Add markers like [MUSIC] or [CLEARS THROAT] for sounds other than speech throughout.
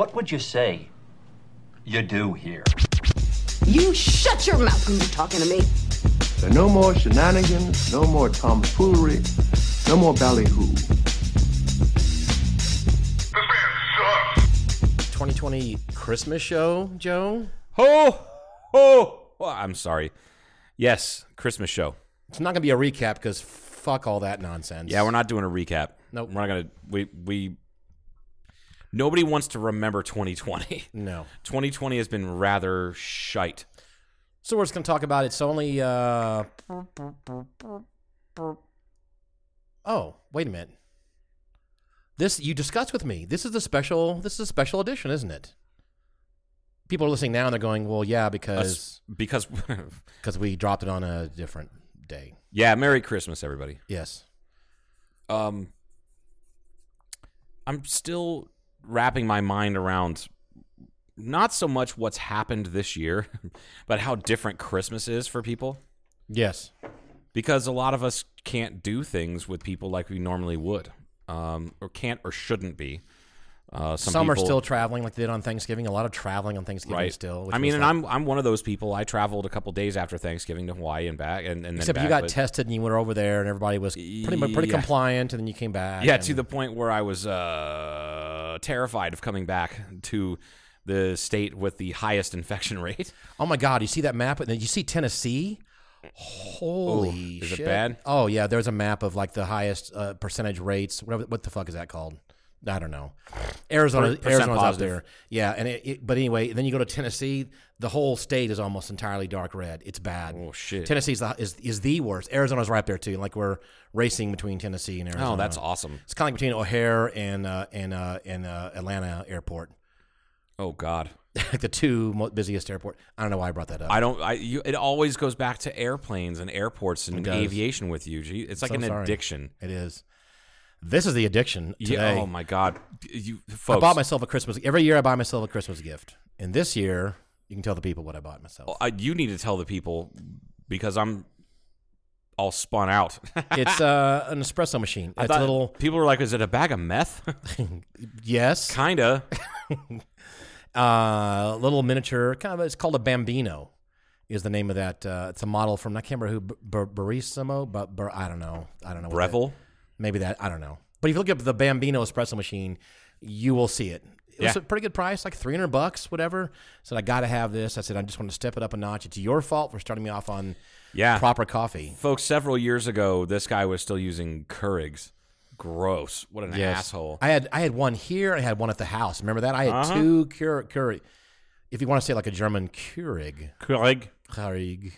What would you say you do here? You shut your mouth when you're talking to me. There are no more shenanigans, no more tomfoolery, no more ballyhoo. 2020 Christmas show, Joe. Ho ho! Well, I'm sorry. Yes, Christmas show. It's not gonna be a recap because fuck all that nonsense. Yeah, we're not doing a recap. Nope. We're not gonna. We we. Nobody wants to remember 2020. No. [LAUGHS] 2020 has been rather shite. So we're just gonna talk about it. it's only. uh Oh, wait a minute. This you discussed with me. This is a special. This is a special edition, isn't it? People are listening now and they're going, "Well, yeah, because Because, [LAUGHS] because we dropped it on a different day." yeah, Merry Christmas, everybody. Yes. Um, I'm still wrapping my mind around not so much what's happened this year, [LAUGHS] but how different Christmas is for people. Yes. because a lot of us can't do things with people like we normally would, um, or can't or shouldn't be. Uh, some Some, are still traveling like they did on Thanksgiving. A lot of traveling on Thanksgiving right. still. which I mean, and like- I'm I'm one of those people. I traveled a couple days after Thanksgiving to Hawaii and back, and, and then Except back, you got but- tested and you went over there and everybody was pretty much pretty Yeah. compliant and then you came back. yeah, and- to the point where I was uh, terrified of coming back to the state with the highest [LAUGHS] infection rate. Oh my God! You see that map? And then you see Tennessee. Holy Ooh, is it bad? Oh yeah, there's a map of like the highest uh, percentage rates. Whatever, what the fuck is that called? I don't know. Arizona, Arizona's up positive. there. Yeah, and it, it, but anyway, then you go to Tennessee. The whole state is almost entirely dark red. It's bad. Oh shit! Tennessee's the, is is the worst. Arizona's right there too. Like we're racing between Tennessee and Arizona. Oh, that's awesome. It's kind of like between O'Hare and uh, and uh, and uh, Atlanta Airport, Oh god. like [LAUGHS] the two busiest airport. I don't know why I brought that up. I don't. I you, it always goes back to airplanes and airports and aviation with you. It's like So an sorry. addiction. It is. This is the addiction today. Yeah, oh my god, you folks. I bought myself a Christmas. Every year I buy myself a Christmas gift, and this year you can tell the people what I bought myself. I, you need to tell the people because I'm all spun out. [LAUGHS] it's uh, an espresso machine. I It's a little People were like, "Is it a bag of meth?" [LAUGHS] [LAUGHS] yes, Kinda. uh, little miniature. Kind of. It's called a Bambino. Is the name of that? Uh, it's a model from I can't remember who Bar- Barissimo, but Bar- I don't know. I don't know. that- Breville. Maybe that. I don't know. But if you look up the Bambino espresso machine, you will see it. It was a pretty good price, like three hundred bucks, whatever. said I got to have this. I said I just want to step it up a notch. It's your fault for starting me off on Yeah, proper coffee. folks. Several years ago, this guy was still using Keurigs. Gross. What an Yes. asshole. I had I had one here. I had one at the house. Remember that? I had Uh-huh. two Keur- Keurig. If you want to say like a German Keurig, Keurig. Keurig.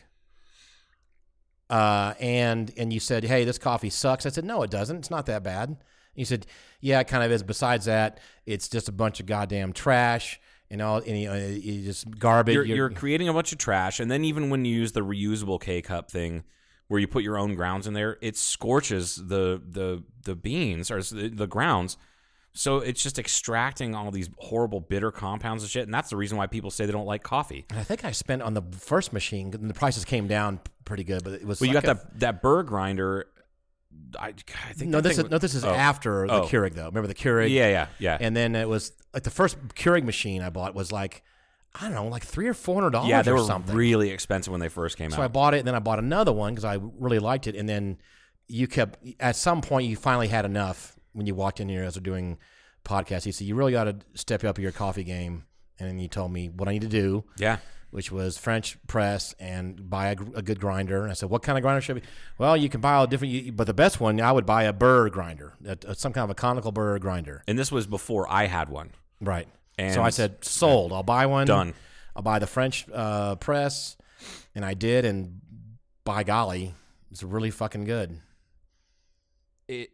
Uh, and and you said, "Hey, this coffee sucks." I said, "No, it doesn't. It's not that bad." And you said, "Yeah, it kind of is. Besides that, it's just a bunch of goddamn trash and all, and you, uh, you just garbage." You're, you're creating a bunch of trash, and then even when you use the reusable K cup thing, where you put your own grounds in there, it scorches the the the beans or the, the grounds. So it's just extracting all these horrible bitter compounds and shit, and that's the reason why people say they don't like coffee. And I think I spent on the first machine. and The prices came down pretty good, but it was. Well, you got a- that that burr grinder. I, I think No, this is no, this is oh. after the Oh. Keurig though. Remember the Keurig? Yeah, yeah, yeah. And then it was like the first Keurig machine I bought was like I don't know, like three or four hundred dollars. yeah, they were something. really expensive when they first came out. So I bought it, and then I bought another one because I really liked it. And then you kept at some point you finally had enough when you walked in here as we're doing podcasts. You said you really got to step up your coffee game, and then you told me what I need to do. yeah, Which was French press and buy a, a good grinder. And I said, "What kind of grinder should I be?" Well, you can buy all different, but the best one I would buy a burr grinder, a, a- some kind of a conical burr grinder. and this was before I had one. Right. And- so I said, sold. I'll buy one. Done. I'll buy the French uh, press, and I did, and by golly, it's really fucking good. it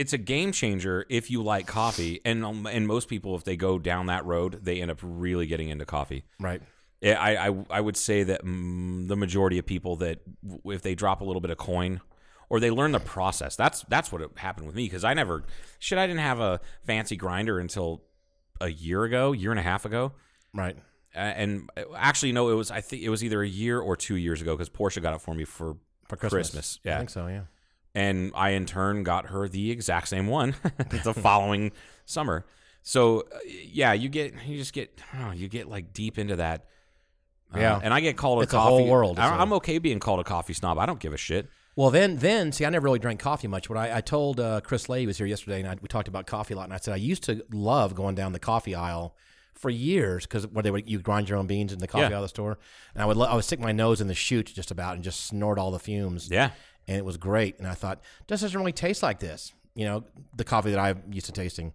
it's a game changer if you like coffee, and um, and most people, if they go down that road, they end up really getting into coffee. Right. I I, I would say that mm, the majority of people that w- if they drop a little bit of coin or they learn the process, that's that's what happened with me because I never shit. I didn't have a fancy grinder until a year ago, year and a half ago. Right. Uh, and uh, actually, no, it was I think it was either a year or two years ago because Portia got it for me for For Christmas. Yeah, I think so. Yeah. And I in turn got her the exact same one [LAUGHS] the following summer. So uh, yeah, you get you just get oh, you get like deep into that. Uh, Yeah. and I get called a It's a coffee. whole world. I, a- I'm okay being called a coffee snob. I don't give a shit. Well, then, then see, I never really drank coffee much. But I, I told uh, Chris Lay was here yesterday, and I, we talked about coffee a lot. And I said I used to love going down the coffee aisle for years because where they would you grind your own beans in the coffee Yeah. aisle of the store, and I would lo- I would stick my nose in the chute just about and just snort all the fumes. Yeah. And it was great. And I thought this doesn't really taste like this, you know, the coffee that I'm used to tasting,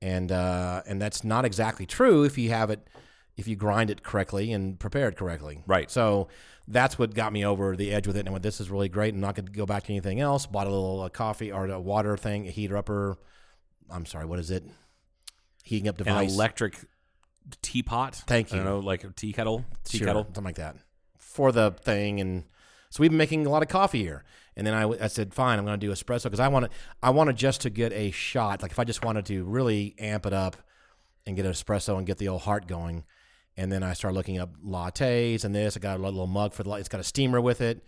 and uh, and that's not exactly true if you have it if you grind it correctly and prepare it correctly. Right. So that's what got me over the edge with it. And I went, this is really great. I'm not going to go back to anything else. Bought a little uh, coffee or a water thing, a heater upper. I'm sorry, what is it? Heating up An device. electric teapot. Thank I don't you. know, like a tea kettle. Tea Sure, kettle. something like that, for the thing. And so we've been making a lot of coffee here. And then I, I said, fine, I'm going to do espresso because I want to. I wanted just to get a shot. Like if I just wanted to really amp it up and get an espresso and get the old heart going. And then I started looking up lattes and this. I got a little mug for the. It's got a steamer with it.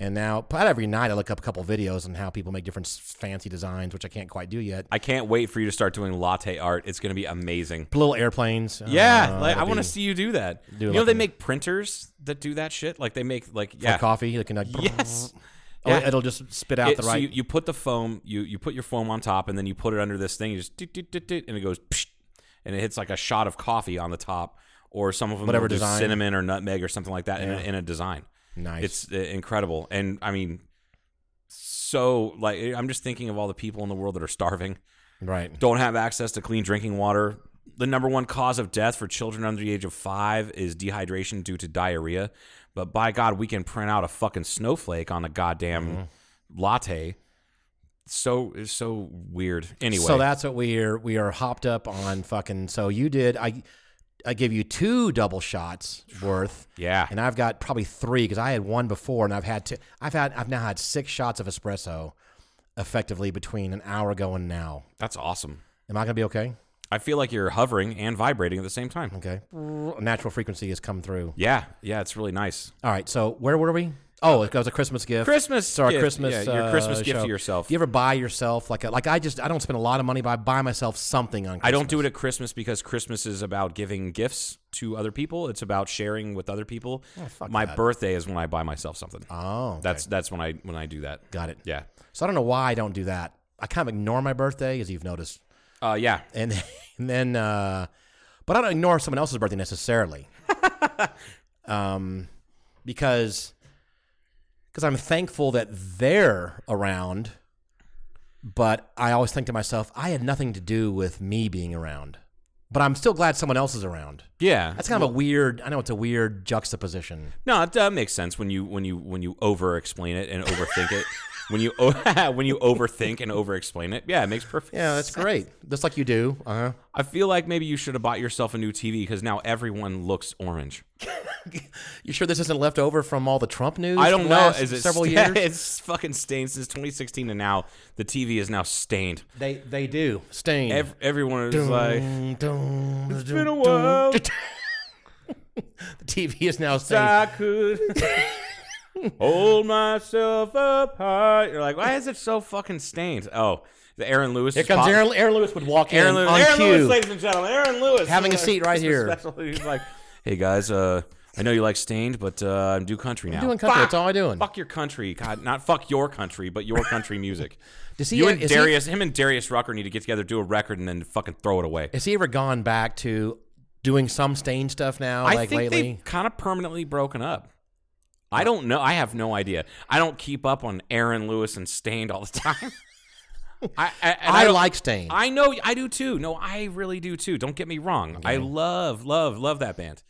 And now, about every night, I look up a couple videos on how people make different fancy designs, which I can't quite do yet. I can't wait for you to start doing latte art. It's going to be amazing. Little airplanes. Yeah, uh, like, I want to see you do that. do you know they make printers that do that shit. Like they make like for yeah, coffee. It can like yes. Oh, Yeah. it'll just spit out It- the so right. you, you put the foam, you you put your foam on top, and then you put it under this thing. You just doot, doot, doot, doot, and it goes, psh, and it hits like a shot of coffee on the top, or some of them Whatever design. cinnamon or nutmeg or something like that in, a, in a design. nice. It's uh, incredible, and I mean, so like I'm just thinking of all the people in the world that are starving, right. don't have access to clean drinking water. The number one cause of death for children under the age of five is dehydration due to diarrhea. But by God, we can print out a fucking snowflake on a goddamn Mm-hmm. latte. So it's so weird. Anyway, So that's what we are. We are hopped up on fucking. So you did. I I give you two double shots worth. Yeah. And I've got probably three because I had one before, and I've had two. I've had. I've now had six shots of espresso, effectively between an hour ago and now. that's awesome. Am I gonna be okay? I feel like you're hovering and vibrating at the same time. Okay. Natural frequency has come through. Yeah, yeah, it's really nice. All right. So where were we? Oh, it was a Christmas gift. Christmas So our gift. Christmas, Yeah, your uh, Christmas gift show. to yourself. Do you ever buy yourself like a, like I just I don't spend a lot of money, but I buy myself something on. Christmas. I don't do it at Christmas because Christmas is about giving gifts to other people. It's about sharing with other people. fuck My that. birthday is when I buy myself something. Oh, okay. That's that's when I when I do that. got it. Yeah. So I don't know why I don't do that. I kind of ignore my birthday, as you've noticed, Uh yeah. and, [LAUGHS] and then, uh, but I don't ignore someone else's birthday necessarily, [LAUGHS] um, because because I'm thankful that they're around. But I always think to myself, I had nothing to do with me being around. But I'm still glad someone else is around. Yeah. That's kind of a weird. I know it's a weird juxtaposition. No, it uh, makes sense when you when you when you over explain it and overthink it. [LAUGHS] When you [LAUGHS] when you overthink and over explain it. Yeah, it makes perfect Yeah, that's great. Just like you do. Uh huh. I feel like maybe you should have bought yourself a new TV because now everyone looks orange. [LAUGHS] You sure this isn't left over from all the Trump news? I don't know. Is it several sta- [LAUGHS] years? It's fucking stained since 2016 and now the TV is now stained. They they do stain. Ev- everyone is like, it's been a while. the TV is now stained. I could hold myself up high. You're like, why is it so fucking staind? Oh, the Aaron Lewis. Here comes pop- Aaron. Aaron Lewis would walk Aaron in Lewis. on Aaron cue. Lewis, ladies and gentlemen. Aaron Lewis Having a seat right here. special. He's like, hey guys, uh, I know you like Staind, but uh, I'm do country now. doing country, Fuck! that's all I'm doing. Fuck your country, God, not fuck your country, but your country [LAUGHS] music. Does he- you and is he- Darius, him and Darius Rucker need to get together, do a record, and then fucking throw it away. Has he ever gone back to doing some stained stuff now? I like think lately? kind of permanently broken up. I don't know. I have no idea. I don't keep up on Aaron Lewis and Staind all the time. [LAUGHS] I, I, and I like Stain. I know I do too. No, I really do too. Don't get me wrong. I love, love, love that band.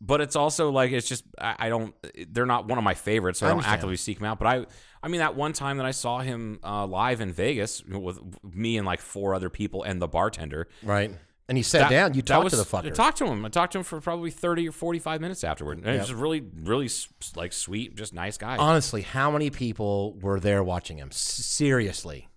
But it's also like it's just I, I don't. They're not one of my favorites, so I, I don't actively seek them out. But I, I mean, that one time that I saw him uh, live in Vegas with me and like four other people and the bartender. right. And he sat that- down. You talked was- to the fucker. I talked to him. I talked to him for probably thirty or forty-five minutes afterward. And He's just really, really like sweet, just nice guy. Honestly, how many people were there watching him? Seriously.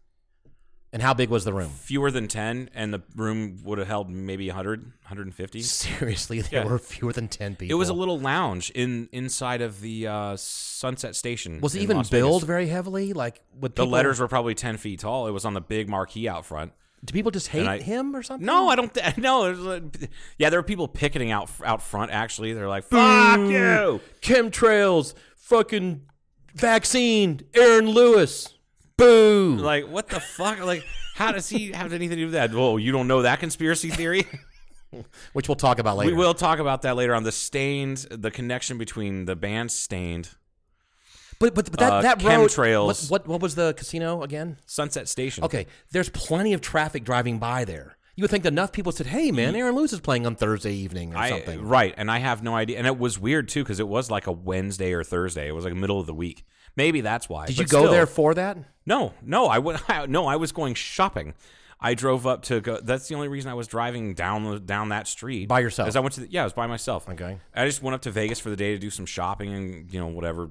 And how big was the room? Fewer than ten, and the room would have held maybe 100, 150. Seriously, there Yeah. were fewer than ten people. It was a little lounge in inside of the uh, Sunset Station. Was it even Las billed Vegas. very heavily? Like with The letters were probably ten feet tall. It was on the big marquee out front. Do people just hate I- him or something? No, I don't. Th- [LAUGHS] no, there's, like- yeah, there are people picketing out out front. Actually, they're like, "Fuck you!" Chemtrails, fucking vaccine, Aaron Lewis. Boo. Like, what the fuck? Like, how does he have anything to do with that? Well, you don't know that conspiracy theory. [LAUGHS] Which we'll talk about later. we will talk about that later on. The Staind, the connection between the band Staind, But but, but that Uh, that road. What, what what was the casino again? Sunset Station. Okay, there's plenty of traffic driving by there. You would think enough people said, "Hey, man, Aaron Lewis is playing on Thursday evening or I, something." right, and I have no idea. And it was weird too because it was like a Wednesday or Thursday. It was like middle of the week. Maybe that's why. Did But you go still- there for that? No, no, I would. [LAUGHS] no, I was going shopping. I drove up to go. That's the only reason I was driving down down that street By yourself? Because I went to the, yeah, I was by myself. Okay. I just went up to Vegas for the day to do some shopping and you know whatever.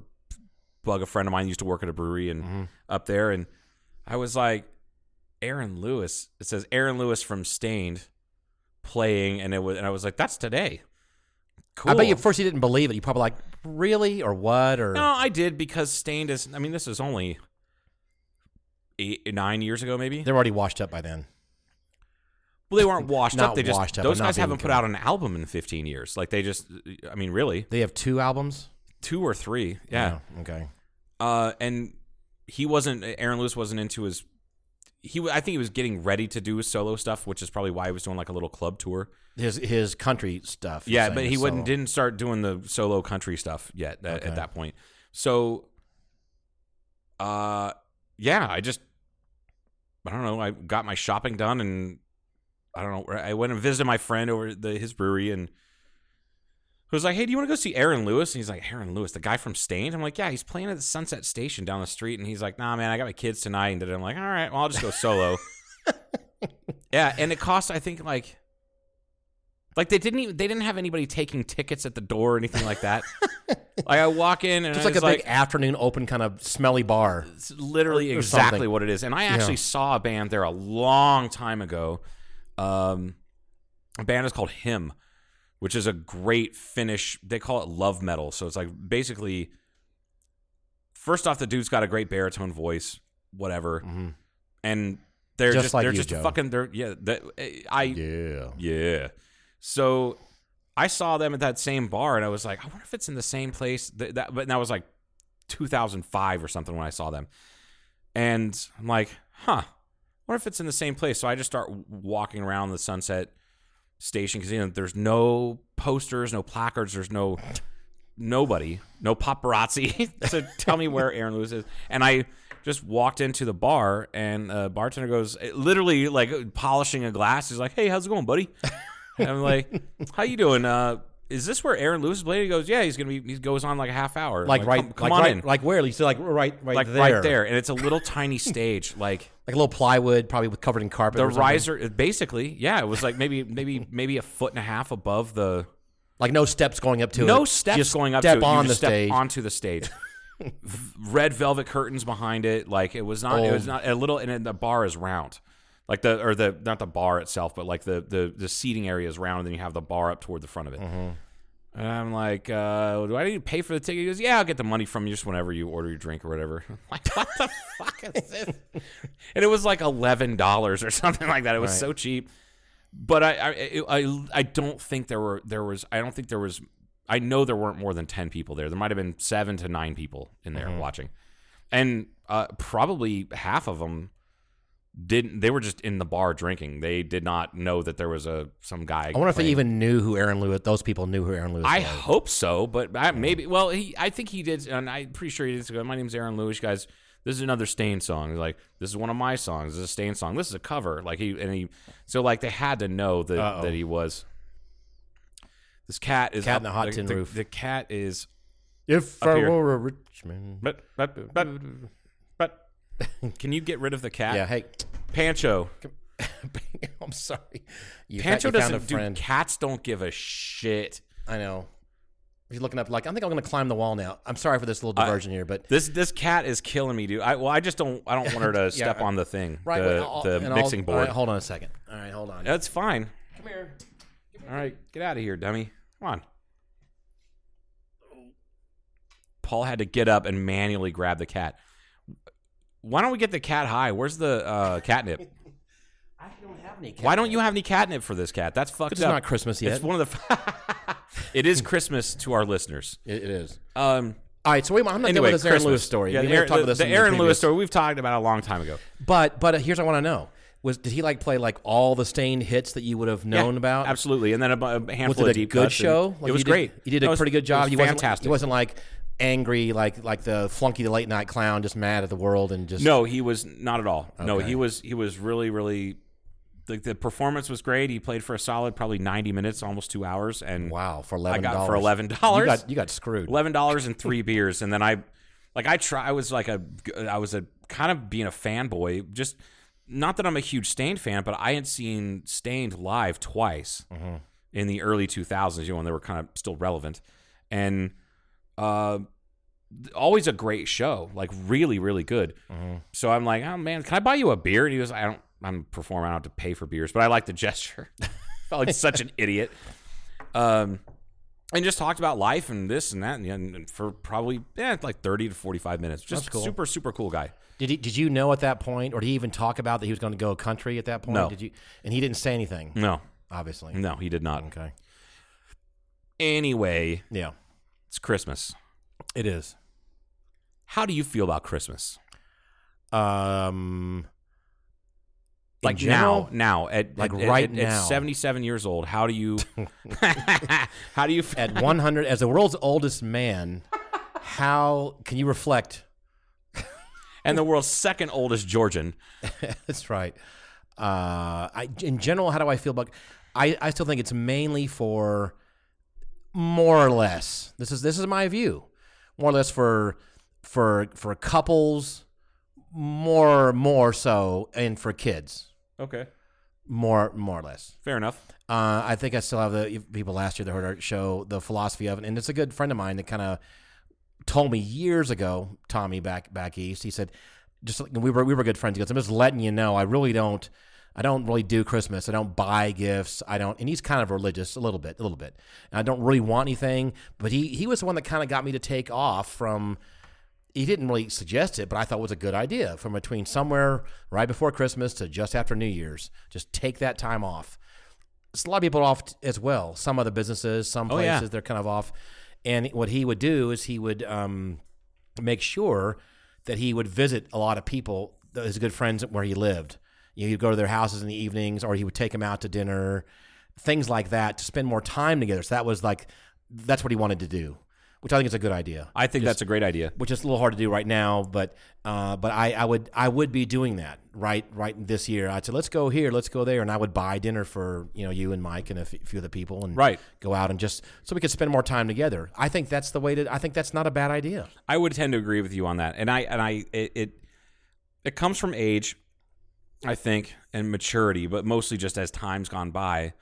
Bug a friend of mine used to work at a brewery and Mm-hmm. up there, and I was like, Aaron Lewis. It says Aaron Lewis from Staind playing, and it was and I was like, that's today. Cool. I bet you at first you didn't believe it. You probably like, really or what or No, I did because Staind is. I mean, this is only eight, nine years ago, maybe. they're already washed up by then. Well, they weren't washed up. They just up, those guys haven't put out an album in 15 years. Like they just, I mean, really, They have two albums. two or three. Yeah. Oh, okay. Uh, and he wasn't. Aaron Lewis wasn't into his. He, I think he was getting ready to do his solo stuff, which is probably why he was doing like a little club tour. His his country stuff. Yeah, but he wouldn't didn't start doing the solo country stuff yet at, Okay. at that point. So, uh, yeah, I just I don't know. I got my shopping done, and I don't know. I went and visited my friend over the his brewery, and who was like, "Hey, do you want to go see Aaron Lewis?" And he's like, "Aaron Lewis, the guy from Staind." I'm like, "Yeah, he's playing at the Sunset Station down the street." And he's like, "Nah, man, I got my kids tonight." And I'm like, "All right, well, I'll just go solo." [LAUGHS] yeah, and it cost I think like like they didn't even they didn't have anybody taking tickets at the door or anything like that. [LAUGHS] like I walk in and Just like it's a big afternoon open kind of smelly bar. it's literally exactly something. what it is. And I actually Yeah. saw a band there a long time ago. Um, a band is called Him, which is a great Finnish. They call it love metal. So it's like basically, first off, the dude's got a great baritone voice, whatever, mm-hmm. and they're Just just, like they're you, just Joe. fucking. They're yeah. That, I Yeah. yeah. So I saw them at that same bar, and I was like, I wonder if it's in the same place. That, that but that was like 2005 or something when I saw them, and I'm like, huh. I wonder if it's in the same place. So I just start walking around the Sunset Station because you know there's no posters, no placards, there's no nobody, no paparazzi [LAUGHS] to tell me where Aaron Lewis is, and I just walked into the bar and uh, bartender goes literally like polishing a glass. He's like, "Hey, how's it going, buddy?" And I'm like, "How you doing? Uh, is this where Aaron Lewis is playing?" He goes, "Yeah, he's gonna be. He goes on like a half hour. Like, I'm right, come, come like on right, in, like where? Said like right, right like there, right there." And it's a little tiny stage, like like a little plywood, probably with covered in carpet. the riser. Basically, yeah, it was like maybe maybe maybe a foot and a half above the. like no steps going up to it. no steps Just going up step to it. on you the step stage. onto the stage. [LAUGHS] Red velvet curtains behind it. Like it was not. It was Oh. not a little. And the bar is round, like the or the not the bar itself, but like the the the seating area is round, and then you have the bar up toward the front of it. Mm-hmm. And I'm like, uh, do I need to pay for the ticket? He goes, Yeah, I'll get the money from you just whenever you order your drink or whatever. [LAUGHS] I'm like, what the [LAUGHS] fuck is this? And it was like eleven dollars or [LAUGHS] something like that. It was Right. so cheap. But I, I I I don't think there were there was I don't think there was I know there weren't more than ten people there. There might have been seven to nine people in there Mm-hmm. watching, and uh, probably half of them didn't. They were just in the bar drinking. They did not know that there was a some guy. I wonder if they playing. even knew who Aaron Lewis. Those people knew who Aaron Lewis I was. hope so, but I, maybe. Well, he, I think he did, and I'm pretty sure he did. Go, My name's Aaron Lewis, guys. This is another Stain song. He's like, this is one of my songs. This is a Stain song. This is a cover. Like he and he, so like they had to know that Uh-oh. that he was. This cat is Cat up- in the hot the, tin the- roof. The cat is, If I here. were a rich man. but but but but. Can you get rid of the cat? Yeah. Hey, Pancho. [LAUGHS] I'm sorry. You, Pancho you doesn't. a Dude, cats don't give a shit. I know. He's looking up like I think I'm going to climb the wall now. I'm sorry for this little diversion here, but This this cat is killing me, dude. I well, I just don't. I don't want her to [LAUGHS] step I- on the thing, right, the, I'll- the and I'll- mixing board. right, hold on a second. All right, hold on. That's fine. Come here. All right, get out of here, dummy. Come on. Paul had to get up and manually grab the cat. Why don't we get the cat high? Where's the uh, catnip? [LAUGHS] I don't have any. Why don't you have any catnip for this cat? That's fucked It's up. It's not Christmas yet. It's one of the. [LAUGHS] it is Christmas to our listeners. It, it is. Um. All right, so wait, I'm not done Anyway, with this Aaron Lewis story. Yeah, We the, may have Aaron, talked about this the Aaron previous- Lewis story we've talked about a long time ago. But but here's what I want to know: was did he like play like all the staind hits that you would have known Yeah, about? absolutely, and then a, bu- a Was handful it of a deep good cuts show? Like, it was he did- great. He did It a was- pretty good job. It he was wasn't fantastic. He wasn't like angry, like like the flunky, the late night clown, just mad at the world and just No, he was not at all. No, Okay. he was he was really really the, the performance was great. He played for a solid probably 90 minutes, almost 2 hours and Wow, for I eleven got for $11. You got you got screwed. $11 and 3 beers and then I like I try I was like a I was a kind of being a fanboy just not that I'm a huge Staind fan, but I had seen Staind live twice Mm-hmm. in the early 2000s, you know, when they were kind of still relevant. And uh always a great show, like really, really good. Mm-hmm. So I'm like, oh man, can I buy you a beer? And he goes, I don't, I'm performing, I don't have to pay for beers, but I like the gesture. [LAUGHS] Felt like such an idiot. Um, and just talked about life and this and that, and, and for probably yeah, like 30 to 45 minutes. Just cool. super, super cool guy. Did he? Did you know at that point, or did he even talk about that he was going to go country at that point? No. Did you? And he didn't say anything. No, Obviously. no, he did not. Okay. Anyway, Yeah, it's Christmas. it is. How do you feel about Christmas? Um, Like general, now, now at Like at- at- right at, now. 77 years old, how do you [LAUGHS] [LAUGHS] how do you f- at 100 as the world's oldest man, how can you reflect? [LAUGHS] and the world's second oldest Georgian? That's right. Uh, I, in general, how do I feel about? I, I still think it's mainly for more or less. This is this is my view. More or less for for for couples, more more so, and for kids, Okay, more more or less. fair enough. Uh, I think I still have the people last year that heard our show, the philosophy of it, and it's a good friend of mine that kind of told me years ago, Tommy back back east. He said, just we were we were good friends. He goes, I'm just letting you know, I really don't, I don't really do Christmas. I don't buy gifts. I don't, and he's kind of religious a little bit, a little bit. And I don't really want anything. But he he was the one that kind of got me to take off from. He didn't really suggest it, but I thought it was a good idea from between somewhere right before Christmas to just after New Year's. Just take that time off it's a lot of people off as well. Some other businesses, some Oh, places, yeah. they're kind of off. And what he would do is he would um, make sure that he would visit a lot of people, his good friends where he lived. You know, he'd go to their houses in the evenings, or he would take them out to dinner, things like that, to spend more time together. So that was like, that's what he wanted to do, which I think is a good idea I think that's a great idea. which is a little hard to do right now. But uh, but I, I would I would be doing that right right this year. I'd say let's go here, let's go there, and I would buy dinner for you know you and Mike and a f- few of the people, and Right. go out and just so we could spend more time together. I think that's the way to. I think that's not a bad idea. I would tend to agree with you on that, and I and I it it, it comes from age, I think, and maturity, but mostly just as time's gone by.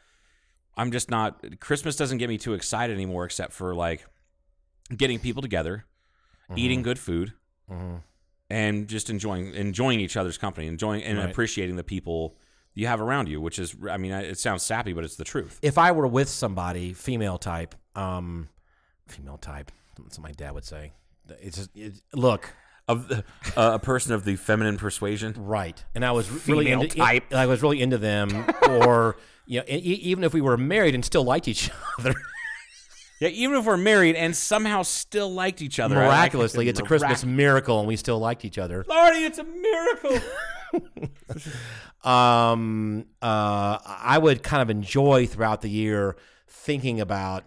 I'm just not. Christmas doesn't get me too excited anymore, except for like getting people together, Mm-hmm. eating good food, and just enjoying enjoying each other's company, enjoying and Right. appreciating the people you have around you. Which is, I mean, it sounds sappy, but it's the truth. If I were with somebody, female type, um, female type, that's what my dad would say. It's just, it, look. Of the, uh, a person of the feminine persuasion. Right, and I was really into, type. I was really into them, or [LAUGHS] you know, e- e- even if we were married and still liked each [LAUGHS] other, Yeah, even if we're married and somehow still liked each other. Miraculously, it's a Christmas miracle, and we still liked each other. Lordy, it's a miracle. [LAUGHS] Um, uh, I would kind of enjoy throughout the year thinking about,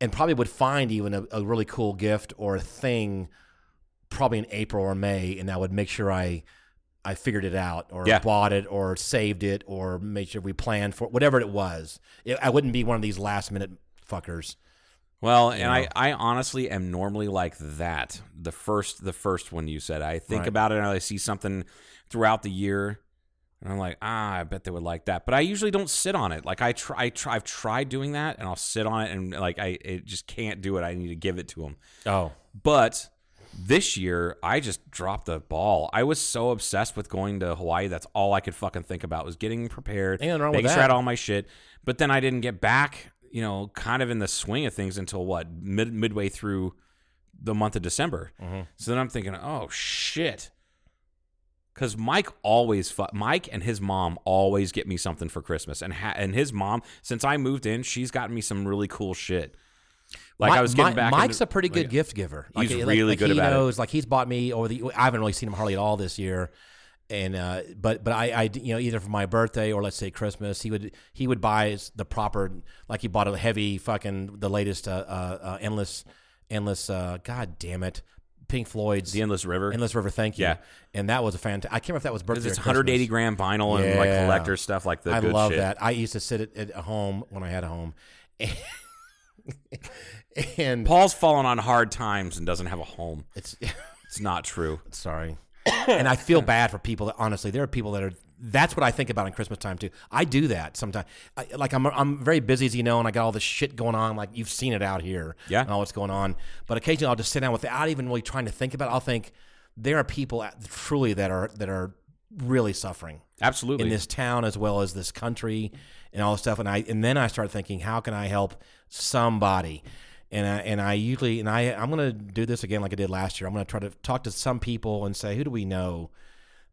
and probably would find even a, a really cool gift or a thing, probably in April or May, and I would make sure I. I figured it out, or Yeah. bought it, or saved it, or made sure we planned for whatever it was. It, I wouldn't be one of these last minute fuckers. well, and I, I honestly am normally like that. The first, the first one you said, I think Right. about it and I see something throughout the year, and I'm like, ah, I bet they would like that. But I usually don't sit on it. Like I try, I try I've tried doing that, and I'll sit on it, and like I it just can't do it. I need to give it to them. Oh, But this year, I just dropped the ball. I was so obsessed with going to Hawaii. That's all I could fucking think about was getting prepared, Ain't nothing wrong with making sure I had all my shit. But then I didn't get back, you know, kind of in the swing of things until what mid midway through the month of December. Mm-hmm. So then I'm thinking, oh shit. Because Mike always, fu- Mike and his mom always get me something for Christmas, and ha- and his mom, since I moved in, she's gotten me some really cool shit. Like Mi- I was getting Mi- back. Mike's into- a pretty good like, gift giver. Like, He's like, really good he about it. knows, Like he's bought me over the. I haven't really seen him hardly at all this year, and uh, but but I, I you know either for my birthday or let's say Christmas, he would he would buy the proper like he bought a heavy fucking the latest uh, uh, uh, endless endless uh, God damn it, Pink Floyd's The Endless River. Endless River. Thank you. Yeah. and that was a fantastic. I can't remember if that was birthday. It's 180 gram vinyl and like collector stuff like the I love shit. that. I used to sit at, at home when I had a home, [LAUGHS] [LAUGHS] and Paul's fallen on hard times and doesn't have a home. it's [LAUGHS] It's not true. sorry, [COUGHS] and I feel bad for people. That, honestly, there are people that are. That's what I think about in Christmas time too. I do that sometimes. I, like I'm, I'm very busy, as you know, and I got all this shit going on. Like you've seen it out here, Yeah. and all what's going on. But occasionally, I'll just sit down without even really trying to think about. it. I'll think there are people truly that are that are really suffering Absolutely. in this town as well as this country and all this stuff. And I and then I start thinking, how can I help somebody? And I, and I usually and I I'm gonna do this again like I did last year. I'm gonna try to talk to some people and say, who do we know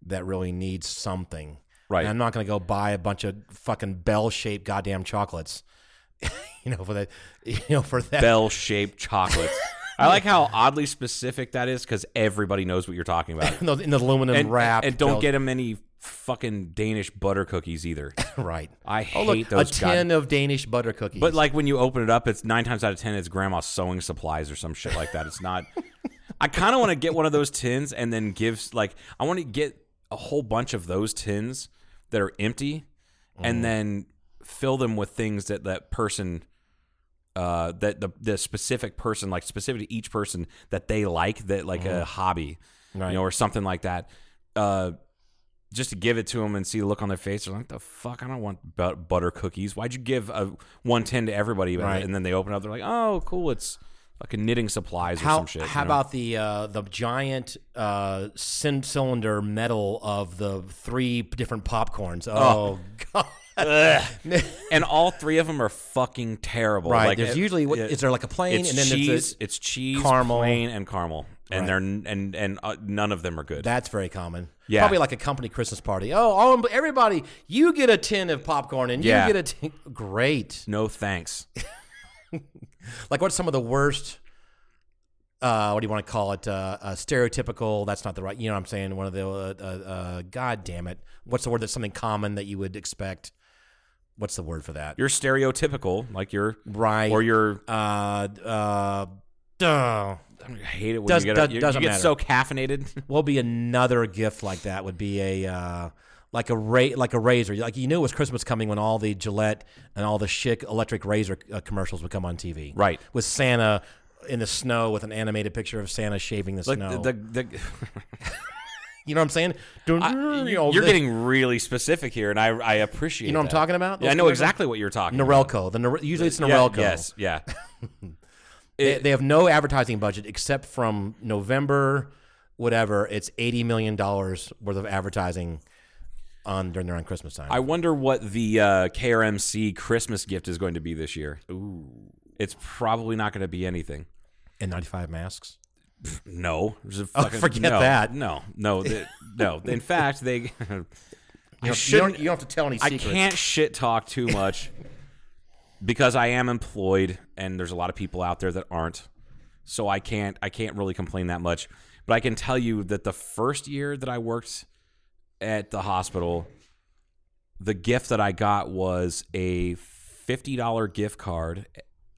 that really needs something? Right. And I'm not gonna go buy a bunch of fucking bell shaped goddamn chocolates. [LAUGHS] you know for that. You know for that. Bell shaped chocolates. I like how oddly specific that is because everybody knows what you're talking about. [LAUGHS] in the, in the aluminum and, wrap. and don't bell- get them any fucking Danish butter cookies either. [LAUGHS] right. I Oh hate look, those. a god- tin of Danish butter cookies. But like when you open it up, it's nine times out of ten it's grandma's sewing supplies or some shit like that. It's not. [LAUGHS] I kind of want to get one of those tins and then give like I want to get a whole bunch of those tins that are empty, Mm. and then fill them with things that that person. Uh, that the the specific person, like specific to each person that they like, that like a hobby. Right. you know, or something like that. Uh, just to give it to them and see the look on their face. They're like, "The fuck! I don't want bu- butter cookies. Why'd you give a one ten to everybody?" Right. And then they open up. They're like, "Oh, cool! It's fucking knitting supplies or how some shit." how you know? about the uh, the giant uh, cylinder metal of the three different popcorns? Oh, [LAUGHS] god! and all three of them are fucking terrible. Right. Like, There's it- usually what it- is there like a plain It's and then cheese. there's a, it's cheese, caramel. plain, and caramel, and Right. they're and and uh, none of them are good. that's very common. Yeah. Probably like a company Christmas party. Oh, oh, everybody, you get a tin of popcorn and Yeah. you get a tin. [LAUGHS] Great. no thanks. [LAUGHS] Like what's some of the worst? Uh, what do you want to call it? Uh, uh, stereotypical. That's not the right. You know what I'm saying? One of the. Uh, uh, uh, God damn it! What's the word? That's something common that you would expect. What's the word for that? You're stereotypical, like you're right. or you're. uh, uh, duh. I hate it when Does- you get, does- you, you doesn't get matter. so caffeinated. [LAUGHS] What would be another gift like that? Would be a uh, like a ra- like a razor. Like you knew it was Christmas coming when all the Gillette and all the Schick electric razor uh, commercials would come on TV. Right. With Santa in the snow with an animated picture of Santa shaving the like snow. the, the, the [LAUGHS] you know what I'm saying? I- you know, the- getting really specific here, and I I appreciate. You know what I'm talking about? Yeah, I know commercials? exactly what you're talking about. Norelco. The Nor- usually it's Yeah, Norelco. yes, yeah. [LAUGHS] They, they have no advertising budget except from November, whatever. It's eighty million dollars worth of advertising on during around Christmas time. I wonder what the uh, KRMC Christmas gift is going to be this year. Ooh, it's probably not going to be anything. and ninety five masks. No, There's a Oh, fucking- forget no, that. No, no, th- no. In fact, they. [LAUGHS] You I don't, you, don't, shouldn't. you don't have to tell any secrets. I secrets. can't shit talk too much [LAUGHS] because I am employed, and there's a lot of people out there that aren't. So I can't. I can't really complain that much. But I can tell you that the first year that I worked at the hospital, the gift that I got was a fifty dollar gift card.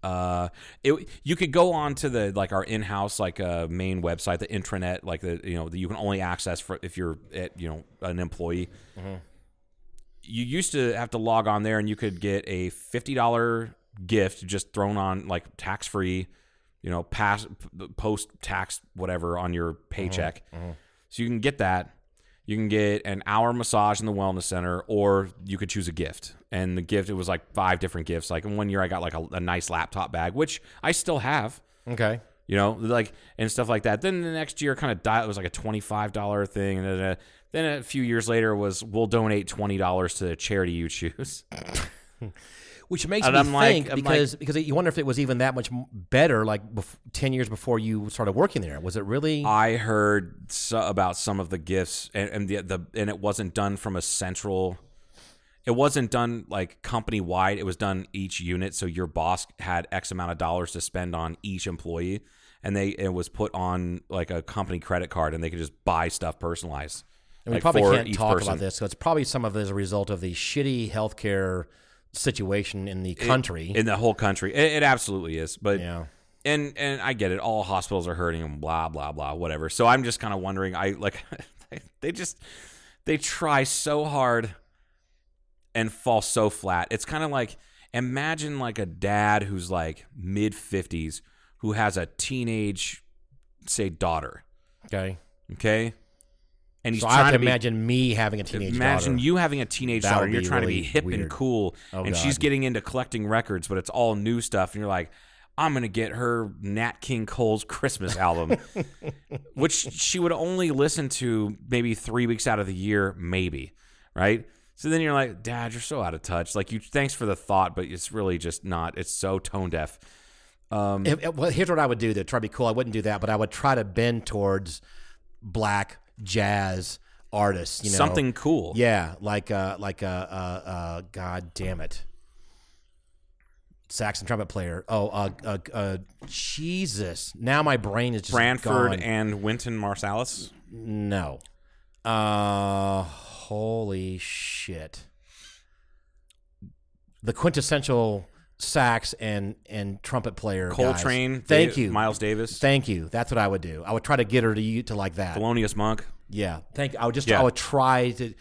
Uh, it you could go on to the like our in house like uh, main website, the intranet, like the you know that you can only access for if you're at you know an employee. You used to have to log on there, and you could get a fifty dollar gift just thrown on like tax free, you know, pass post tax whatever on your paycheck. Uh-huh, uh-huh. So you can get that. You can get an hour massage in the wellness center, or you could choose a gift. And the gift, it was like five different gifts. Like in one year, I got like a, a nice laptop bag, which I still have, Okay. you know, like and stuff like that. Then the next year, kind of died. It was like a twenty five dollar thing, and then, a few years later was we'll donate twenty dollars to the charity you choose. [LAUGHS] Which makes And me I'm think I'm like- because because you wonder if it was even that much better like bef- ten years before you started working there. Was it really? I heard so, about some of the gifts, and, and the the and it wasn't done from a central. It wasn't done like company wide. It was done each unit. So your boss had X amount of dollars to spend on each employee, and they it was put on like a company credit card, and they could just buy stuff personalized. And we like, probably can't talk person. about this. So it's probably some of it as a result of the shitty healthcare situation in the country. in the whole country. It, it absolutely is, but yeah. and and I get it. All hospitals are hurting and blah blah blah whatever. So I'm just kind of wondering. I like [LAUGHS] they just they try so hard and fall so flat. It's kind of like imagine like a dad who's like mid fifties who has a teenage say daughter. Okay. Okay, and he's So I trying to be, imagine me having a teenage daughter. Imagine daughter. you having a teenage That daughter you're trying to be hip and cool, Oh, and she's getting into collecting records, but it's all new stuff, and you're like, I'm gonna get her Nat King Cole's Christmas album, [LAUGHS] which she would only listen to maybe three weeks out of the year, maybe, right? So then you're like, Dad, you're so out of touch. Like, you thanks for the thought, but it's really just not. It's so tone deaf. Um, if- well, here's what I would do to try to be cool. I wouldn't do that, but I would try to bend towards black jazz artists. You know, something cool. Yeah, like uh, like uh, uh, uh, God damn it, sax and trumpet player. Oh, uh, uh, uh, Jesus! Now my brain is just Branford gone. and Wynton Marsalis. no. Uh, holy shit! The quintessential sax and and trumpet player. guys. Coltrane. Thank Da- you, Miles Davis. Thank you. That's what I would do. I would try to get her to you to like that. Thelonious Monk. Yeah. Thank. You. I would just. Yeah. I would try to.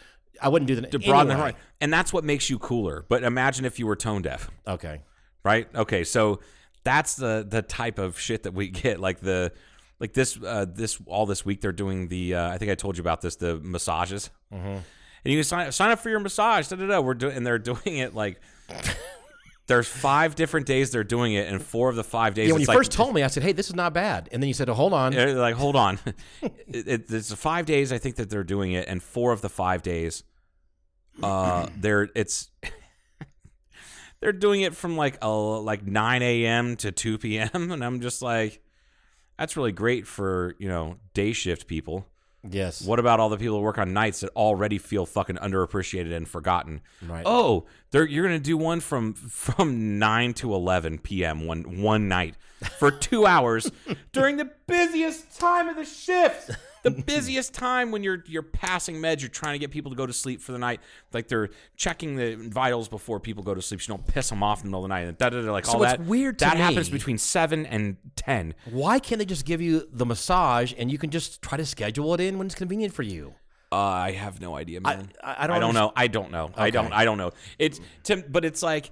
I wouldn't do the to broaden the anyway. horizon. And that's what makes you cooler. But imagine if you were tone deaf, Okay. right? Okay, so that's the the type of shit that we [LAUGHS] get. Like the like this uh, this all this week they're doing the uh, I think I told you about this the massages. Mm-hmm. And you can sign sign up for your massage. Da, da, da. We're doing and they're [LAUGHS] doing it like. [LAUGHS] There's five different days they're doing it, and four of the five days. Yeah, when you like- first told me, I said, "Hey, this is not bad," and then you said, oh, "Hold on." Like, hold on. [LAUGHS] it, it, it's five days I think that they're doing it, and four of the five days, uh, [CLEARS THROAT] they're it's they're doing it from like a like nine a.m. to two p.m. [LAUGHS] and I'm just like, that's really great for you know day shift people. Yes. What about all the people who work on nights that already feel fucking underappreciated and forgotten? Right. Oh, they're, you're gonna do one from from nine to eleven p.m. one one night for two hours [LAUGHS] during the busiest time of the shift. The [LAUGHS] busiest time when you're you're passing meds, you're trying to get people to go to sleep for the night. Like they're checking the vitals before people go to sleep, so you don't piss them off in the middle of the night. And da, da, da, like So all it's that weird to that happens between seven and ten. Why can't they just give you the massage and you can just try to schedule it in when it's convenient for you? Uh, I have no idea, man. I- I don't I don't know. I don't know. I don't. I don't know. It's Tim, but it's like,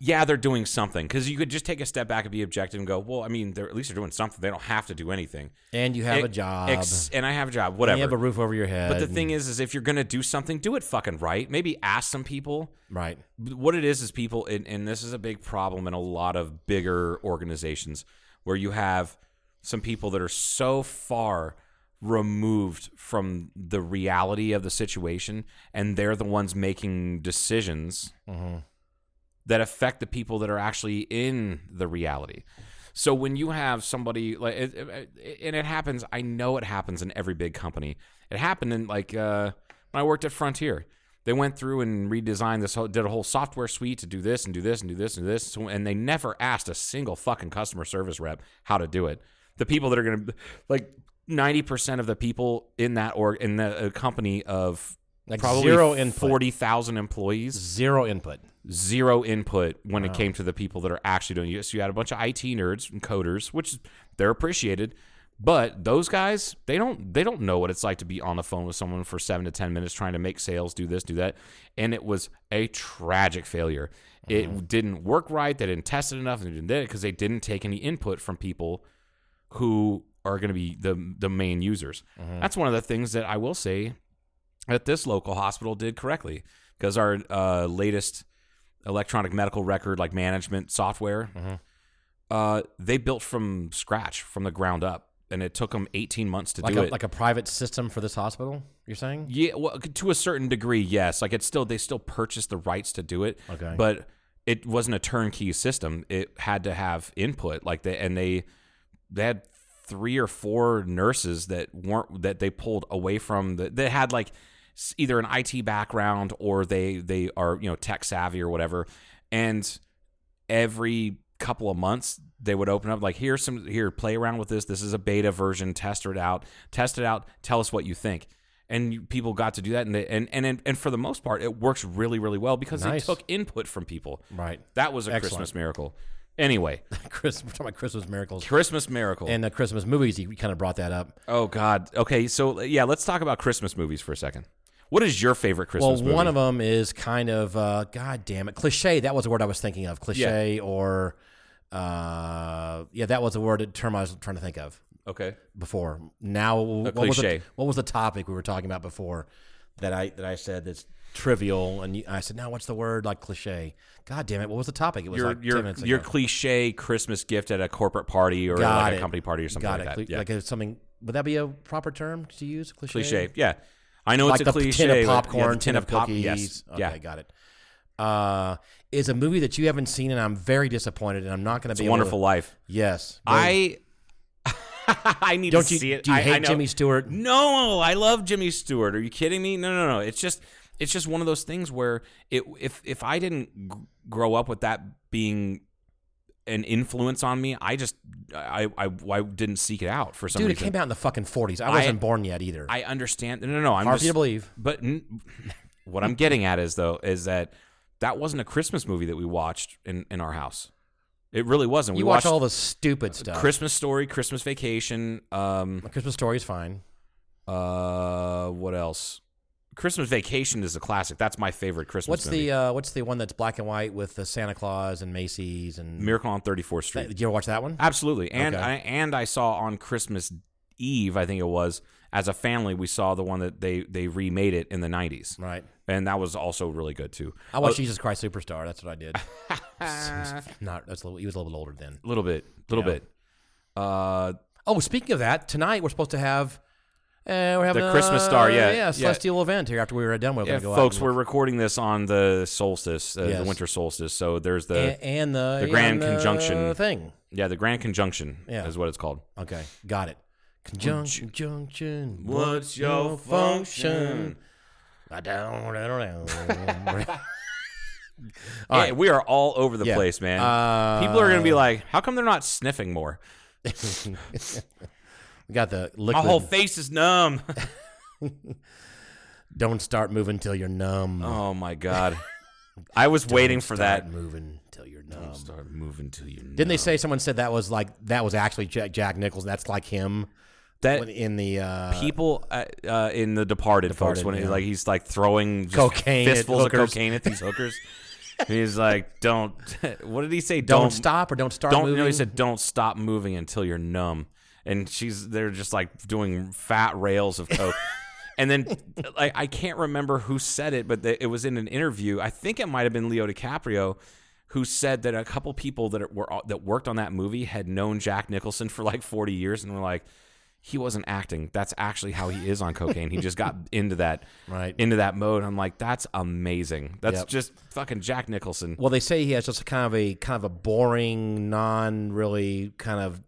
yeah, they're doing something because you could just take a step back and be objective and go, well, I mean, they're at least they're doing something. They don't have to do anything. And you have a job. ex- and I have a job. and Whatever. you have a roof over your head. but the thing is, is if you're gonna do something, do it fucking right. Maybe ask some people. right? What it is is people, and, and this is a big problem in a lot of bigger organizations where you have some people that are so far removed from the reality of the situation, and they're the ones making decisions mm-hmm. That affect the people that are actually in the reality. So when you have somebody like, it, it- and it happens, I know it happens in every big company. It happened in like uh, when I worked at Frontier. They went through and redesigned this, whole, did a whole software suite to do this and do this and do this and do this, and they never asked a single fucking customer service rep how to do it. The people that are to like ninety percent of the people in that or in the uh, company of Like probably zero input. forty thousand employees Zero input. zero input when it came to the people that are actually doing it. So you had a bunch of IT nerds and coders, which they're appreciated, but those guys they don't they don't know what it's like to be on the phone with someone for seven to ten minutes trying to make sales, do this, do that, and it was a tragic failure. It mm-hmm. didn't work right. They didn't test it enough, and they didn't it because they didn't take any input from people who are going to be the the main users. Mm-hmm. That's one of the things that I will say that this local hospital did correctly because our uh, latest electronic medical record like management software uh, they built from scratch from the ground up and it took them 18 months to Like do a it like a private system for this hospital. You're saying? yeah well, to a certain degree yes like it's still they still purchased the rights to do it Okay. but it wasn't a turnkey system. It had to have input, like they and they they had three or four nurses that weren't that they pulled away from the they had like either an IT background or they they are you know tech savvy or whatever, and every couple of months they would open up like here's some here play around with this. This is a beta version. Test it out. Test it out. Tell us what you think. And people got to do that and, they, and and and for the most part it works really really well because Nice. they took input from people. Right. that was a Excellent. christmas miracle. Anyway. [LAUGHS] Chris, we're talking about Christmas miracles. Christmas miracle. And the Christmas movies. You kind of brought that up. oh god. Okay so yeah let's talk about christmas movies for a second what is your favorite christmas well, movie one of them is kind of, uh, God damn it, cliche. That was the word I was thinking of. Cliche or, uh, yeah, that was the word term I was trying to think of okay before. Now, what was, the, cliche. what was the topic we were talking about before that I that I said that's trivial? And you, I said, now what's the word like cliche? God damn it, what was the topic? It was your like 10 your your cliche christmas gift at a corporate party or Got like it. a company party or something Got like it. that Cle- yeah. Like it's something. Would that be a proper term to use? Cliche. cliche yeah i know like it's a the cliche tin of but- popcorn, yeah, the tin, of pop- cookies. yes Okay, yeah got it. Uh, is a movie that you haven't seen, and I'm very disappointed, and I'm not going to it's be a able wonderful To, life yes, I [LAUGHS] I need don't to you see it. do you I- hate I Jimmy Stewart? No, I love Jimmy Stewart. Are you kidding me? No, no, no. It's just it's just one of those things where it if if I didn't g- grow up with that being an influence on me, I just I I, I didn't seek it out for some Dude, it came out in the fucking 40s. I wasn't born yet either. I understand. No, no, no. I'm Hard just you to believe. But n- [LAUGHS] what I'm getting at is though is that that wasn't a Christmas movie that we watched in in our house. It really wasn't. You we watch watched all the stupid stuff. Christmas Story, Christmas Vacation. Um, Christmas Story is fine. uh, what else? Christmas Vacation is a classic. That's my favorite Christmas What's movie. the uh, What's the one that's black and white with the Santa Claus and Macy's and Miracle on 34th Street? Did you ever watch that one? Absolutely. And Okay. I and I saw on Christmas Eve, I think it was, as a family, we saw the one that they they remade it in the 90s. Right. And that was also really good too. I watched Jesus Christ Superstar. That's what I did. [LAUGHS] [LAUGHS] Not. That's a little, he was a little bit older then. A little bit, a little Yeah. bit. Uh, Oh, speaking of that, tonight we're supposed to have. Uh, we're having The Christmas Star, yeah, yeah, celestial event here after we were done. We're yeah, go folks, and we're recording this on the solstice, uh, Yes. the winter solstice. So there's the and, and the the Grand and Conjunction. thing. yeah, the Grand Conjunction Yeah. is what it's called. Okay, got it. Conjunction, conjunction. What's your function? I don't, I don't know. [LAUGHS] Yeah, we are all over the Yeah. place, man. Uh, People are gonna be like, "How come they're not sniffing more?" [LAUGHS] we got the liquid. My whole face is numb. [LAUGHS] [LAUGHS] don't start moving till you're numb. oh my [LAUGHS] god, I was waiting Don't for start that. Moving till you're numb. Start moving to you. Didn't they say someone said that was like that was actually Jack, Jack Nichols? That's like him that in the uh, people uh, uh, in the Departed, folks Departed, when he, yeah. like he's like throwing just Cocaine fistfuls of cocaine at these hookers. he's like, "Don't." What did he say? don't, stop or don't start Don't. moving. No, he said, "Don't stop moving until you're numb." And she's they're just like doing fat rails of coke. [LAUGHS] and then like I can't remember who said it, but the, it was in an interview. I think it might have been Leo DiCaprio. Who said that a couple people that were that worked on that movie had known Jack Nicholson for like forty years and were like, he wasn't acting. That's actually how he is on cocaine. He just got [LAUGHS] into that Right. into that mode. I'm like, that's amazing. That's Yep. just fucking Jack Nicholson. Well, they say he has just kind of a kind of a boring, non really kind of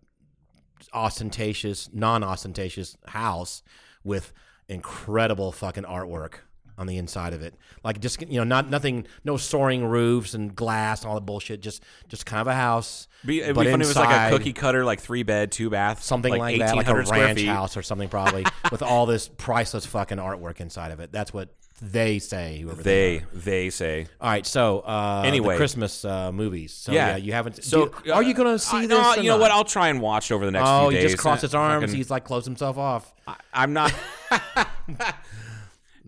ostentatious, non ostentatious house with incredible fucking artwork on the inside of it. Like just you know, not nothing, no soaring roofs and glass, and all that bullshit. Just just kind of a house. Be, it'd but be funny if it was like a cookie cutter, like three bed, two bath, Something like, that, like a 1800 ranch feet. house or something, probably [LAUGHS] with all this priceless fucking artwork inside of it. That's what they say. Whoever they, They they say. All right, so uh, Anyway. the Christmas uh, movies. So yeah. yeah, you haven't. So do- are you going to see I, this? No, you know not? what? I'll try and watch over the next Oh, few he days. just crossed his Uh, arms. fucking- He's like closed himself off. I, I'm not. [LAUGHS] [LAUGHS]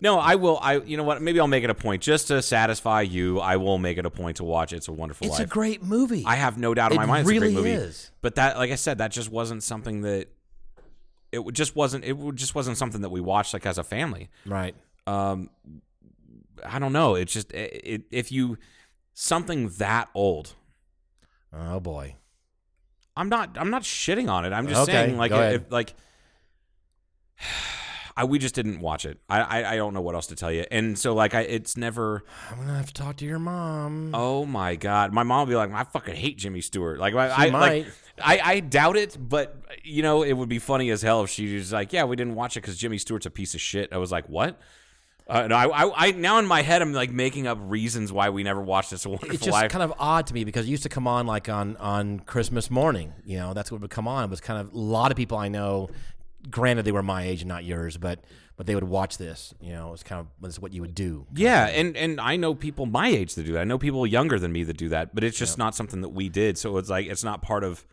no, I will. I you know what? Maybe I'll make it a point just to satisfy you. I will make it a point to watch. It's a Wonderful It's Life. a great movie. I have no doubt in It my mind it's a really great movie. is. But that, like I said, that just wasn't something that. It just wasn't. It just wasn't something that we watched like as a family. right. Um, I don't know. It's just it, it, if you something that old. Oh boy. I'm not. I'm not shitting on it. I'm just Okay, saying, like, if, like, I, we just didn't watch it. I, I I don't know what else to tell you. And so like I it's never. I'm gonna have to talk to your mom. Oh my god, my mom will be like, I fucking hate Jimmy Stewart. Like I, I might. like I, I doubt it, but you know it would be funny as hell if she was like, yeah, we didn't watch it because Jimmy Stewart's a piece of shit. I was like, what? Uh, no, I, I, I now in my head I'm like making up reasons why we never watched this Wonderful it's just Life. kind of odd to me because it used to come on like on on Christmas morning. You know, that's what would come on. It was kind of a lot of people I know. Granted, they were my age and not yours, but but they would watch this. You know, it's kind of was what you would do. Yeah, and and I know people my age that do that. I know people younger than me that do that, but it's just not something that we did. So it's like it's not part of.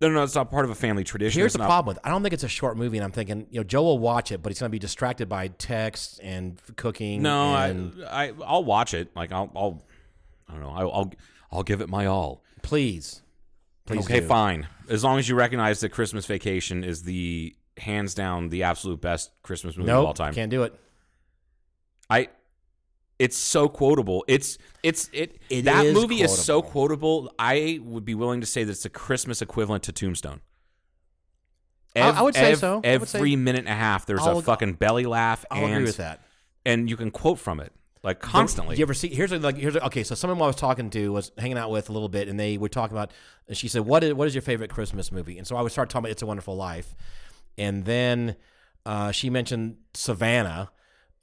No, no, it's not part of a family tradition. Here's It's the not- problem with. I don't think it's a short movie, and I'm thinking, you know, Joe will watch it, but he's going to be distracted by text and cooking. No, and I, I I'll watch it. Like I'll I'll I don't know. I'll I'll, I'll give it my all. please, please. okay, do. fine. As long as you recognize that Christmas Vacation is the hands down the absolute best Christmas movie of all Nope, time. can't do it. I it's so quotable. It's it's it, It that is movie is so quotable. I would be willing to say that it's a Christmas equivalent to Tombstone. I- I would say so. I would say- Every minute and a half, there's I'll- a fucking belly laugh, I'll and agree with that. and you can quote from it like constantly. You ever see? Here's a, like here's a, okay. So someone I was talking to was hanging out with a little bit, and they were talking about. And she said, "What is what is your favorite Christmas movie?" And so I would start talking about "It's a Wonderful Life," and then uh, she mentioned Savannah,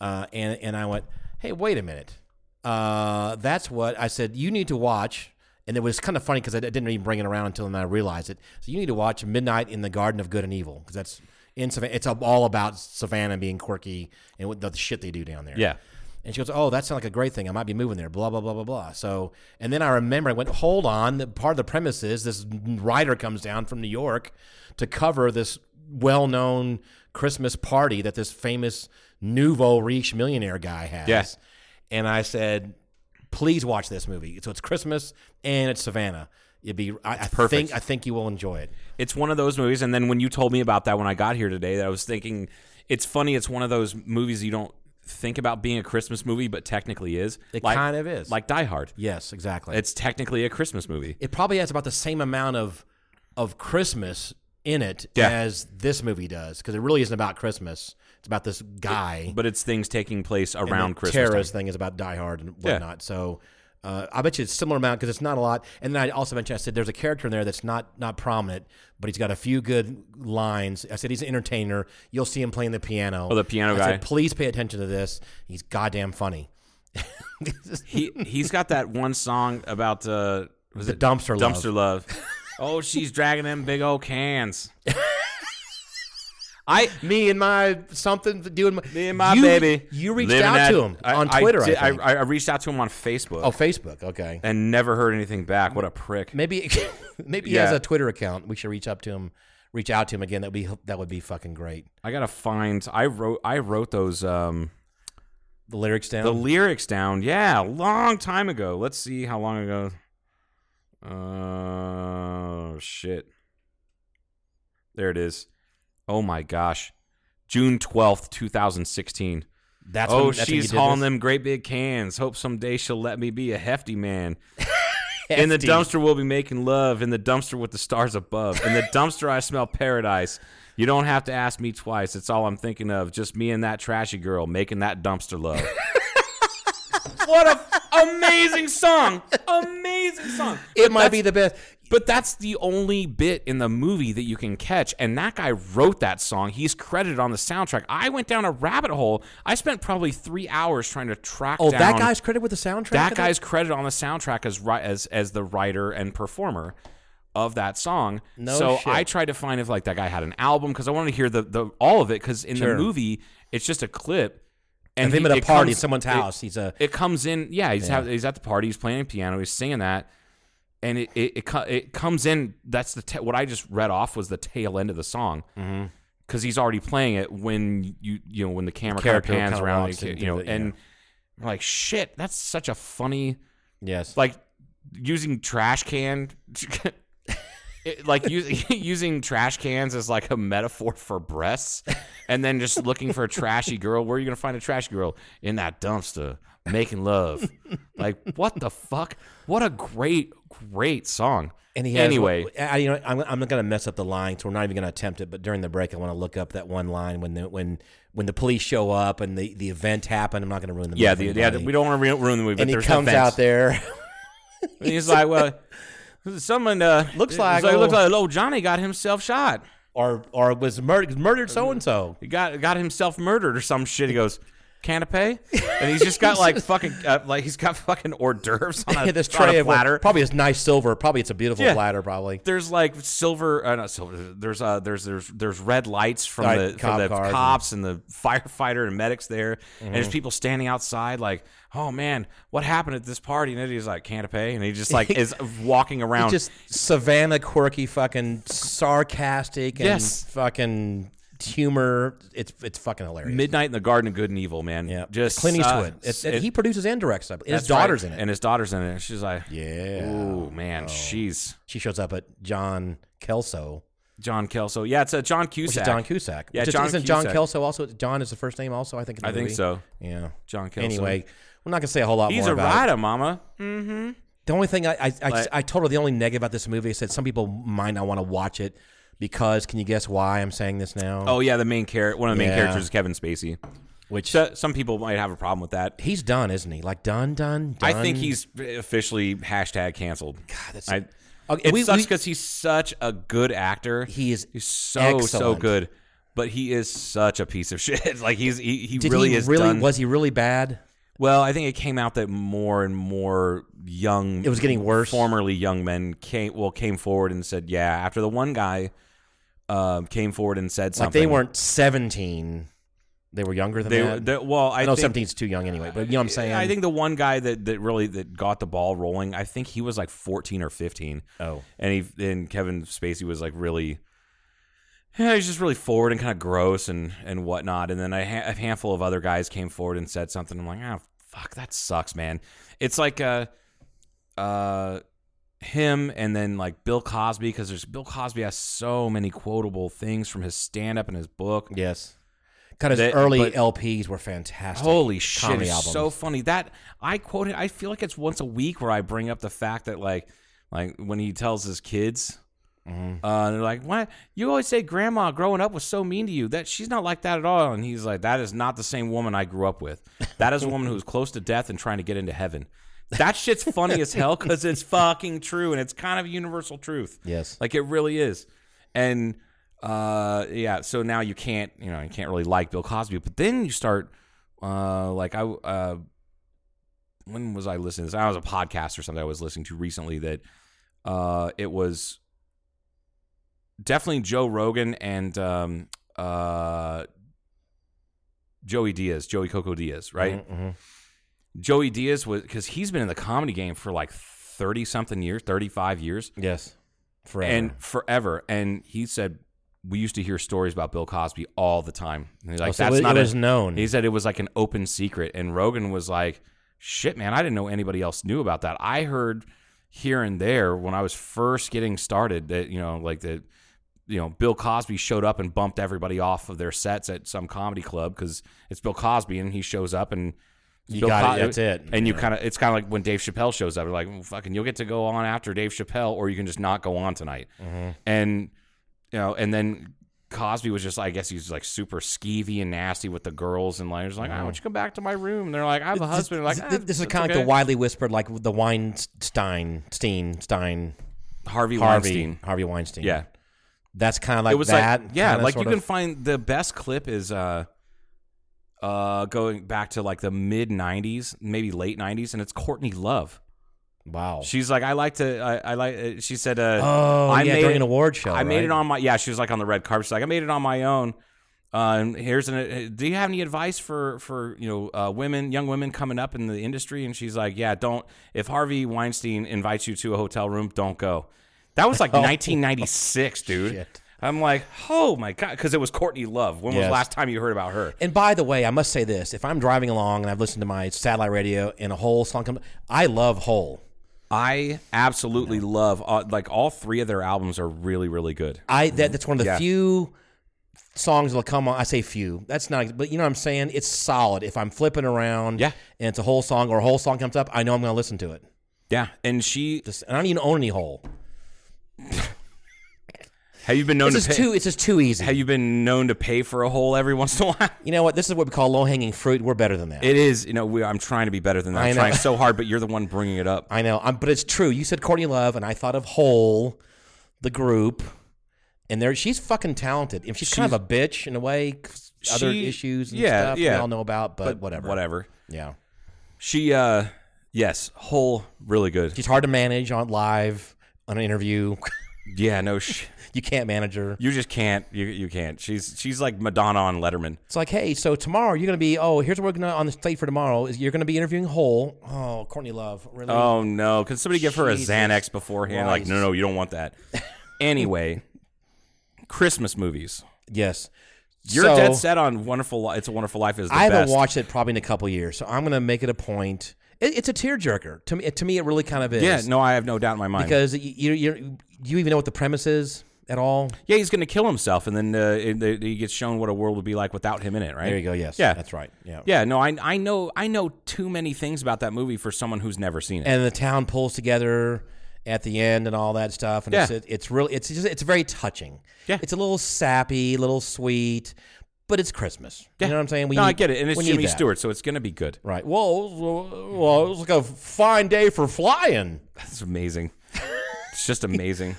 uh, and and I went, "Hey, wait a minute, uh, that's what I said. You need to watch." And it was kind of funny because I didn't even bring it around until then I realized it. So you need to watch Midnight in the Garden of Good and Evil because that's in Savannah. It's all about Savannah being quirky and what the shit they do down there. yeah. And she goes, "Oh, that sounds like a great thing. I might be moving there." Blah blah blah blah blah. So, and then I remember I went, "Hold on." The, part of the premise is this writer comes down from New York to cover this well-known Christmas party that this famous nouveau riche millionaire guy has. Yeah. And I said, "Please watch this movie." So it's Christmas and it's Savannah. It'd be. I, I perfect. think. I think you will enjoy it. It's one of those movies. And then when you told me about that when I got here today, that I was thinking, it's funny. It's one of those movies you don't think about being a Christmas movie, but technically is. It Like- kind of is. Like Die Hard. yes, exactly. It's technically a Christmas movie. it probably has about the same amount of of Christmas in it Yeah. as this movie does because it really isn't about Christmas. It's about this guy. But it's things taking place around Christmas. terrorist time. thing is about Die Hard and Yeah. whatnot. So uh, I bet you it's a similar amount because it's not a lot. And then I also mentioned I said there's a character in there that's not not prominent, but he's got a few good lines. I said he's an entertainer. You'll see him playing the piano. Oh, the piano I guy. Said, Please pay attention to this. He's goddamn funny. [LAUGHS] He he's got that one song about uh, was The it dumpster love. dumpster love. [LAUGHS] oh, she's dragging them big old cans. I [LAUGHS] Me and my something doing my, me and my you, baby. You reached living out that- to him I- on I Twitter. I, did- think. I, I reached out to him on Facebook. Oh, Facebook. Okay. and never heard anything back. What a prick. Maybe [LAUGHS] maybe he has Yeah. a Twitter account. We should reach up to him, reach out to him again. That would be that would be fucking great. I gotta find. I wrote. I wrote those. Um, The lyrics down. the lyrics down. Yeah, a long time ago. Let's see how long ago. Uh, shit. There it is. Oh my gosh, June twelfth, two thousand sixteen. that's Oh, when, that's she's hauling this? them great big cans. Hope someday she'll let me be a hefty man. [LAUGHS] In the dumpster, we'll be making love. In the dumpster with the stars above. In the dumpster, I smell paradise. You don't have to ask me twice. It's all I'm thinking of. Just me and that trashy girl making that dumpster love. [LAUGHS] what a amazing song! Amazing song. It But might be the best. But that's the only bit in the movie that you can catch. And that guy wrote that song. He's credited on the soundtrack. I went down a rabbit hole. I spent probably three hours trying to track Oh, that guy's credited with the soundtrack. that guy's credited on the soundtrack as as as the writer and performer of that song. No so shit. I tried to find if like that guy had an album because I wanted to hear the, the all of it because in Sure. the movie it's just a clip. And him he- at a party comes- at someone's it- house. He's a it comes in. Yeah, he's have- he's at the party. He's playing piano. He's singing that, and it it it, it comes in. That's the ta- what I just read off was the tail end of the song. Mm-hmm. Because he's already playing it when you you know when the camera kind of pans around, and, you know, the- and yeah. I'm like shit. That's such a funny yes. like using trash can. [LAUGHS] It, like using [LAUGHS] using trash cans as like a metaphor for breasts, and then just looking for a trashy girl. Where are you gonna find a trashy girl in that dumpster making love. like what the fuck? What a great, great song. And he has, anyway, I, you know, I'm, I'm not going to mess up the line, so we're not even going to attempt it. But during the break, I want to look up that one line when the when when the police show up and the, the event happened. I'm not going to ruin the movie. yeah, the, yeah, we don't want to ruin the movie. But and he comes events. out there. [LAUGHS] And he's like, well, someone uh, [LAUGHS] Looks like it looks like old Johnny got himself shot. or or was murdered murdered so and so. He got got himself murdered or some shit. He goes, canapé, and he's just got like [LAUGHS] fucking uh, like he's got fucking hors d'oeuvres on a, this on a tray of platter. probably it's nice silver. Probably it's a beautiful Yeah. platter. Probably. there's like silver, uh, not silver. There's uh, there's there's there's red lights from Right, the cop from the cars and- cops and, the firefighter and medics there, and Mm-hmm. there's people standing outside like, oh man, what happened at this party? And then he's like, canapé, and he just like [LAUGHS] is walking around. Just Savannah quirky, fucking sarcastic, and Yes. fucking humor. It's it's fucking hilarious. Midnight in the Garden of Good and Evil, man. yeah, just Clint uh, Eastwood. It's, it- he produces and directs. I believe. His that's right. daughter's in it. and his daughter's in it. She's like, yeah. ooh man, she's She shows up at John Kelso, John Kelso. Yeah, it's a John which Cusack. is John Cusack. Yeah, John isn't John Kelso also? John is the first name also. I think. I think so. Yeah. John Kelso. Anyway, we're not gonna say a whole lot he's more a it. writer, Mama. The only thing I I, I, Like- I told her the only negative about this movie I said some people might not want to watch it because can you guess why I'm saying this now? Oh yeah, the main character. One of the main Yeah. characters is Kevin Spacey. which So, some people might have a problem with that. he's done, isn't he? Like done, done, done. I think he's officially hashtag canceled. God, that's- I, Okay, it we- sucks we- because he's such a good actor. He is He's so so excellent. good, but he is such a piece of [LAUGHS] shit. like he's he, he Did really he is really done. was he really bad? Well, I think it came out that more and more young It was getting worse? Formerly young men came well came forward and said, "Yeah." After the one guy um, came forward and said something. Like they weren't 17. They were younger than They, that. they- well, I, I know think, 17 is too young anyway, but you know what I'm saying? I think the one guy that, that really that got the ball rolling, I think he was like 14 or 15. Oh. and he and Kevin Spacey was like really. Yeah, he's just really forward and kind of gross and and whatnot. And then a, ha- a handful of other guys came forward and said something. I'm like, oh fuck, that sucks, man. It's like uh, uh, him and then like Bill Cosby because there's Bill Cosby has so many quotable things from his stand up and his book. Yes. Kind of his early but- LPs were fantastic. Holy shit! It's so funny that I quote it. I feel like it's once a week where I bring up the fact that like, like when he tells his kids, Mm-hmm. uh, they're like, "What? You always say Grandma growing up was so mean to you. That she's not like that at all." And he's like, "That is not the same woman I grew up with. That is a woman who was close to death and trying to get into heaven." That shit's funny as hell because it's [LAUGHS] fucking true and it's kind of a universal truth. Yes. Like it really is. And uh yeah, so now you can't, you know, you can't really like Bill Cosby, but then you start uh like I uh when was I listening to this? I was a podcast or something I was listening to recently that uh it was definitely Joe Rogan and um uh Joey Diaz, Joey Coco Diaz, right? Mhm. Joey Diaz was because he's been in the comedy game for like thirty something years, thirty five years, Yes. Forever. and forever. And he said we used to hear stories about Bill Cosby all the time. And he's like, Oh, so that's it not it a- was known. He said it was like an open secret, and Rogan was like, "Shit, man, I didn't know anybody else knew about that. I heard here and there when I was first getting started that you know, like that." You know, Bill Cosby showed up and bumped everybody off of their sets at some comedy club because it's Bill Cosby and he shows up and You Bill got it, that's it. And you kind of, it's kind of like when Dave Chappelle shows up. You're like, well, fucking, you'll get to go on after Dave Chappelle, or you can just not go on tonight. Mm-hmm. And you know, and then Cosby was just, I guess he's like super skeevy and nasty with the girls, and like, he's like, I want you come back to my room. And they're like, I have a husband. Like, This, "Ah, this is kind of like the widely whispered, like the Weinstein, Stein, Stein, Harvey, Harvey, Weinstein. Harvey Weinstein. Yeah, That's kind of like it was that. like, yeah, like you sort can find the best clip is uh, uh, going back to like the mid '90s, maybe late '90s, and it's Courtney Love. Wow. She's like, I like to, I, I like. uh, She said, uh, Oh, I yeah, made during it- an award show, I made it on my. Yeah, she was like on the red carpet. She's like, I made it on my own. Uh, and here's an. uh, Do you have any advice for for you know uh, women, young women coming up in the industry? And she's like, Yeah, don't. If Harvey Weinstein invites you to a hotel room, don't go. That was like [LAUGHS] 1996, dude. Oh, Shit. I'm like, oh my god, because it was Courtney Love. When was Yes. the last time you heard about her? And by the way, I must say this: if I'm driving along and I've listened to my satellite radio and a Hole song comes, I love Hole. I absolutely love uh, like all three of their albums are really really good. I that, that's one of the Yeah. few songs that'll come on. I say few. That's not, but you know what I'm saying. It's solid. If I'm flipping around, Yeah. and it's a Hole song or a Hole song comes up, I know I'm going to listen to it. Yeah, and she Just, and I don't even own any Hole. [LAUGHS] have you been known It's to pay, too. It's just too easy. have you been known to pay for a hole every [LAUGHS] once in a while? you know what? This is what we call low hanging fruit. We're better than that. It is, you know, we, I'm trying to be better than that. I I'm know. trying so hard, but you're the one bringing it up. I know, I'm, but it's true. You said Courtney Love, and I thought of Hole, the group, and there she's fucking talented. If she's, kind of a bitch in a way. Other She- issues, and yeah, stuff yeah. we all know about, but, whatever. Whatever. Yeah, She, uh, yes, Hole really good. she's hard to manage on live on an interview. [LAUGHS] Yeah, no, sh- you can't manage her. you just can't. You you can't. She's she's like Madonna on Letterman. It's like, hey, so tomorrow you're gonna be. Oh, here's what we're gonna on the slate for tomorrow is you're gonna be interviewing Hole. Oh, Courtney Love, really? Oh no! Can somebody give her a Jesus Xanax beforehand? Like, no, Christ. no, you don't want that. [LAUGHS] anyway, Christmas movies. yes. You're So- dead set on Wonderful. Li- It's a Wonderful Life is the I haven't best. watched it probably in a couple years, so I'm gonna make it a point. It, it's a tearjerker to me. To me, it really kind of is. Yeah, no, I have no doubt in my mind. because you, you, you, you even know what the premise is at all. yeah, he's going to kill himself, and then uh, it- it- he gets shown what a world would be like without him in it. Right? There you go. Yes. Yeah. That's right. Yeah. Yeah, no, I I know I know too many things about that movie for someone who's never seen it. And the town pulls together at the end and all that stuff, and it's it's really it's just it's very touching. Yeah. It's a little sappy, a little sweet, but it's Christmas. yeah. You know what I'm saying? We no, I need- get it, and it's we need Jimmy that. Stewart, so it's going to be good. Right. Well, well, well, it was like a fine day for flying. That's amazing. [LAUGHS] it's just amazing.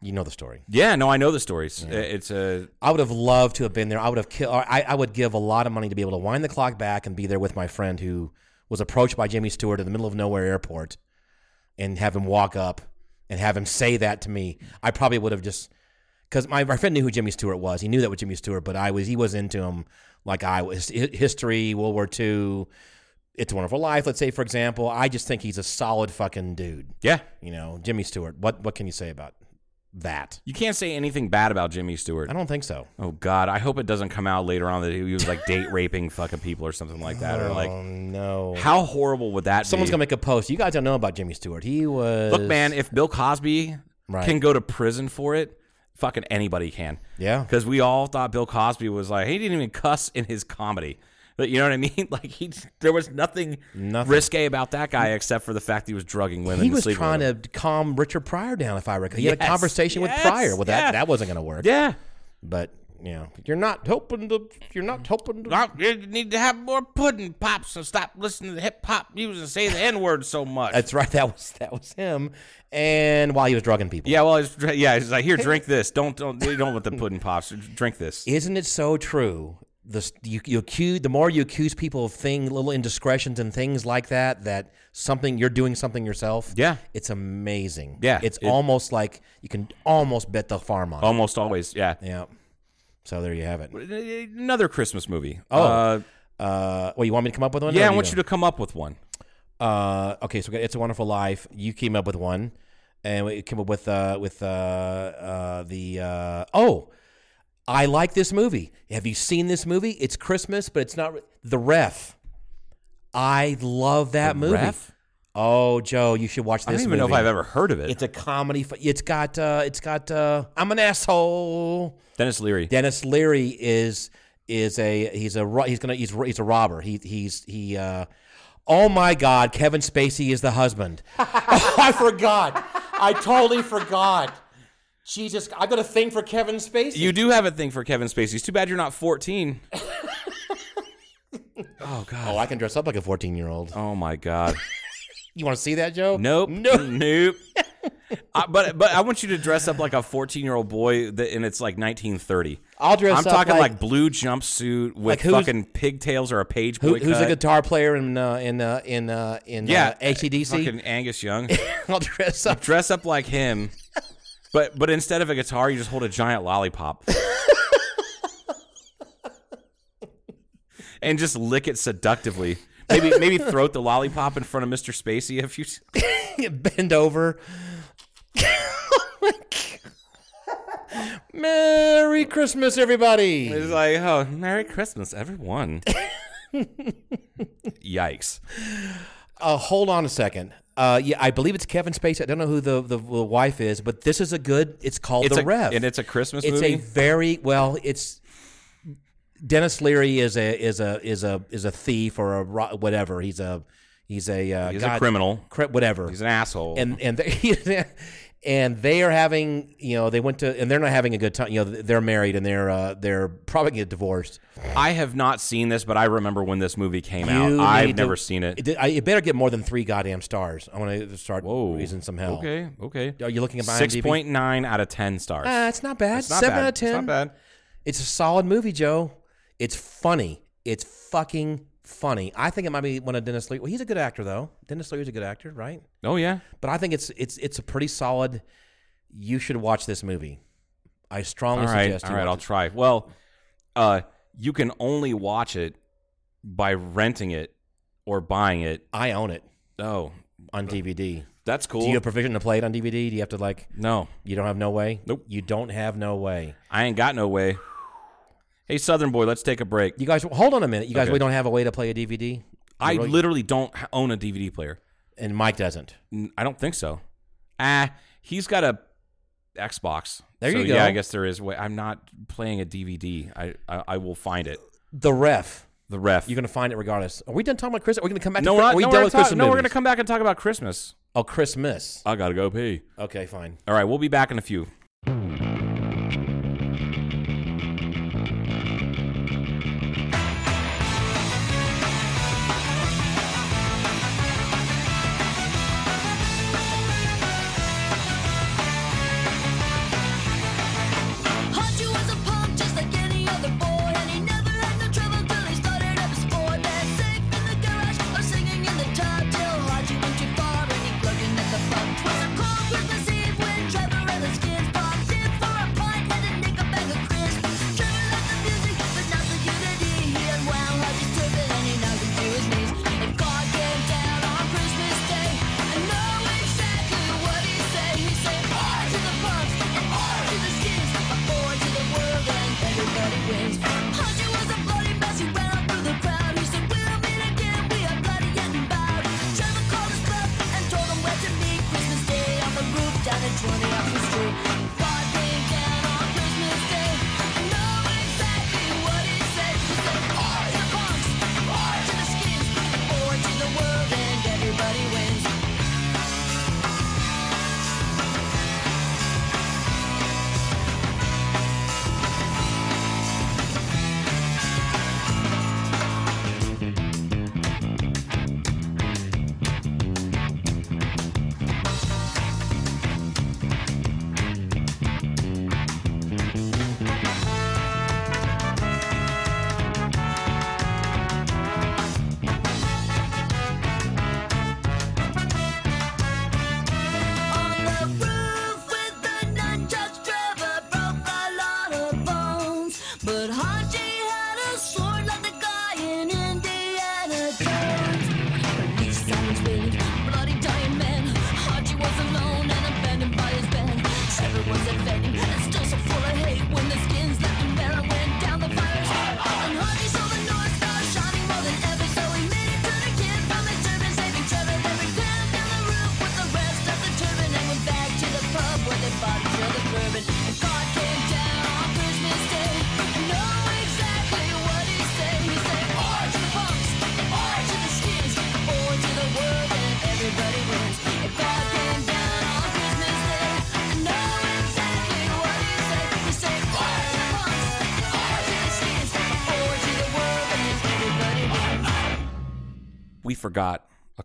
You know the story. Yeah, no, I know the stories. Uh, It's a I would have loved to have been there. I would have killed. I, I would give a lot of money to be able to wind the clock back and be there with my friend who was approached by Jimmy Stewart in the middle of nowhere airport, and have him walk up and have him say that to me. I probably would have just because my, my friend knew who Jimmy Stewart was. He knew that was Jimmy Stewart, but I was he was into him like I was. History, World War II, It's a Wonderful Life. Let's say for example, I just think he's a solid fucking dude. yeah. You know, Jimmy Stewart. What what can you say about that? You can't say anything bad about Jimmy Stewart. I don't think so. Oh God, I hope it doesn't come out later on that he was like date raping [LAUGHS] fucking people or something like that, or oh, like oh no. how horrible would that Someone's be? gonna make a post. You guys don't know about Jimmy Stewart. He was Look, man, if Bill Cosby Right. can go to prison for it, fucking anybody can. Yeah. Because we all thought Bill Cosby was like, he didn't even cuss in his comedy. But you know what I mean? [LAUGHS] Like he, there was nothing, Nothing. risque about that guy except for the fact that he was drugging women. he and was sleeping trying with to calm Richard Pryor down. If I recall, he had a conversation yes, with Pryor. Well, that yeah. that wasn't gonna work. Yeah. But you know, you're not hoping to. You're not hoping to. No, You need to have more pudding pops and stop listening to hip hop music and say the N word so much. That's right. That was that was him. And while he was drugging people. yeah, well, it's, yeah, it's like here, drink this. Don't don't you don't want the pudding pops. Drink this. Isn't it so true? The you, you accuse the more you accuse people of thing little indiscretions and things like that that something you're doing something yourself. Yeah. it's amazing. Yeah, it's it- almost like you can almost bet the farm on. it. Almost always, yeah. Yeah. So there you have it. Another Christmas movie. Oh. Uh, Uh, well, you want me to come up with one? yeah, I want go? you to come up with one. Uh, okay, so it's a Wonderful Life. You came up with one, and we came up with uh, with uh, uh, the uh, oh, I like this movie. Have you seen this movie? It's Christmas, but it's not the Ref. I love that The movie. Ref? Oh, Joe, you should watch this. Movie. I don't even know if movie. I've ever heard of it. It's a comedy. f- It's got. Uh, it's got. Uh, I'm an asshole. Denis Leary. Denis Leary is is a he's a ro- he's gonna he's he's a robber. He he's he. Uh, oh my God, Kevin Spacey is the husband. [LAUGHS] I forgot. I totally forgot. Jesus, I got a thing for Kevin Spacey. You do have a thing for Kevin Spacey. It's too bad you're not 14. [LAUGHS] oh God. oh, I can dress up like a fourteen year old. Oh my God. [LAUGHS] You want to see that, Joe? Nope. No. [LAUGHS] Nope. Uh, but but I want you to dress up like a 14 year old boy, that, and it's like 1930. I'll dress I'm up talking like- like, blue jumpsuit with Like fucking pigtails or a page Who, who's cut. a guitar player in uh, in uh, in uh, in Yeah, uh, ACDC? Fucking Angus Young. I'll dress up. dress up like him, but but instead of a guitar, you just hold a giant lollipop. [LAUGHS] and just lick it seductively. Maybe maybe throat the lollipop in front of Mr. Spacey if you [LAUGHS] bend over. [LAUGHS] Merry Christmas, everybody! It's like, oh, Merry Christmas, everyone. Yikes. Uh, hold on a second. Uh, yeah, I believe it's Kevin Spacey. I don't know who the, the, the wife is, but this is a good. It's called It's The a- Ref, and it's a Christmas movie. it's movie? a very well. It's Denis Leary is a is a is a is a thief or a whatever. He's a he's a uh, He's a God- criminal. cri- whatever. He's an asshole. and and [LAUGHS] they, and they are having you know they went to and they're not having a good time. You know they're married and they're uh, they're probably gonna get divorced. I have not seen this, but I remember when this movie came You out. I've to- never seen it. It, it better get more than three goddamn stars. I want to start Whoa. raising some hell. Okay, okay. Are you looking at my Six IMDb? point nine out of ten stars. Uh, it's not bad. It's not Seven bad. out of ten. It's not bad. It's a solid movie, Joe. It's funny. It's fucking funny. I think it might be one of Denis Leary. Well, he's a good actor though. Denis Leary's a good actor, right? Oh yeah. But I think it's it's it's a pretty solid. You should watch this movie. I strongly All right, suggest. all you right. I'll it. try. Well, uh, you can only watch it by renting it or buying it. I own it Oh, on DVD. that's cool. Do you have provision to play it on DVD? Do you have to like? no, You don't have no way. Nope. You don't have no way. I ain't got no way. Hey, Southern boy, let's take a break. You guys, hold on a minute. You guys, Okay. we don't have a way to play a DVD. I really- literally don't h- own a DVD player. and Mike doesn't. N- I don't think so. Ah, he's got a Xbox. There So, you go. Yeah. I guess there is. way. I'm not playing a DVD. I, I I will find it. The ref. The ref. You're gonna find it regardless. Are we done talking about Christmas? Are we gonna come back? no, to we're not. Are we no, done we're with talk- no, we're gonna come back and talk about Christmas. Oh, Christmas. I gotta go pee. Okay, fine. All right, we'll be back in a few.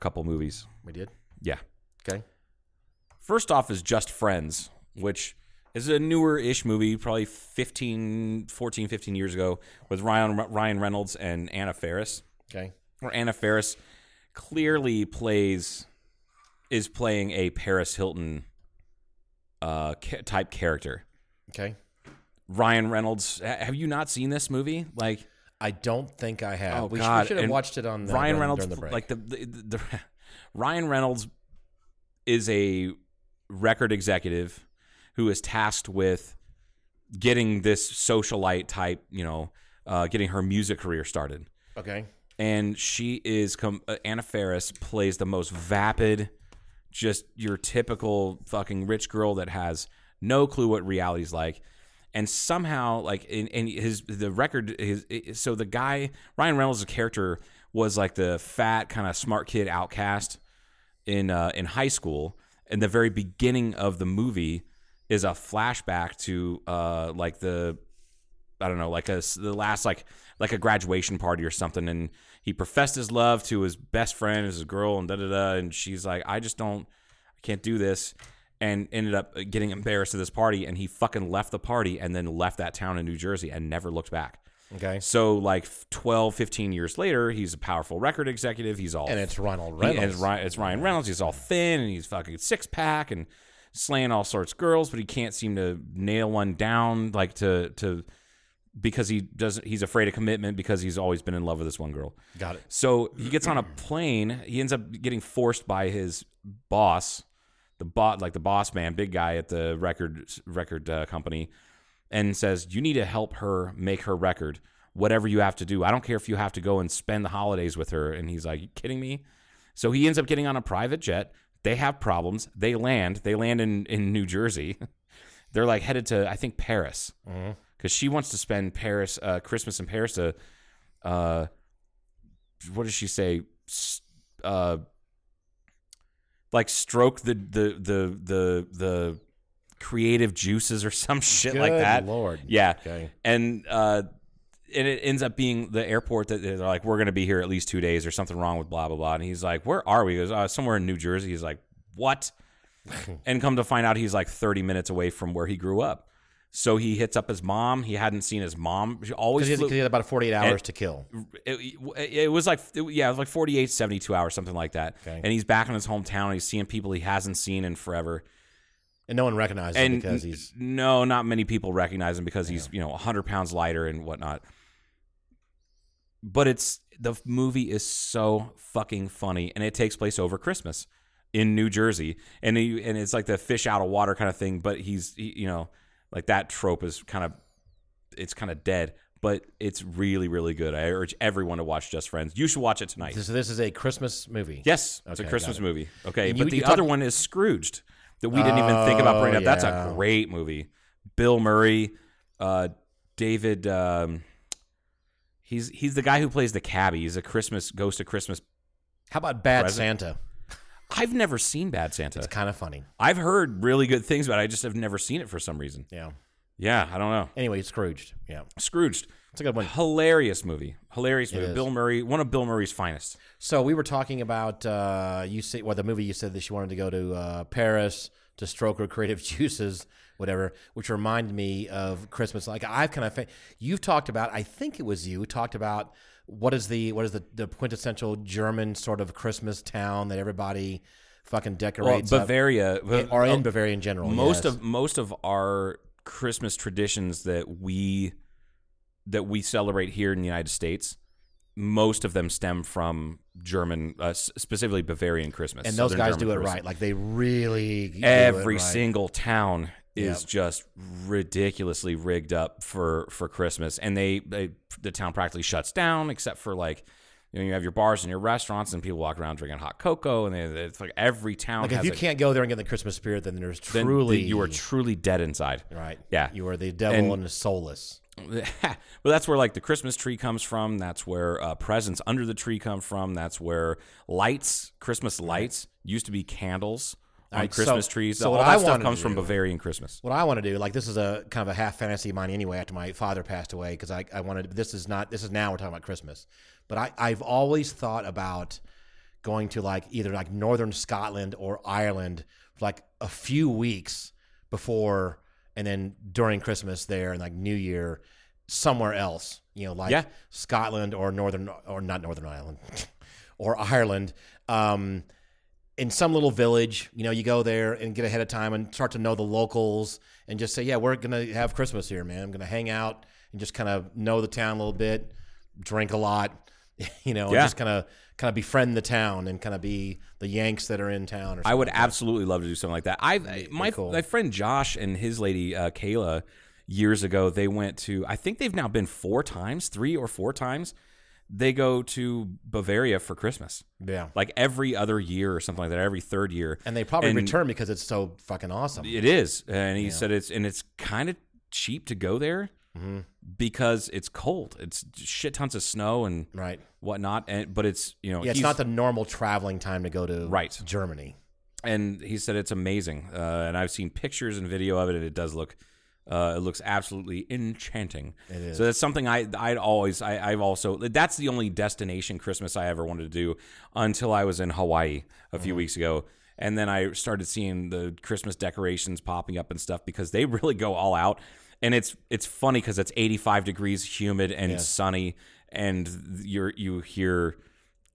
Couple movies. We did. Yeah. Okay. First off is Just Friends, which is a newer ish movie, probably 15, 14, 15 years ago, with Ryan, Ryan Reynolds and Anna Faris. Okay. Where Anna Faris clearly plays, is playing a Paris Hilton uh, type character. Okay. Ryan Reynolds, have you not seen this movie? Like, I don't think I have. Oh, we, God. we should have And watched it on the, Ryan Reynolds, the like the, the, the [LAUGHS] Ryan Reynolds is a record executive who is tasked with getting this socialite type, you know, uh, getting her music career started. okay. And she is com- uh, Anna Faris plays the most vapid, just your typical fucking rich girl that has no clue what reality's like. And somehow, like, in, in his the record, his so the guy Ryan Reynolds' character was like the fat kind of smart kid outcast in uh, in high school. And the very beginning of the movie is a flashback to uh, like the I don't know, like a the last like like a graduation party or something, and he professed his love to his best friend, his girl, and da da da, and she's like, I just don't, I can't do this, and ended up getting embarrassed at this party, and he fucking left the party and then left that town in New Jersey and never looked back. Okay. So like 12, 15 years later, he's a powerful record executive. He's all And it's Ronald he- and Reynolds. it's Ryan, it's Ryan Reynolds. He's all thin and he's fucking six pack and slaying all sorts of girls, but he can't seem to nail one down like to to because he doesn't. He's afraid of commitment because he's always been in love with this one girl. Got it. So he gets on a plane. He ends up getting forced by his boss, the bot like the boss man, big guy at the record record uh, company, and says, "You need to help her make her record. Whatever you have to do. I don't care if you have to go and spend the holidays with her." And he's like, "You kidding me?" So he ends up getting on a private jet. They have problems. They land. They land in in New Jersey. [LAUGHS] They're like headed to I think Paris because she wants to spend Paris uh, Christmas in Paris to. Uh, what does she say? Uh, like stroke the the the the the creative juices or some [LAUGHS] shit like that. Lord. Yeah. Okay. And uh and it ends up being the airport that they're like, we're going to be here at least two days. There's something wrong with blah blah blah. And he's like, where are we? He goes, uh, somewhere in New Jersey. He's like, what? [LAUGHS] and come to find out, he's like 30 minutes away from where he grew up. So he hits up his mom. He hadn't seen his mom. She always Because he, flew- he had about 48 hours to kill. it, it was like it- yeah, it was like 48, 72 hours, something like that. Okay. And he's back in his hometown. And he's seeing people he hasn't seen in forever. And no one recognizes him because he's. no, not many people recognize him because he's you know hundred pounds lighter and whatnot. But it's the movie is so fucking funny, and it takes place over Christmas in New Jersey, and he, and it's like the fish out of water kind of thing. But he's he, you know like that trope is kind of it's kind of dead. But it's really, really good. I urge everyone to watch Just Friends. You should watch it tonight. So this is a Christmas movie. Yes, it's a Christmas it. movie. Okay, And but the you talk- other one is Scrooged that we didn't even think about bringing Oh, up. That's a great movie. Bill Murray, uh, David. Um, he's he's the guy who plays the cabbie. He's a Christmas Ghost of Christmas. How about Bad Present. Santa? I've never seen Bad Santa. It's kind of funny. I've heard really good things about. it. I just have never seen it for some reason. Yeah. Yeah, I don't know. Anyway, Scrooged. Yeah. Scrooged. It's a good one. Hilarious movie. Hilarious movie. Bill Murray, one of Bill Murray's finest. So we were talking about uh, you say well the movie you said that she wanted to go to uh, Paris to stroke her creative [LAUGHS] juices, whatever, which reminded me of Christmas. Like I've kind of you've talked about. I think it was you talked about what is the what is the, the quintessential German sort of Christmas town that everybody fucking Well, decorates up- Bavaria, or in Bavaria in general. most yes. of most of our Christmas traditions that we that we celebrate here in the United States, most of them stem from German, uh, specifically Bavarian Christmas. and those Southern guys German do it Christmas. right. Like they really Every right. single town is Yep. just ridiculously rigged up for for Christmas, and they, they the town practically shuts down except for like. You, know, you have your bars and your restaurants, and people walk around drinking hot cocoa, and they, it's like every town Like if you a- can't go there and get the Christmas spirit, then there's then truly you are truly dead inside. right. Yeah. you are the devil And- and, the soulless. [LAUGHS] well, that's where like the Christmas tree comes from. That's where uh, presents under the tree come from. That's where lights, Christmas lights, used to be candles on Alright, so- Christmas trees. so All what that I stuff comes to from Bavarian Christmas. What I want to do, like this is a kind of a half fantasy of mine anyway. After my father passed away, because I, I wanted this is not this is now we're talking about Christmas, but I I've always thought about going to like either like northern Scotland or Ireland for like a few weeks before and then during Christmas there and like New Year somewhere else, you know, like Yeah. Scotland or northern or not Northern Ireland [LAUGHS] or Ireland. Um, in some little village, you know, you go there and get ahead of time and start to know the locals and just say, yeah, we're going to have Christmas here, man. I'm going to hang out and just kind of know the town a little bit, drink a lot, [LAUGHS] you know, and Yeah. just kind of kind of befriend the town and kind of be the Yanks that are in town. Or I would like absolutely love to do something like that. I my cool. my friend Josh and his lady uh, Kayla years ago they went to I think they've now been four times, three or four times. They go to Bavaria for Christmas, Yeah. like every other year or something like that, every third year. And they probably And return because it's so fucking awesome. It is, and he said it's and it's kind of cheap to go there Mm-hmm. because it's cold. It's shit tons of snow and Right. whatnot, and but it's you know Yeah, it's not the normal traveling time to go to Right. Germany. and he said it's amazing. Uh, and I've seen pictures and video of it, and it does look. Uh, it looks absolutely enchanting. It is. So that's something I I'd always I, I've also that's the only destination Christmas I ever wanted to do until I was in Hawaii a few weeks ago, and then I started seeing the Christmas decorations popping up and stuff because they [LAUGHS] really go all out, and it's it's funny because it's 85 degrees, humid and sunny, and you're you hear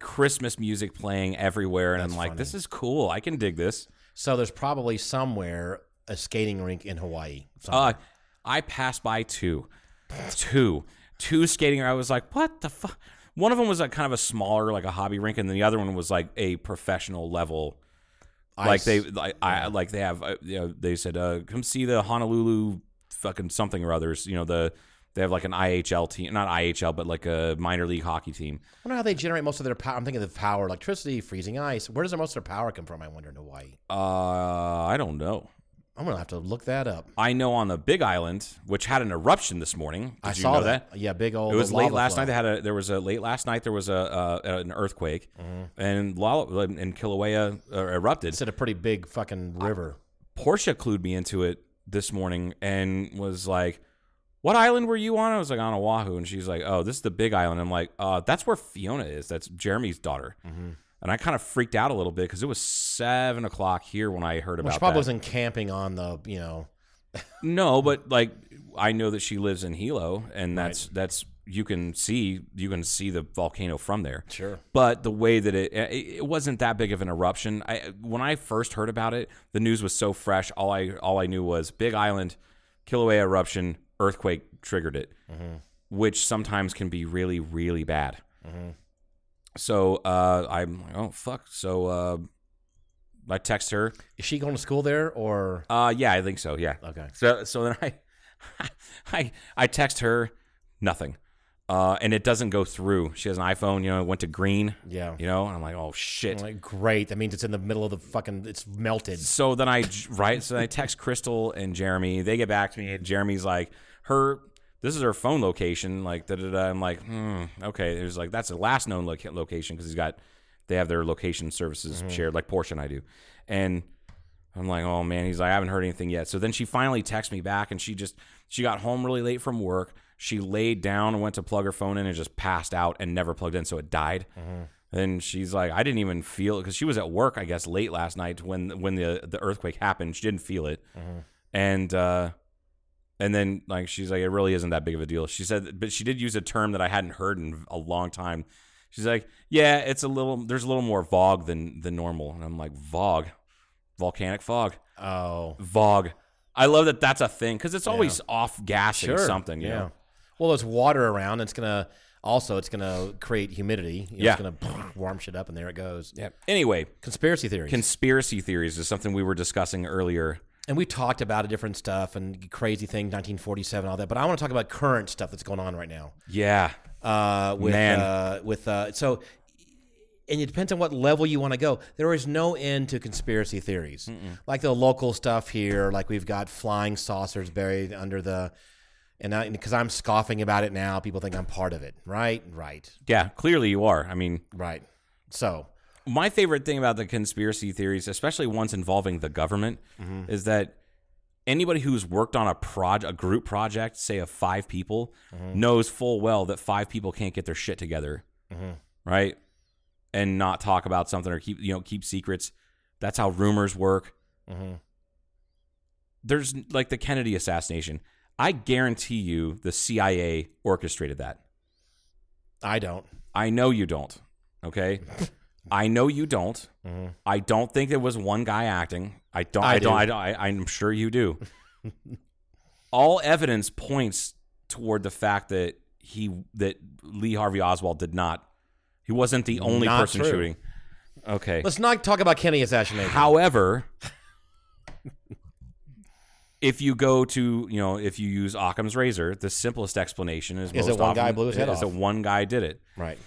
Christmas music playing everywhere, and I'm like, this is cool. I can dig this. So there's probably somewhere a skating rink in Hawaii. Uh, I passed by two, two, two skating. I was like, what the fuck? One of them was like kind of a smaller, like a hobby rink, and then the other one was like a professional level. Like they, like, I, like they have, uh, you know, they said, uh, come see the Honolulu fucking something or others. You know, the they have like an IHL team, not IHL, but like a minor league hockey team. I wonder how they generate most of their power. I'm thinking of the power, electricity, freezing ice. Where does most of their power come from? I wonder in Hawaii. Uh, I don't know. I'm gonna have to look that up. I know on the Big Island, which had an eruption this morning. Did I you saw know that. Yeah, big old. It was late last flow. night. They had a there was a late last night. There was a uh, an earthquake, and Lala, and Kilauea uh, erupted. It's at a pretty big fucking river. Portia clued me into it this morning and was like, "What island were you on?" I was like, "On Oahu," and she's like, "Oh, this is the Big Island." I'm like, "Uh, that's where Fiona is. That's Jeremy's daughter." And I kind of freaked out a little bit because it was seven o'clock here when I heard Well, about she probably that. wasn't camping on the, you know, [LAUGHS] No, but like I know that she lives in Hilo, and that's that's you can see you can see the volcano from there. Sure. But the way that it it, it wasn't that big of an eruption. I when I first heard about it, the news was so fresh. All I all I knew was Big Island, Kilauea eruption, earthquake triggered it, mm-hmm. which sometimes can be really really bad. Mm-hmm. So uh, I'm like, oh fuck. So uh, I text her. is she going to school there or? Uh, yeah, I think so. Yeah. Okay. So so then I, [LAUGHS] I I text her nothing, uh, and it doesn't go through. She has an iPhone. You know, it went to green. Yeah. You know, and I'm like, oh shit. I'm like, great. That means it's in the middle of the fucking. It's melted. So then I [LAUGHS] right. So then I text Crystal and Jeremy. They get back to me. And Jeremy's like, her. This is her phone location. Like, da da da. I'm like, hmm, okay. There's like that's the last known loca- location because he's got. They have their location services shared, like Portia and I do, and I'm like, oh man. He's like, I haven't heard anything yet. So then she finally texts me back, and she just she got home really late from work. She laid down and went to plug her phone in and just passed out and never plugged in, so it died. And she's like, I didn't even feel it because she was at work, I guess, late last night when when the the earthquake happened. She didn't feel it, and uh, and then like she's like, it really isn't that big of a deal. She said, but she did use a term that I hadn't heard in a long time. She's like, yeah, it's a little, there's a little more vog than than normal, and I'm like, vog, volcanic fog, Oh, vog. I love that that's a thing because it's always off gassing sure. something. Yeah. know? Well, there's water around. It's gonna also. It's gonna create humidity. You know, Yeah. It's gonna [LAUGHS] warm shit up, and there it goes. Yeah. Anyway, Conspiracy theories. conspiracy theories is something we were discussing earlier. And we talked about a different stuff and crazy thing, 1947, all that. But I want to talk about current stuff that's going on right now. Yeah. uh, with Man. Uh, with uh, so, and it depends on what level you want to go. There is no end to conspiracy theories, like the local stuff here. Like we've got flying saucers buried under the, and because I'm scoffing about it now, people think I'm part of it. Right, right, Yeah. Clearly, you are. I mean, right. So my favorite thing about the conspiracy theories, especially ones involving the government, mm-hmm. is that anybody who's worked on a proj- a group project, say of five people, mm-hmm. knows full well that five people can't get their shit together, mm-hmm. right? And not talk about something or keep you know keep secrets. That's how rumors work. There's like the Kennedy assassination. I guarantee you, the CIA orchestrated that. I don't. I know you don't. Okay. [LAUGHS] I know you don't. Mm-hmm. I don't think it was one guy acting. I don't. I, I don't. do. I don't. I, I'm sure you do. [LAUGHS] All evidence points toward the fact that he that Lee Harvey Oswald did not. He wasn't the only Not person true. shooting. Okay. Let's not talk about Kenny assassination. However, [LAUGHS] if you go to you know if you use Occam's razor, the simplest explanation is Is most that one guy blew his head is off. that one guy did it. Right.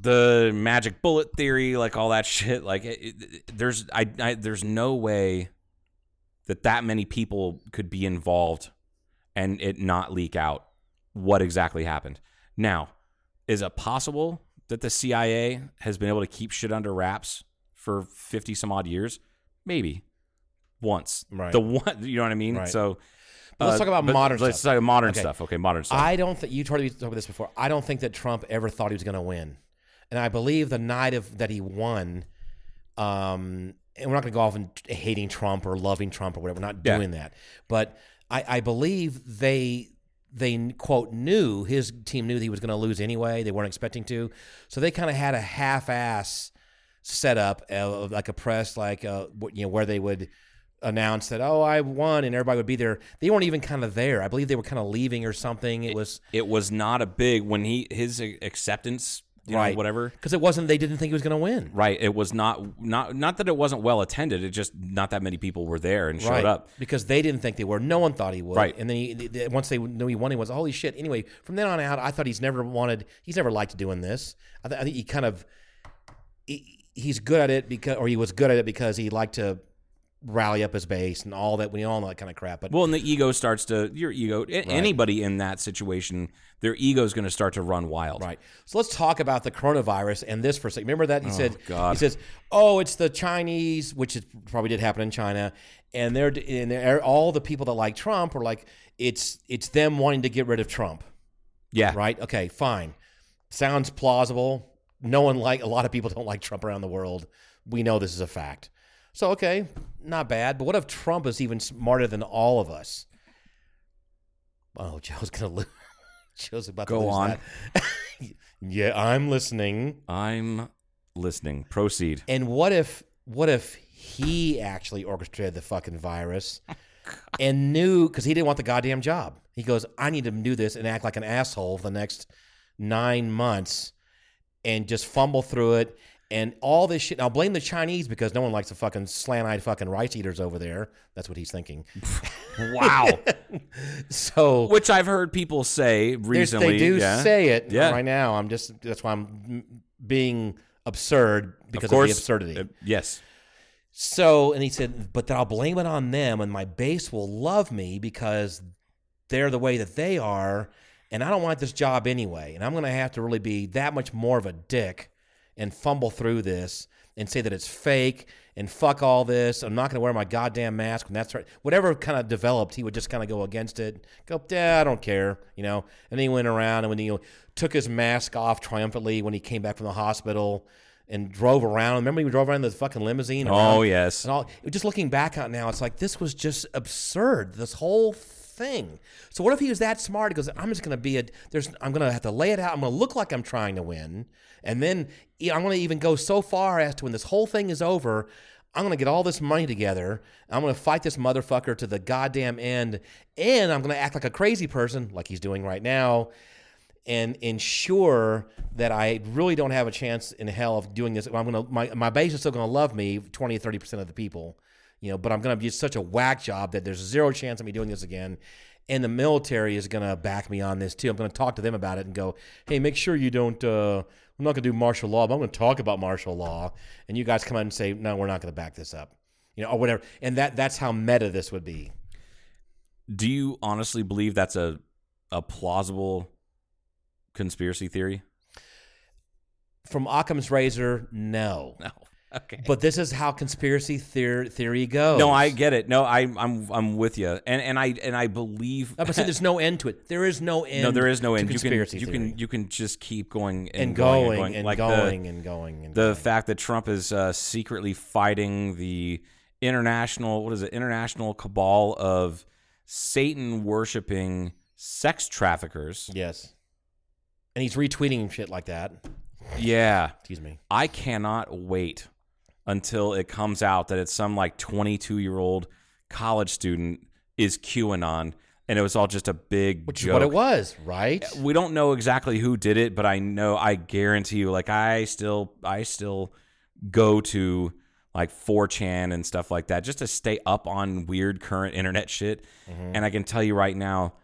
The magic bullet theory, like all that [LAUGHS] shit. Like, it, it- there's I, I there's no way that that many people could be involved and it not leak out what exactly happened. Now, is it possible that the CIA has been able to keep shit under wraps for fifty some odd years? Maybe once. Right. The one, you know what I mean? Right. So. But let's uh, talk about modern Let's stuff. talk modern Okay. stuff. Okay, modern stuff. I don't think you told me talked about this before. I don't think that Trump ever thought he was going to win, and I believe the night of that he won, um, and we're not going to go off and hating Trump or loving Trump or whatever. We're not Yeah. doing that, but I, I believe they they quote knew his team knew that he was going to lose anyway. They weren't expecting to, so they kind of had a half ass setup of like a press like uh, you know where they would announce that oh I won and everybody would be there. They weren't even kind of there. I believe they were kind of leaving or something. It was it was not a big when he his acceptance, you right know, whatever. because it wasn't. They didn't think he was going to win. Right. It was not not not that it wasn't well attended. It just not that many people were there and showed right. up. because they didn't think they were. No one thought he would. Right. And then he, th- once they knew he won, he was holy shit. Anyway, from then on out, I thought he's never wanted. He's never liked doing this. I, th- I think he kind of he, he's good at it because, or he was good at it because he liked to rally up his base and all that. We all know that kind of crap. But Well, and the ego starts to your ego. a- Anybody in that situation, their ego is going to start to run wild. Right. So let's talk about the coronavirus and this for a second. Remember that he oh, said God. he says, "Oh, it's the Chinese," which is probably did happen in China, and they're and they're, er, all the people that like Trump are like it's it's them wanting to get rid of Trump. Yeah. Right? Okay, fine. Sounds plausible. No one like a lot of people don't like Trump around the world. We know this is a fact. So okay, not bad. But what if Trump is even smarter than all of us? Oh, [LAUGHS] Joe's gonna lose. [LAUGHS] Joe's about to Go lose on. that. [LAUGHS] yeah, I'm listening. I'm listening. Proceed. And what if what if he actually orchestrated the fucking virus oh, and knew because he didn't want the goddamn job. He goes, I need to do this and act like an asshole for the next nine months and just fumble through it and all this shit. Now blame the Chinese because no one likes the fucking slant eyed fucking rice eaters over there. That's what he's thinking. [LAUGHS] Wow. [LAUGHS] So Which I've heard people say recently. they do yeah. say it Yeah. right now. I'm just that's why I'm being absurd because of course. of the absurdity. uh, yes. So, and he said, but then I'll blame it on them, and my base will love me because they're the way that they are, and I don't want this job anyway. And I'm going to have to really be that much more of a dick and fumble through this and say that it's fake and fuck all this. I'm not going to wear my goddamn mask when that's right. Whatever kind of developed, he would just kind of go against it. Go, yeah, I don't care, you know. And then he went around and when he you know, took his mask off triumphantly when he came back from the hospital and drove around. Remember he drove around in the fucking limousine? Oh, yes. And all, just looking back on now, it's like this was just absurd. This whole thing. So what if he was that smart? He goes, I'm just going to be a. There's. I'm going to have to lay it out. I'm going to look like I'm trying to win, and then I'm going to even go so far as to when this whole thing is over. I'm going to get all this money together. I'm going to fight this motherfucker to the goddamn end, and I'm going to act like a crazy person, like he's doing right now, and ensure that I really don't have a chance in hell of doing this. I'm gonna my my base is still gonna love me, 20 30 percent of the people, you know. But I'm gonna be such a whack job that there's zero chance of me doing this again. And the military is gonna back me on this too. I'm gonna talk to them about it and go, hey, make sure you don't. Uh, I'm not gonna do martial law, but I'm gonna talk about martial law. And you guys come out and say, no, we're not gonna back this up, you know, or whatever. And that that's how meta this would be. Do you honestly believe that's a a plausible conspiracy theory? From Occam's razor, no. No. [LAUGHS] Okay. But this is how conspiracy theory theory goes. No, I get it. No, I, I'm I'm with you, and and I and I believe. No, but see, there's no end to it. There is no end. no, there is no end. You can you theory. can you can just keep going and, going and going, and going and like going the, and going and the going. fact that Trump is uh, secretly fighting the international what is it international cabal of Satan worshiping sex traffickers. yes, and he's retweeting shit like that. Yeah, Excuse me. I cannot wait until it comes out that it's some like 22 year old college student is QAnon and it was all just a big Which joke. is what it was, right? We don't know exactly who did it, but I know I guarantee you, like I still I still go to like 4chan and stuff like that, just to stay up on weird current internet shit. Mm-hmm. And I can tell you right now,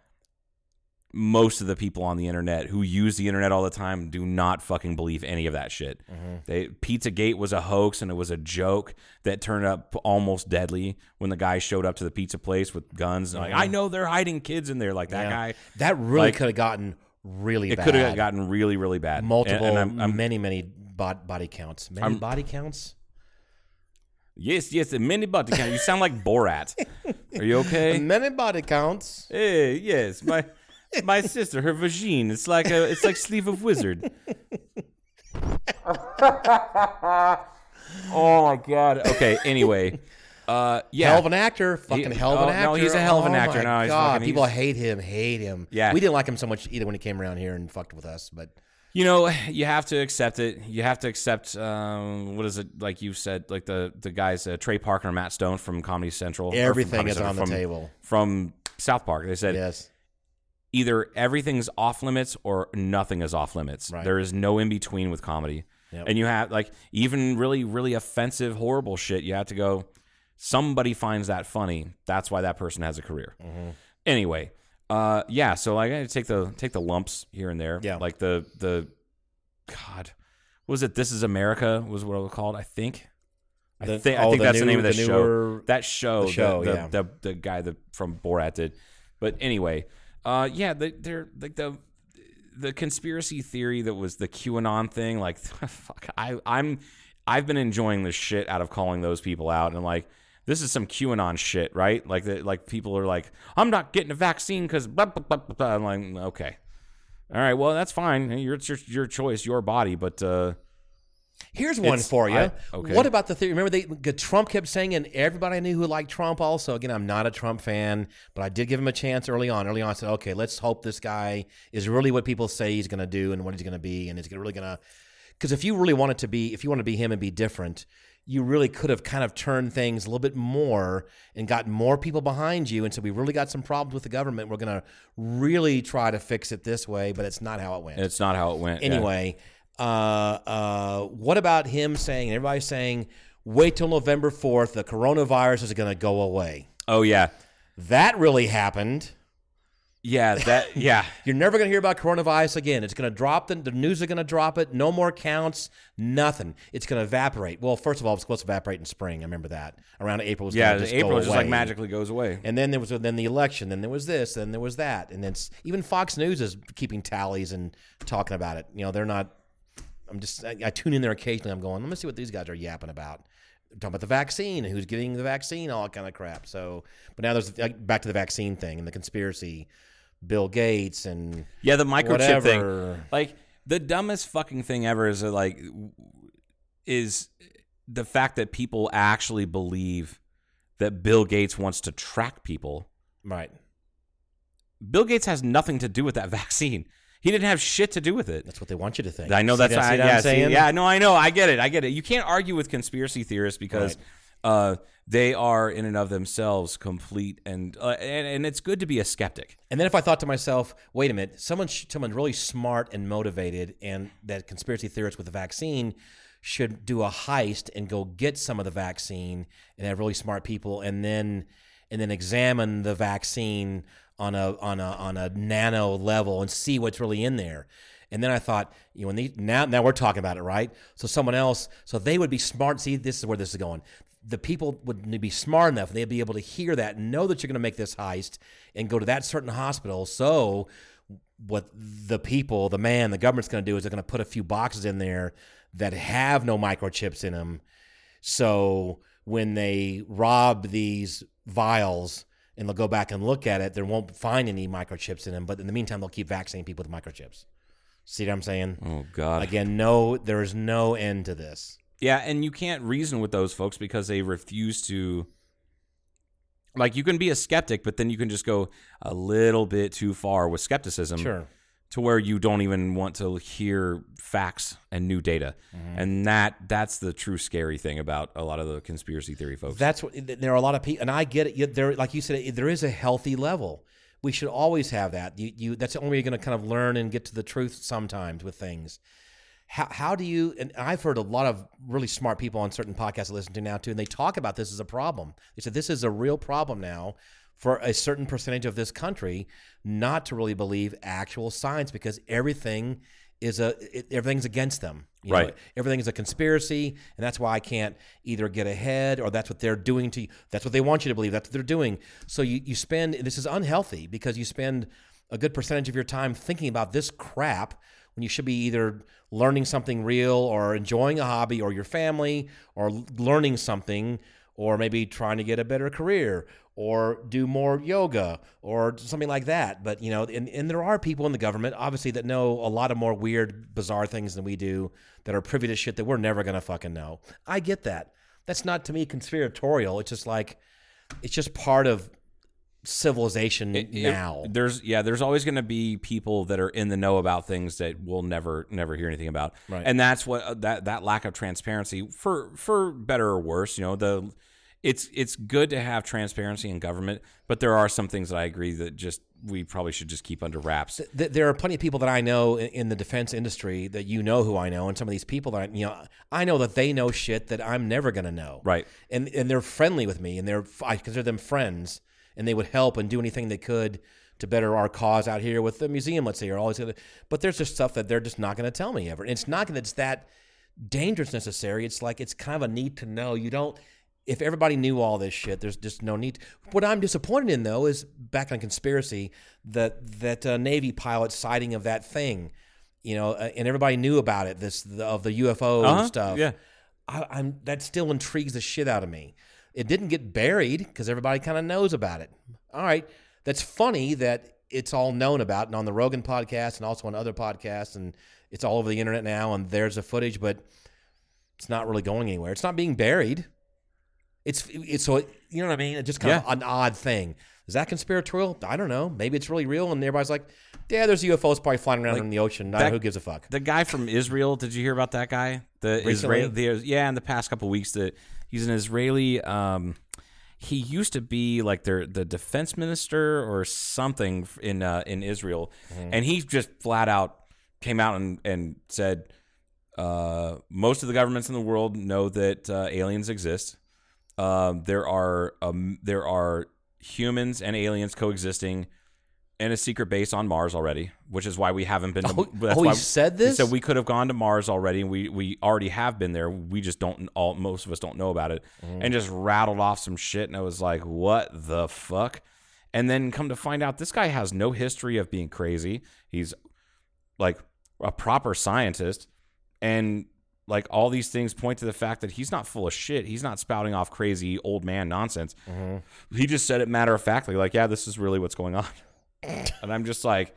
most of the people on the internet who use the internet all the time do not fucking believe any of that shit. They Pizzagate was a hoax and it was a joke that turned up almost deadly when the guy showed up to the pizza place with guns. And like, I mm-hmm. know they're hiding kids in there. Like that Yeah. guy. That really Like, could have gotten really It bad. could have gotten really, really bad. Multiple, and I'm- I'm- many, many bod- body counts. Many I'm- body counts. yes, yes, a mini body count. You sound like Borat. Are you okay? [LAUGHS] Many body counts. Hey, yes, my my sister, her vagine. It's like a, it's like sleeve of wizard. [LAUGHS] oh my god. Okay. Anyway, uh, yeah. Hell of an actor, fucking hell of an oh, actor. no, he's a hell of an Oh actor. my No, he's God, fucking- people he's- hate him, hate him. Yeah. we didn't like him so much either when he came around here and fucked with us. But you know, you have to accept it. You have to accept um, what is it like you said, like the the guys uh, Trey Parker and Matt Stone from Comedy Central. or from Everything Comedy is Central, on the from- table. from South Park. They said yes, either everything's off limits or nothing is off limits. Right. There is no in between with comedy. Yep. And you have like even really really offensive horrible shit you have to go somebody finds that funny. That's why that person has a career. Mm-hmm. Anyway, uh yeah, so like I take the take the lumps here and there. Yeah. Like the the god what was it This is America was what it was called, I think. I The- think I oh, think the that's the name of the, the show. newer- That show, the show, the, yeah. the, the the guy that from Borat did. But anyway, uh, yeah, they, they're like the the conspiracy theory that was the QAnon thing. Like, [LAUGHS] fuck, I I'm I've been enjoying the shit out of calling those people out, and like. This is some QAnon shit, right? Like, the, like people are like, "I'm not getting a vaccine because blah, blah, blah, blah, blah." I'm like, okay, all right, well, that's fine. Your, it's your your choice, your body, but uh, here's one It's- for you. I- okay. What about the theory? Remember, they the Trump kept saying, and everybody I knew who liked Trump. Also, again, I'm not a Trump fan, but I did give him a chance early on. Early on, I said, okay, let's hope this guy is really what people say he's going to do and what he's going to be, and is really going to. Because if you really wanted to be, if you want to be him and be different, you really could have kind of turned things a little bit more and got more people behind you. And so we really got some problems with the government. We're going to really try to fix it this way, but it's not how it went. it's not how it went. yeah. Uh, uh, what about him saying, and everybody's saying, wait till November 4th, the coronavirus is going to go away. oh yeah, That really happened. yeah, that [LAUGHS] yeah. You're never going to hear about coronavirus again. It's going to drop, the, the news are going to drop it. No more counts, nothing. It's going to evaporate. Well, first of all, it's supposed to evaporate in spring. I remember that. Around April, it was Yeah, just April just like magically goes away. And then there was then the election. Then there was this. Then there was that. And then even Fox News is keeping tallies and talking about it. You know, they're not. I'm just. I, I tune in there occasionally. I'm going. Let me see what these guys are yapping about. They're talking about the vaccine and who's getting the vaccine, all that kind of crap. So, but now there's like, back to the vaccine thing and the conspiracy. Bill Gates and Yeah, the microchip whatever. thing. Like the dumbest fucking thing ever is like is the fact that people actually believe that Bill Gates wants to track people. Right. Bill Gates has nothing to do with that [LAUGHS] vaccine. He didn't have shit to do with it. That's what they want you to think. I know See that's see that yeah, I'm see, saying? yeah, no, I know. I get it. I get it. You can't argue with conspiracy theorists because uh, they are in and of themselves complete and, uh, and and it's good to be a skeptic. And then if I thought to myself, wait a minute, someone someone really smart and motivated, and that conspiracy theorists with the vaccine should do a heist and go get some of the vaccine and have really smart people, and then and then examine the vaccine on a on a on a nano level and see what's really in there. And then I thought, you know, now now we're talking about it, right? So someone else, so they would be smart. See, this is where this is going. The people would be smart enough; they'd be able to hear that, know that you're going to make this heist, and go to that certain hospital. So, what the people, the man, the government's going to do is they're going to put a few boxes in there that have no microchips in them. So when they rob these vials and they'll go back and look at it, they won't find any microchips in them. But in the meantime, they'll keep vaccinating people with microchips. See what I'm saying? Oh God. Again, no, there is no end to this. Yeah, and you can't reason with those folks because they refuse to. Like you can be a skeptic, but then you can just go a little bit too far with skepticism. Sure. To where you don't even want to hear facts and new data, Mm-hmm. and that that's the true scary thing about a lot of the conspiracy theory folks. That's what there are a lot of people, and I get it. There, like you said, there is a healthy level. We should always have that. You, you that's the only way you're going to kind of learn and get to the truth sometimes with things. how how do you? And I've heard a lot of really smart people on certain podcasts I listen to now too, and they talk about this as a problem. They said this is a real problem now for a certain percentage of this country not to really believe actual science because everything is a it, everything's against them. You know, Right. everything is a conspiracy, and that's why I can't either get ahead or that's what they're doing to you. That's what they want you to believe. That's what they're doing. So you, you spend this is unhealthy because you spend a good percentage of your time thinking about this crap when you should be either learning something real or enjoying a hobby or your family or l- learning something or maybe trying to get a better career or do more yoga or something like that. But, you know, and, and there are people in the government, obviously, that know a lot of more weird, bizarre things than we do that are privy to shit that we're never going to fucking know. I get that. That's not to me conspiratorial. It's just like, it's just part of civilization It- now. there's yeah, there's always going to be people that are in the know about things that we'll never never hear anything about. Right. And that's what uh, that that lack of transparency for for better or worse, you know, the it's it's good to have transparency in government, but there are some things that I agree that just we probably should just keep under wraps. there are plenty of people that I know in, the defense industry that you know who I know, and some of these people that I, you know, I know that they know shit that I'm never gonna know. Right. And and they're friendly with me, and they're I consider them friends, and they would help and do anything they could to better our cause out here with the museum, let's say, or all these other. But there's just stuff that they're just not gonna tell me ever. And it's not that it's that dangerous necessary. It's like it's kind of a need to know. You don't. If everybody knew all this shit, there's just no need. What I'm disappointed in, though, is back on conspiracy that that uh, Navy pilot sighting of that thing, you know, uh, and everybody knew about it. This the, of the UFO Uh-huh, stuff. yeah. I, I'm that still intrigues the shit out of me. It didn't get buried because everybody kind of knows about it. All right, that's funny that it's all known about and on the Rogan podcast and also on other podcasts and it's all over the internet now and there's the footage, but it's not really going anywhere. It's not being buried. It's it's so it, you know what I mean. It's just kind of an odd thing. Is that conspiratorial? I don't know. Maybe it's really real, and everybody's like, "Yeah, there's UFOs probably flying around Like, in the ocean. That- who gives a fuck." The guy from Israel, did you hear about that guy? The Recently? Israel, the, yeah, in the past couple weeks, that he's an Israeli. Um, he used to be like their the defense minister or something in uh, in Israel, and he just flat out came out and and said uh, most of the governments in the world know that uh, aliens exist. Um, there are um, there are humans and aliens coexisting in a secret base on Mars already, which is why we haven't been. To, Oh, that's oh, he why- said He this? said we could have gone to Mars already, and we we already have been there. We just don't. All most of us don't know about it, Mm. and just rattled off some shit. And I was like, "What the fuck?" And then come to find out, this guy has no history of being crazy. He's like a proper scientist, and like all these things point to the fact that he's not full of shit. He's not spouting off crazy old man nonsense. He just said it matter of factly, like, "Yeah, this is really what's going on." [LAUGHS] and I'm just like,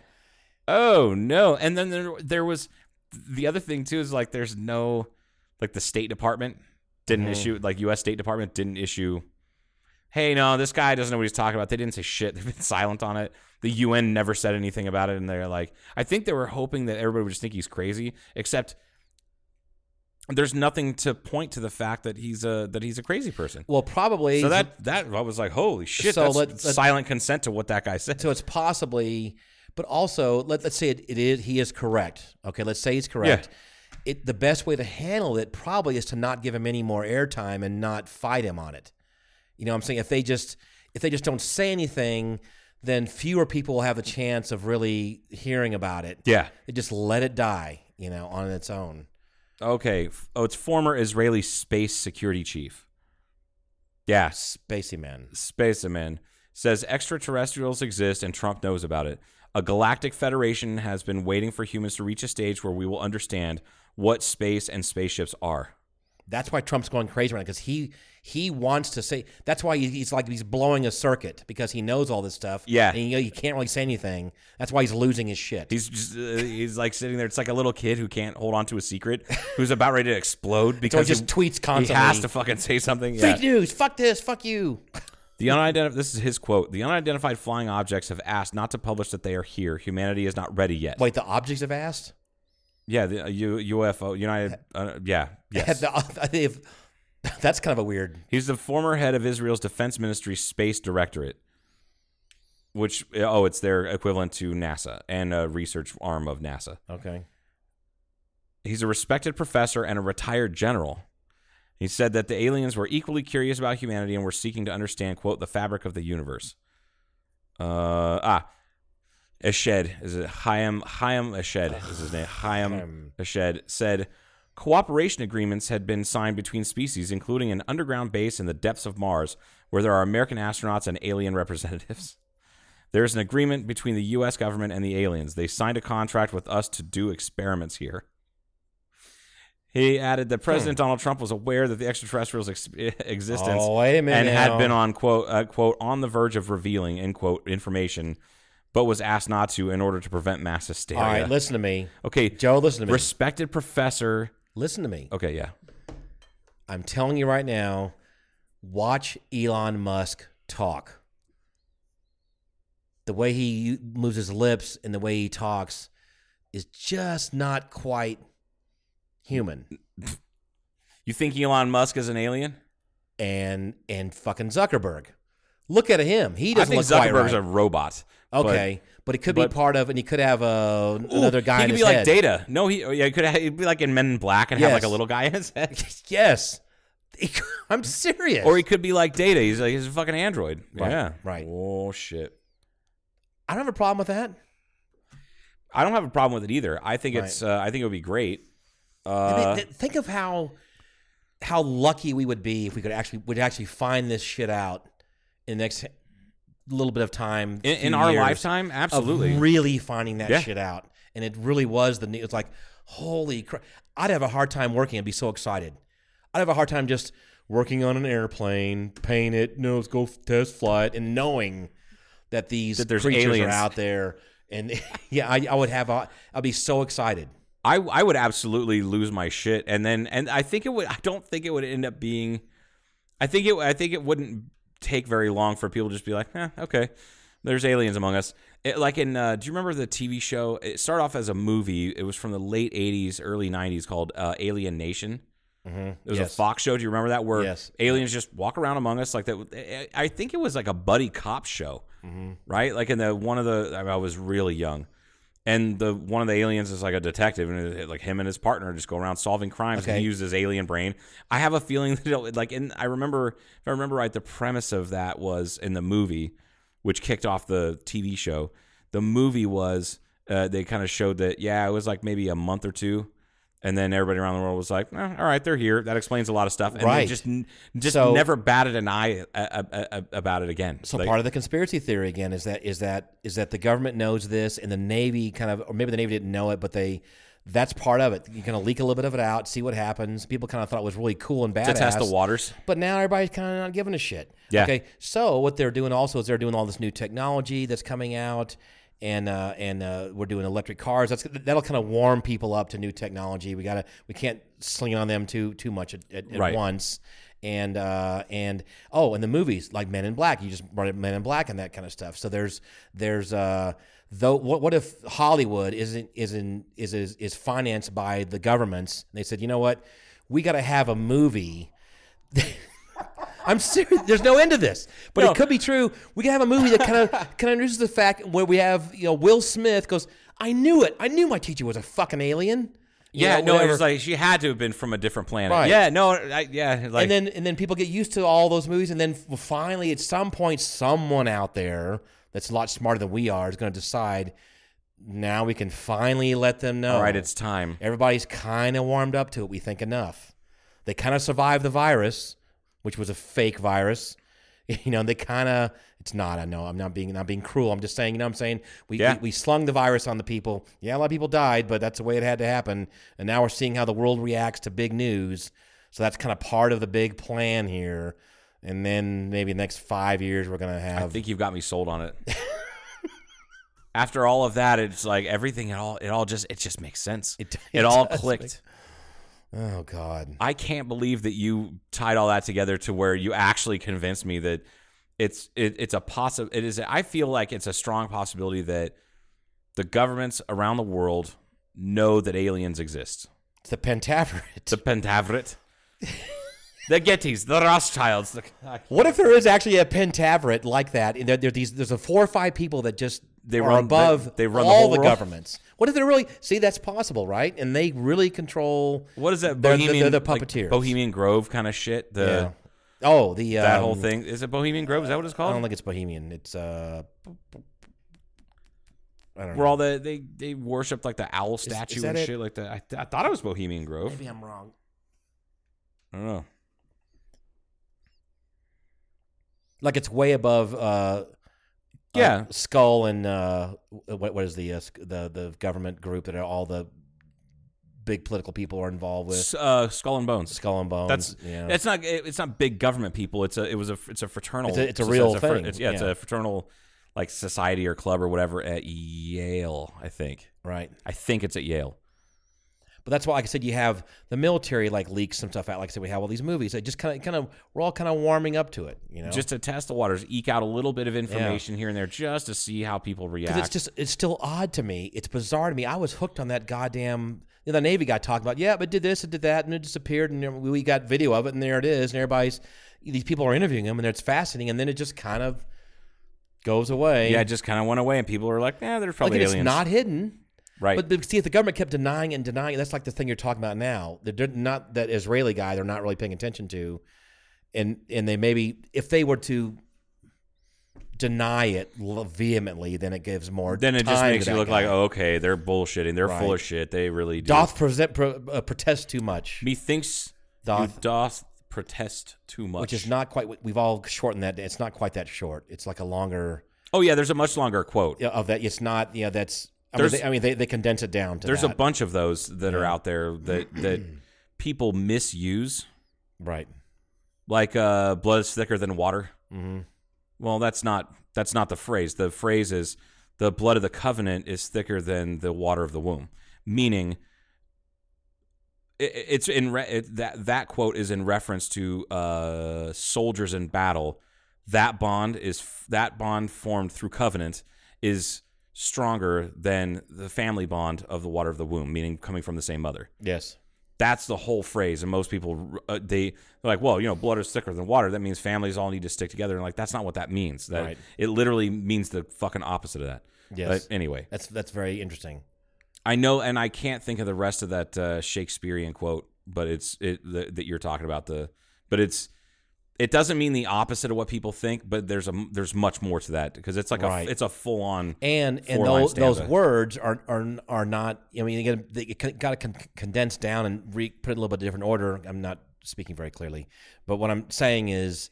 "Oh no!" And then there there was the other thing too is like there's no like the State Department didn't mm-hmm. issue like U.S. State Department didn't issue. Hey, no, this guy doesn't know what he's talking about. They didn't say shit. [LAUGHS] They've been silent on it. The UN never said anything about it, and they're like, I think they were hoping that everybody would just think he's crazy. Except there's nothing to point to the fact that he's a that he's a crazy person. Well, probably. So that that I was like, holy shit! So that's let- let- silent consent to what that guy said. so it's possibly, but also let, let's say it, it is he is correct. Okay, let's say he's correct. Yeah. It the best way to handle it probably is to not give him any more airtime and not fight him on it. You know, what I'm saying if they just if they just don't say anything, then fewer people will have a chance of really hearing about it. Yeah. they just let it die. You know, on its own. Okay. Oh, it's former Israeli space security chief. Yeah, Spacey man. Spaceman says extraterrestrials exist and Trump knows about it. A galactic federation has been waiting for humans to reach a stage where we will understand what space and spaceships are. That's why Trump's going crazy right now because he he wants to say. That's why he's like he's blowing a circuit because he knows all this stuff. Yeah. and you know you can't really say anything. That's why he's losing his shit. He's just, uh, he's like sitting there. It's like a little kid who can't hold on to a secret, who's about ready to explode because just tweets constantly. He has to fucking say something. Yeah. fake news. Fuck this. Fuck you. The unidentified. This is his quote. The unidentified flying objects have asked not to publish that they are here. Humanity is not ready yet. Wait, the objects have asked. Yeah, the uh, U, UFO, United. Uh, yeah, [LAUGHS] yes. The- [LAUGHS] [LAUGHS] that's kind of a weird. He's the former head of Israel's Defense Ministry Space Directorate, which oh, it's their equivalent to NASA and a research arm of NASA. Okay. He's a respected professor and a retired general. He said that the aliens were equally curious about humanity and were seeking to understand, quote, the fabric of the universe. Uh, ah, Eshed is it Chaim Chaim Eshed is his name. Chaim Eshed said cooperation agreements had been signed between species, including an underground base in the depths of Mars, where there are American astronauts and alien representatives. [LAUGHS] There is an agreement between the U.S. government and the aliens. They signed a contract with us to do experiments here. He added that President Donald Trump was aware that the extraterrestrials' ex- [LAUGHS] existence Oh, wait a minute and had been on quote uh, quote on the verge of revealing end quote information, but was asked not to in order to prevent mass hysteria. All right, listen to me. Okay, Joe, listen to me. Respected professor. Listen to me. Okay, yeah. I'm telling you right now, watch Elon Musk talk. The way he moves his lips and the way he talks is just not quite human. You think Elon Musk is an alien? And and fucking Zuckerberg. Look at him. He doesn't think look quite Zuckerberg's right. a robot. okay, but, he could but- be part of, and he could have uh, Ooh, another guy. He in could be like head. Data. No, he yeah, he could have, he'd be like in Men in Black and have like a little guy in his [LAUGHS] head. Yes, could- [LAUGHS] I'm serious. Or he could be like Data. He's like he's a fucking android. Right, Yeah. right. Oh shit. I don't have a problem with that. I don't have a problem with it either. I think it's uh, I think it would be great. I Uh, mean, th- think of how how lucky we would be if we could actually would actually find this shit out in the next little bit of time in, in our lifetime, absolutely. really finding that Yeah. shit out and it really was the. It's like holy crap! I'd have a hard time working. I'd be so excited. I'd have a hard time just working on an airplane, paint it, no, let's go test flight, and knowing that these That there's creatures aliens. are out there. And [LAUGHS] yeah, I, I would have. A, I'd be so excited. I I would absolutely lose my shit, and then and I think it would. I don't think it would end up being. I think it. I think it wouldn't take very long for people to just be like, eh, okay, there's aliens among us. It, like in, uh, do you remember the TV show? It started off as a movie. It was from the late '80s, early '90s, called uh, Alien Nation. It was Yes. a Fox show. Do you remember that? Where Yes. aliens just walk around among us like that. I think it was like a buddy cop show, Mm-hmm. right? Like in the one of the. I, mean, I was really young, and the one of the aliens is like a detective, and it, like him and his partner just go around solving crimes. And he uses his alien brain. I have a feeling [LAUGHS] that it'll, like, and I remember if I remember right, the premise of that was in the movie, which kicked off the TV show. The movie was uh, they kind of showed that yeah, it was like maybe a month or two. And then everybody around the world was like, eh, "All right, they're here." That explains a lot of stuff, and Right. they just just So- never batted an eye uh, uh, uh, about it again. So Like- part of the conspiracy theory again is that is that is that the government knows this and the Navy kind of or maybe the Navy didn't know it, but they that's part of it. You're gonna leak a little bit of it out, see what happens. People kind of thought it was really cool and badass. to test the waters. But now everybody's kind of not giving a shit. Yeah. Okay. So what they're doing also is they're doing all this new technology that's coming out, and uh, and uh, we're doing electric cars. That's that'll kind of warm people up to new technology. We gotta we can't sling on them too too much at, at, at Right. once. And uh, and oh, and the movies like Men in Black. You just brought up Men in Black and that kind of stuff. So there's there's uh, though what what if Hollywood isn't isn't is is is financed by the governments? And they said, you know what, we got to have a movie I'm serious. There's no end to this, but No. it could be true. We can have a movie that kind of [LAUGHS] kind of introduces the fact where we have you know Will Smith goes, "I knew it. I knew my teacher was a fucking alien." You Yeah, know, no, it was like she had to have been from a different planet. Right. Yeah, no, I, yeah, like and then and then people get used to all those movies, and then finally, at some point, someone out there that's a lot smarter than we are is going to decide. Now we can finally let them know. all right, it's time. Everybody's kind of warmed up to it. We think enough. They kind of survived the virus, which was a fake virus. [LAUGHS] You know, they kind of. It's not. I know. I'm not being not being cruel. I'm just saying. You know, what I'm saying we, Yeah. we we slung the virus on the people. Yeah, a lot of people died, but that's the way it had to happen. And now we're seeing how the world reacts to big news. So that's kind of part of the big plan here. And then maybe the next five years we're gonna have. I think you've got me sold on it. [LAUGHS] After all of that, it's like everything. It all. It all just. It just makes sense. It- It, [LAUGHS] it all clicked. Oh God. I can't believe that you tied all that together to where you actually convinced me that it's it, it's a possi It is. I feel like it's a strong possibility that the governments around the world know that aliens exist. It's the Pentaverate. The Pentaverate, [LAUGHS] the Gettys, the Rothschilds. The, What if there is actually a pentaverate like that? And there, there, these, there's a four or five people that just they are run above They, they run all the, the, governments. What if they really see that's possible, right? And they really control. What is that? They're, Bohemian, they're the like, puppeteers. Bohemian Grove kind of shit. The yeah. Oh, the that um, whole thing is it Bohemian Grove? Is that what it's called? I don't think it's Bohemian. It's uh. I don't know. Where know. all the they they worship like the owl is statue that and it? shit like that. I, I thought it was Bohemian Grove. Maybe I'm wrong. I don't know. Like it's way above. uh Yeah. uh, Skull and uh, what what is the uh, the the government group that all the big political people are involved with? Uh, Skull and Bones. Skull and Bones. That's yeah. it's not it- it's not big government people. It's a it was a it's a fraternal. It's a- it's a real fr- thing, it's- yeah, it's a fraternal like society or club or whatever at Yale. I think. right. I think it's at Yale. But that's why, like I said, you have the military like leaks some stuff out. Like I said, we have all these movies. That just kind of, kind of, we're all kind of warming up to it. You know, Just to test the waters, eke out a little bit of information here and there, just to see how people react. it's just, it's still odd to me. It's bizarre to me. I was hooked on that goddamn. You know, the Navy guy talking about, yeah, but did this and did that, and it disappeared, and we got video of it, and there it is, and everybody's these people are interviewing him, and it's fascinating, and then it just kind of goes away. yeah, it just kind of went away, and people are like, "Yeah, there's like probably it's aliens." not hidden. Right. But, but see, if the government kept denying and denying, that's like the thing you're talking about now. They're not that Israeli guy. They're not really paying attention to, and and they maybe if they were to deny it vehemently, then it gives more. then it just makes you look like, oh, okay, they're bullshitting. They're full of shit. They really do. doth present, pro, uh, protest too much, Methinks Doth- you doth protest too much. which is not quite. We've all shortened that. It's not quite that short. It's like a longer Oh yeah, there's a much longer quote. of that. It's not. Yeah, that's. I mean, they, I mean, they, they condense it down to. There's a bunch of those that are out there that that [CLEARS THROAT] people misuse. right. Like uh, blood is thicker than water. hmm Well, that's not that's not the phrase. The phrase is the blood of the covenant is thicker than the water of the womb, meaning it, it's in re- it, that that quote is in reference to uh, soldiers in battle. That bond is that bond formed through covenant is stronger than the family bond of the water of the womb, meaning coming from the same mother. Yes. That's the whole phrase, and most people uh, they they're like, well, you know, blood is thicker than water. That means families all need to stick together, and like that's not what that means. That Right. it literally means the fucking opposite of that. Yes. But anyway, That's that's very interesting. I know, and I can't think of the rest of that uh, Shakespearean quote, but it's it the, that you're talking about the, but it's it doesn't mean the opposite of what people think, but there's a there's much more to that because it's like Right. a it's a full on and and those, those words are are are not. I mean, you got to got to con- condense down and re- put it in a little bit different order. I'm not speaking very clearly, but what I'm saying is,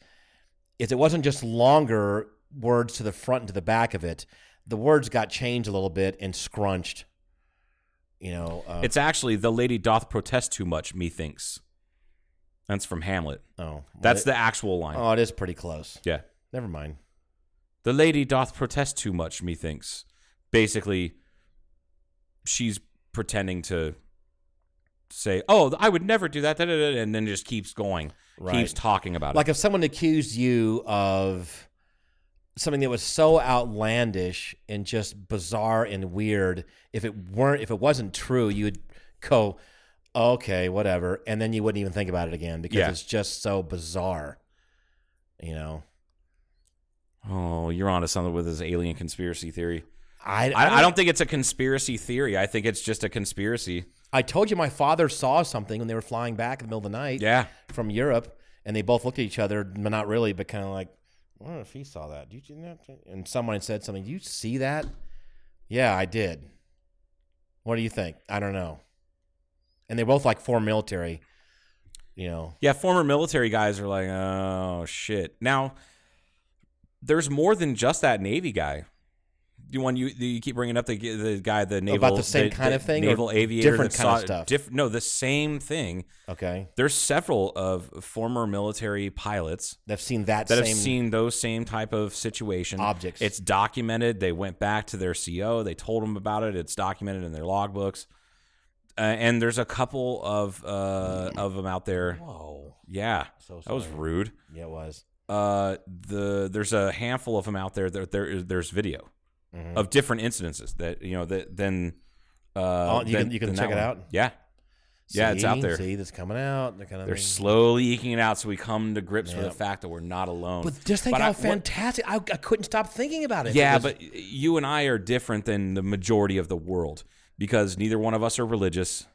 is it wasn't just longer words to the front and to the back of it. The words got changed a little bit and scrunched. You know, uh, It's actually the lady doth protest too much. Methinks. That's from Hamlet. oh, That's the actual line. oh, it is pretty close. yeah. Never mind. The lady doth protest too much, methinks. Basically, she's pretending to say, "Oh, I would never do that," da, da, da, and then just keeps going, Right. keeps talking about like it. Like if someone accused you of something that was so outlandish and just bizarre and weird if it weren't if it wasn't true you would go okay whatever and then you wouldn't even think about it again because Yeah. it's just so bizarre you know Oh, you're onto something with this alien conspiracy theory. I, I, I don't think it's a conspiracy theory. I think it's just a conspiracy. I told you my father saw something when they were flying back in the middle of the night Yeah. from Europe and they both looked at each other but not really but kind of like I wonder if he saw that. Did you know? And someone said something. Do you see that? Yeah, I did. What do you think? I don't know. And they're both like former military. You know, Yeah, former military guys are like, oh shit. Now, there's more than just that Navy guy. You one you you keep bringing up the the guy the naval about the same kind of thing naval aviator different kind of stuff? diff- no, the same thing. okay. There's several of former military pilots that've seen that, that same. have seen those same type of situation Objects. It's documented. They went back to their CO. They told them about it. It's documented in their logbooks. Uh, and there's a couple of uh, of them out there. Whoa. Yeah, So that was sorry. rude. Yeah, it was. Uh, the there's a handful of them out there. That there there's video Mhm. of different incidences that you know that then. Uh, Oh, you than- can- you can check it out? Yeah, Yeah, it's out there. See, that's coming out. They're kind of They're slowly eking it out, so we come to grips with the fact that we're not alone. But just think But how I- what- fantastic! I, I couldn't stop thinking about it. Yeah, was- but you and I are different than the majority of the world because neither one of us are religious.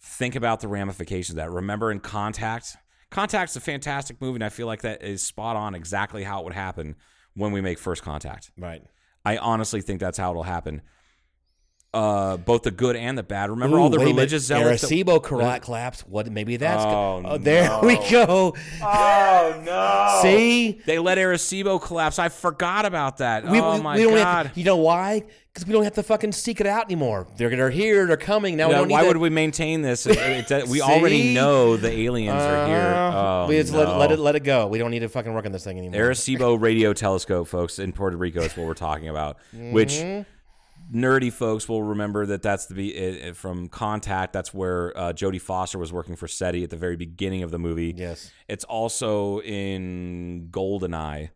Think about the ramifications of that. Remember in Contact? Contact's a fantastic movie, and I feel like that is spot on exactly how it would happen when we make first contact. right. I honestly think that's how it'll happen. Uh, both the good and the bad. Remember all the wait a minute. religious zealots. that- Arecibo colla- collapse. What? Maybe that's. Oh, go- there no. [LAUGHS] we go. Oh no! [LAUGHS] See, They let Arecibo collapse. I forgot about that. we, oh we, my we god! Have you know why? Because we don't have to fucking seek it out anymore. They're they're here. They're coming now. we Yeah, why to- would we maintain this? It- it- we already [LAUGHS] know the aliens are here. Uh, Oh, we just let, no. let it let it go. We don't need to fucking work on this thing anymore. Arecibo radio telescope, folks, in Puerto Rico is what we're talking about. Which Mm-hmm. nerdy folks will remember that that's the it- from Contact. That's where uh, Jodie Foster was working for SETI at the very beginning of the movie. Yes. It's also in Goldeneye,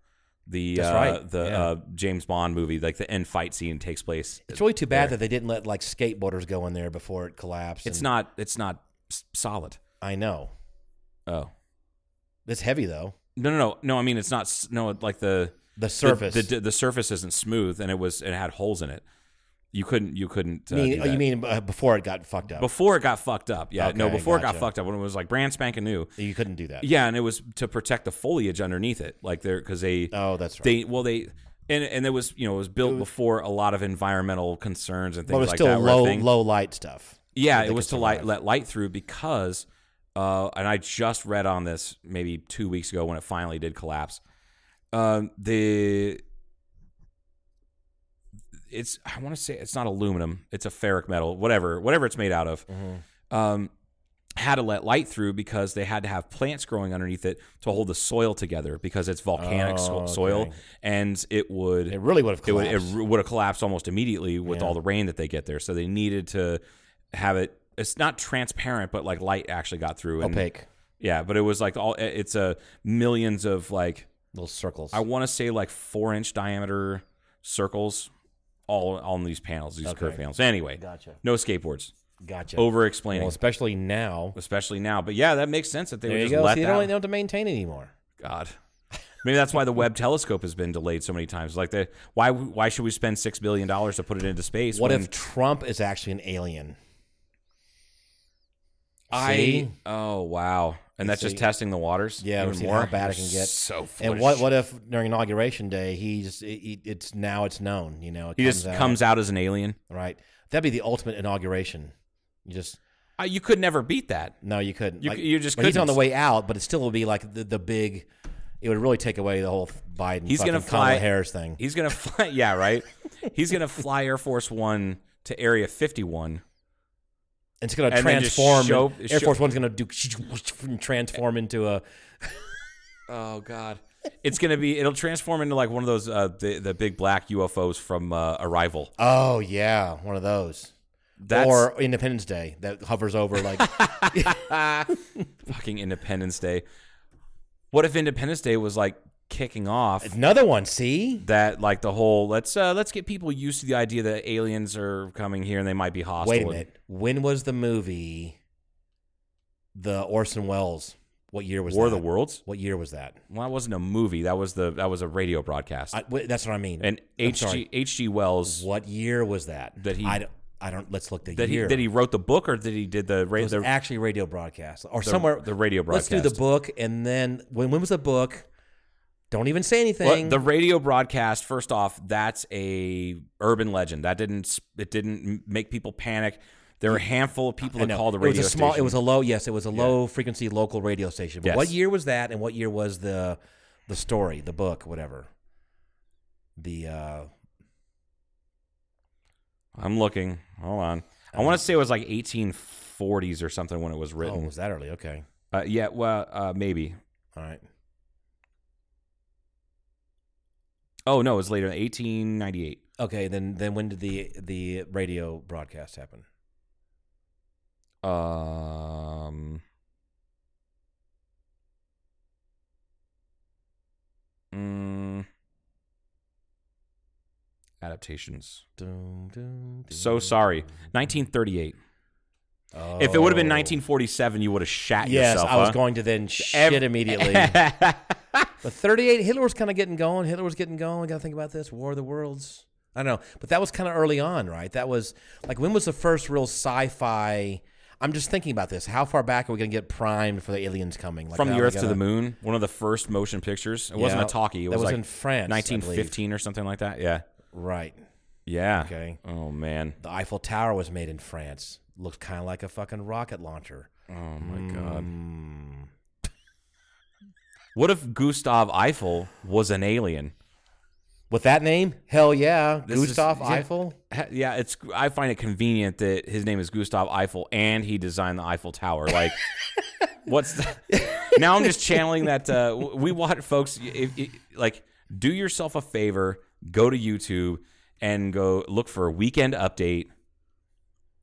the uh, right, the yeah. uh, James Bond movie. Like the end fight scene takes place. It's really too bad there. that they didn't let like skateboarders go in there before it collapsed. It's not. It's not s- solid. I know. Oh It's heavy though. no no no no! I mean it's not. No, like the The surface. The, the, the surface isn't smooth, and it was it had holes in it. You couldn't you couldn't. Uh, You mean, oh, you mean uh, before it got fucked up? before it got fucked up? Yeah, no, Okay, before it got fucked up when it was like brand spanking new. you couldn't do that. Yeah, and it was to protect the foliage underneath it, like there because they Oh, that's right. they well they. And, and it was you know it was built before a lot of environmental concerns and things but it was like still that. low low light stuff. Yeah, it was to light, let light through because, uh, and I just read on this maybe two weeks ago when it finally did collapse. Um, the it's I want to say it's not aluminum, it's a ferric metal, whatever, whatever it's made out of. Mm-hmm. Um, had to let light through because they had to have plants growing underneath it to hold the soil together because it's volcanic so- Oh, soil okay. and it would It really would have it would, collapsed. it would have collapsed almost immediately with Yeah. all the rain that they get there. So they needed to have it. It's not transparent, but like light actually got through. And, opaque Yeah, but it was like all. It's a millions of like little circles. I want to say like four inch diameter circles, all on these panels, these curved panels. Anyway, Gotcha. No skateboards. gotcha. Over explaining, well, especially now. especially now. But yeah, that makes sense that they There would you just go. let See, they that. don't, they don't have to maintain anymore. God. Maybe that's why the Webb telescope has been delayed so many times. Like the why why should we spend six billion dollars to put it into space? What when if Trump is actually an alien? I See? oh wow, and that's just See? testing the waters. Yeah, even more. how bad it can get. So foolish. And what what if during inauguration day it- it's now it's known you know it he just out, comes out as an alien? right that'd be the ultimate inauguration you just Uh, you could never beat that. no you couldn't You- Like, you just he's on the way out but it still would be like the, the big it would really take away the whole Biden He's gonna fucking Kamala fly- Harris thing He's gonna fly. [LAUGHS] Yeah, right. He's gonna fly Air Force One to Area 51. It's gonna and transform show- Air show- Force One's gonna do [LAUGHS] transform into a [LAUGHS] Oh God. It's gonna be. It'll transform into like one of those uh, the the big black UFOs from uh, Arrival. oh yeah one of those That's or Independence Day that hovers over like [LAUGHS] fucking Independence Day. What if Independence Day was like kicking off another one see that like the whole let's uh let's get people used to the idea that aliens are coming here and they might be hostile. Wait a minute. When was the movie the Orson Welles? What year was War of that? the Worlds? What year was that? Well, that wasn't a movie. That was the that was a radio broadcast. I, wait, that's what I mean. and H.G. H.G. Wells What year was that? That he- I don't, I don't. Let's look the that he year. that he wrote the book or that he did the it ra- was the, actually radio broadcast or the- somewhere. the radio broadcast. Let's do the book and then when when was the book? Don't even say anything. Well, the radio broadcast. First off, that's a urban legend. That didn't it didn't make people panic. There were a handful of people I that called the radio. it was a small. station. It was a low. Yes, it was a low frequency local radio station. But Yes. what year was that? And what year was the the story, the book, whatever? The uh I'm looking. Hold on. I want to say it was like 1840s or something when it was written. oh, was that early? Okay, Uh, yeah, well, uh, maybe. all right. Oh no, it was later, 1898. Okay, then then when did the the radio broadcast happen? Um. mm, adaptations. Dun, dun, dun. So sorry. 1938. If it would have been 1947, you would have shat Yes, yourself. I was going to then shit immediately. [LAUGHS] but 38, Hitler was kind of getting going. Hitler was getting going. Got to think about this War of the Worlds. I don't know, but that was kind of early on, right? That was like when was the first real sci-fi? I'm just thinking about this. How far back are we going to get primed for the aliens coming? Like, From the Earth to gonna- the Moon, one of the first motion pictures. It wasn't a talkie. It that was, was like in France, I 1915 or something like that. Yeah, Right. yeah. Okay. Oh man. The Eiffel Tower was made in France. Looks kind of like a fucking rocket launcher. Oh my god. Mm. What if Gustav Eiffel was an alien? With that name? Hell yeah. This Gustav yeah. Eiffel? Ha- Yeah, it's. I find it convenient that his name is Gustav Eiffel and he designed the Eiffel Tower. Like, [LAUGHS] what's the, now? I'm just channeling that. Uh, we want folks. If, if, like, do yourself a favor. Go to YouTube and go look for a Weekend Update.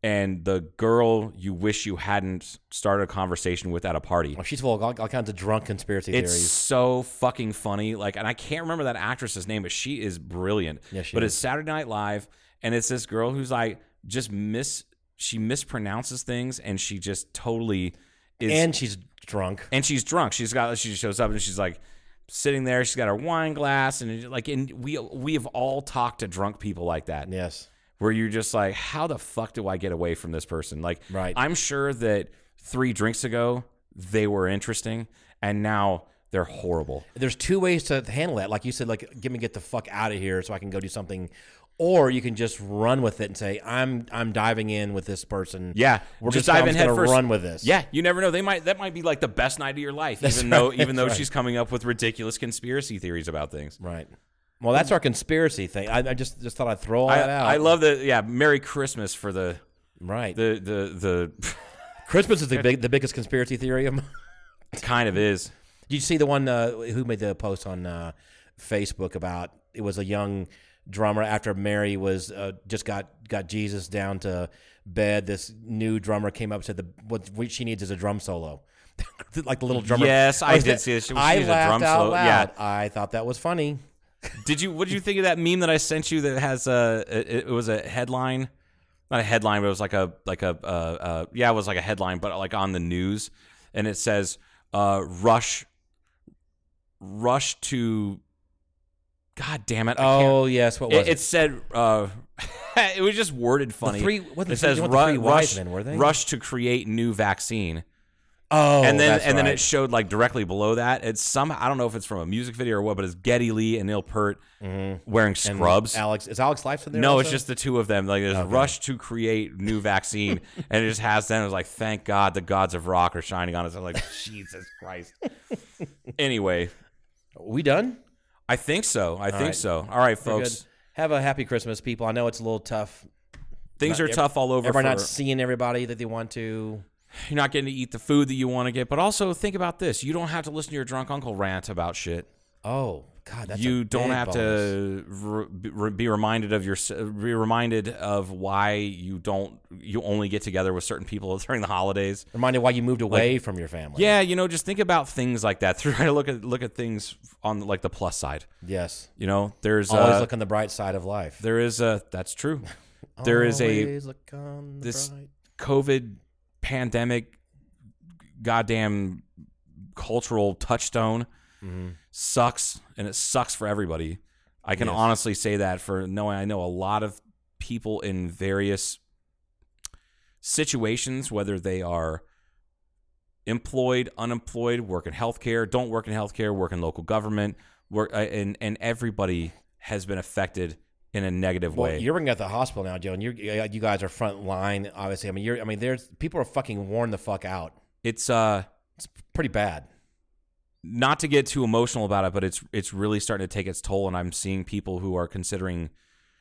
And the girl you wish you hadn't started a conversation with at a party. Oh, she's full of all, all kinds of drunk conspiracy It's theories. so fucking funny. Like, and I can't remember that actress's name, but she is brilliant. Yeah, she but is. it's Saturday Night Live, and it's this girl who's like just miss. She mispronounces things, and she just totally is. And she's drunk. and she's drunk. She's got. She shows up, and she's like sitting there. She's got her wine glass, and like, and we we have all talked to drunk people like that Yes. Where you're just like, how the fuck do I get away from this person? Like, Right. I'm sure that three drinks ago they were interesting, and now they're horrible. There's two ways to handle that. Like you said, like get me get the fuck out of here so I can go do something. Or you can just run with it and say, I'm I'm diving in with this person. Yeah, We're just just, dive I'm in just head first. run with this. Yeah, you never know. They might that might be like the best night of your life, That's even though right, even though right. she's coming up with ridiculous conspiracy theories about things. Right. Well, that's our conspiracy thing. I, I just just thought I'd throw all I, that out. I love the yeah. Merry Christmas for the Right. the the the [LAUGHS] Christmas is the big the biggest conspiracy theory of. It kind of is. Did you see the one uh, who made the post on uh, Facebook about it was a young drummer after Mary was uh, just got got Jesus down to bed. This new drummer came up and said the what she needs is a drum solo. [LAUGHS] like the little drummer. Yes, I was did that- see this. She- she I needs a laughed drum out solo. loud. Yeah. I thought that was funny. Did you? What did you think of that meme that I sent you? That has a. It, it was a headline, not a headline, but it was like a like a uh, uh, yeah, it was like a headline, but like on the news, and it says uh, rush, rush to. God damn it! Oh yes, what was it, it? it said uh, [LAUGHS] it was just worded funny. three- wasn't it the says three- weren't the three wise rush, men, were they? rush to create new vaccine oh, and then and then right. it showed like directly below that. It's some I don't know if it's from a music video or what, but it's Geddy Lee and Neil Peart wearing Mm-hmm. And scrubs. Alex is Alex Lifeson there? no, it's just the two of them. Like there's rush to create new vaccine, [LAUGHS] and it just has them. It was like, thank God the gods of rock are shining on us. I'm like, Jesus Christ. [LAUGHS] anyway, we done. I think so. I think right. so. All right, folks. Have a happy Christmas, people. I know it's a little tough. Things Not are ev- tough all over. Everybody for- not seeing everybody that they want to. You're not getting to eat the food that you want to get, but also think about this: you don't have to listen to your drunk uncle rant about shit. Oh God, that's you don't have bonus. to re- be- reminded of your be reminded of why you don't you only get together with certain people [LAUGHS] during the holidays. Reminded why you moved away from your family. Yeah, you know, just think about things like that. [LAUGHS] Try to look at look at things on like the plus side. Yes. You know, there's Always uh, look on the bright side of life. there is a that's true. [LAUGHS] There is a look on the this bright- COVID pandemic, goddamn cultural touchstone sucks, and it sucks for everybody. I can Yes. honestly say that for knowing I know a lot of people in various situations, whether they are employed, unemployed, work in healthcare, don't work in healthcare, work in local government, work, uh, and and everybody has been affected in a negative Well, way. you're working at the hospital now, Joe, and you're, you guys are front line. Obviously, I mean, you're. I mean, there's people are fucking worn the fuck out. It's uh. It's pretty bad. not to get too emotional about it, but it's it's really starting to take its toll, and I'm seeing people who are considering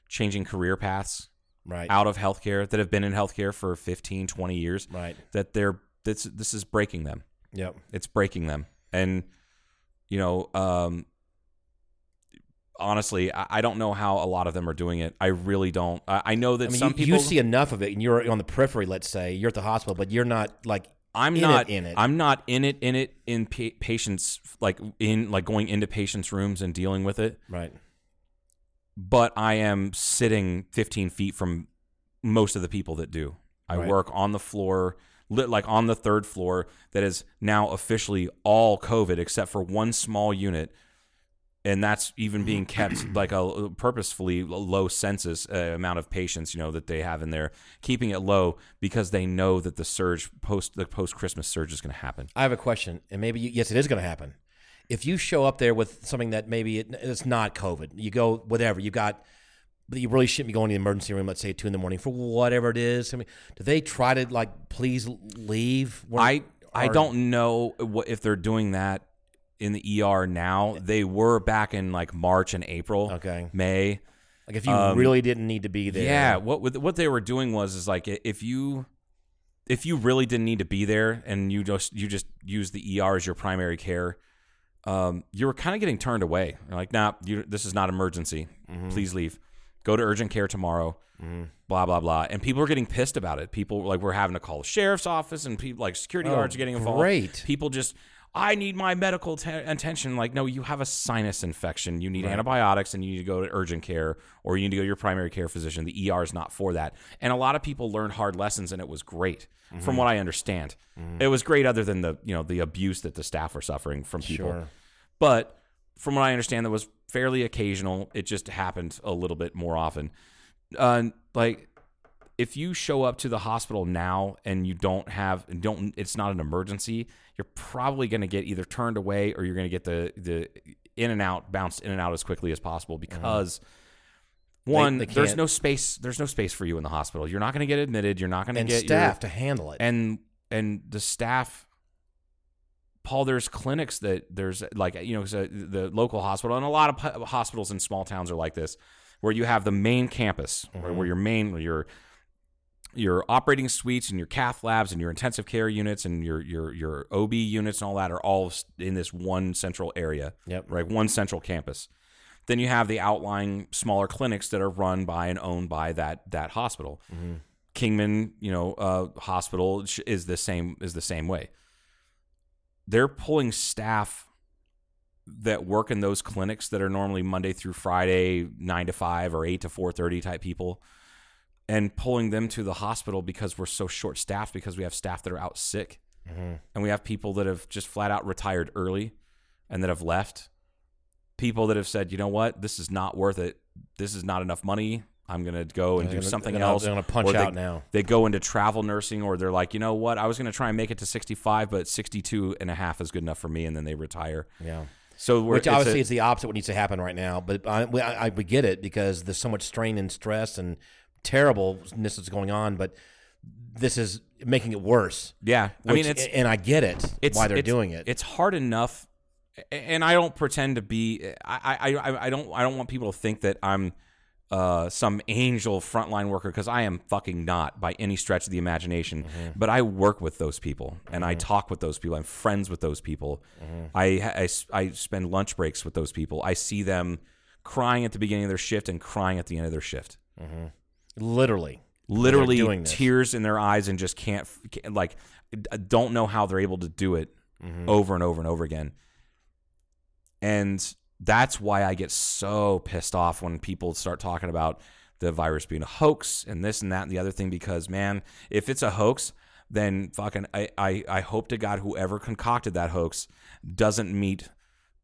changing career paths Right. out of healthcare that have been in healthcare for 15, 20 years. Right. That they're this this is breaking them. Yep. It's breaking them, and you know, um, honestly, I, don't know how a lot of them are doing it. I really don't. I, know that I mean, some you, people you see enough of it, and you're on the periphery. Let's say you're at the hospital, but you're not like I'm not in it. I'm not in it in it in pa- patients like in like going into patients' rooms and dealing with it. right. but I am sitting 15 feet from most of the people that do. I Right. work on the floor, lit like on the third floor that is now officially all COVID except for one small unit. And that's even being kept [CLEARS THROAT] like a purposefully low census uh, amount of patients, you know, that they have in there, keeping it low because they know that the surge post the post Christmas surge is going to happen. I have a question, and maybe you, yes, it is going to happen. If you show up there with something that maybe it, it's not COVID, you go whatever you got, but you really shouldn't be going to the emergency room. Let's say at two in the morning for whatever it is. I mean, do they try to like please leave? When- I I don't know what if they're doing that in the ER now. They were back in like March and April. Okay. May. like if you um, really didn't need to be there. Yeah, what what what they were doing was is like if you if you really didn't need to be there and you just you just use the ER as your primary care, um, you were kind of getting turned away. You're like, nah, you, this is not emergency. Please leave. Go to urgent care tomorrow. Blah blah blah. And people are getting pissed about it. People like we're having to call the sheriff's office, and people like security Oh, guards are getting involved. great. People just. I need my medical te- attention. Like, no, you have a sinus infection. You need antibiotics and you need to go to urgent care or you need to go to your primary care physician. The ER is not for that. And a lot of people learned hard lessons and it was great from what I understand. It was great other than the, you know, the abuse that the staff were suffering from people. Sure. But from what I understand, that was fairly occasional. It just happened a little bit more often. Uh, like, if you show up to the hospital now and you don't have, don't, it's not an emergency, you're probably going to get either turned away or you're going to get the the in and out, bounced in and out as quickly as possible because. One, they there's no space. There's no space for you in the hospital. You're not going to get admitted. You're not going to get staff your, to handle it. and and the staff paul there's clinics that there's like you know uh, the local hospital and a lot of hospitals in small towns are like this where you have the main campus where, where your main where your your operating suites and your cath labs and your intensive care units and your your your OB units and all that are all in this one central area. Yep. Right, one central campus. Then you have the outlying smaller clinics that are run by and owned by that that hospital. Kingman, you know, uh, hospital is the same is the same way. They're pulling staff that work in those clinics that are normally Monday through Friday, nine to five or eight to four thirty type people, and pulling them to the hospital because we're so short staffed because we have staff that are out sick, mm-hmm. and we have people that have just flat out retired early, and that have left. People that have said, you know what, this is not worth it. This is not enough money. I'm gonna go and They're do gonna- something they're else. they're gonna punch Or they- out now. They go into travel nursing, or they're like, you know what, I was gonna try and make it to 65, but 62 and a half is good enough for me, and then they retire. yeah. So we're, Which it's a- obviously is the opposite of what needs to happen right now. But I, I, I we get it because there's so much strain and stress and terribleness that's going on. But this is making it worse. yeah. I Which- mean, it's and I get it it's why they're it's- doing it. It's hard enough, and I don't pretend to be. I I, I, I don't I don't want people to think that I'm uh, some angel frontline worker because I am fucking not by any stretch of the imagination. Mm-hmm. But I work with those people and I talk with those people. I'm friends with those people. Mm-hmm. I, I I spend lunch breaks with those people. I see them crying at the beginning of their shift and crying at the end of their shift. Literally, literally tears in their eyes and just can't, can't like don't know how they're able to do it Mm-hmm. over and over and over again. And that's why i get so pissed off when people start talking about the virus being a hoax and this and that and the other thing because man if it's a hoax then fucking i i, I hope to god whoever concocted that hoax doesn't meet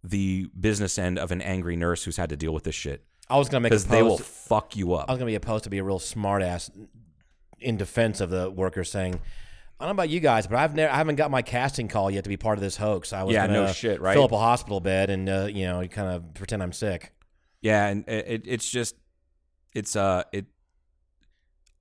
the business end of an angry nurse who's had to deal with this shit I was gonna make a because they will post. fuck you up I was gonna be opposed to be a real smartass in defense of the workers, saying, "I don't know about you guys, but I've never, I haven't got my casting call yet to be part of this hoax. I was Yeah, gonna no shit, right? Fill up a hospital bed and uh, you know, kind of pretend I'm sick. Yeah, and it, it, it's just it's uh it.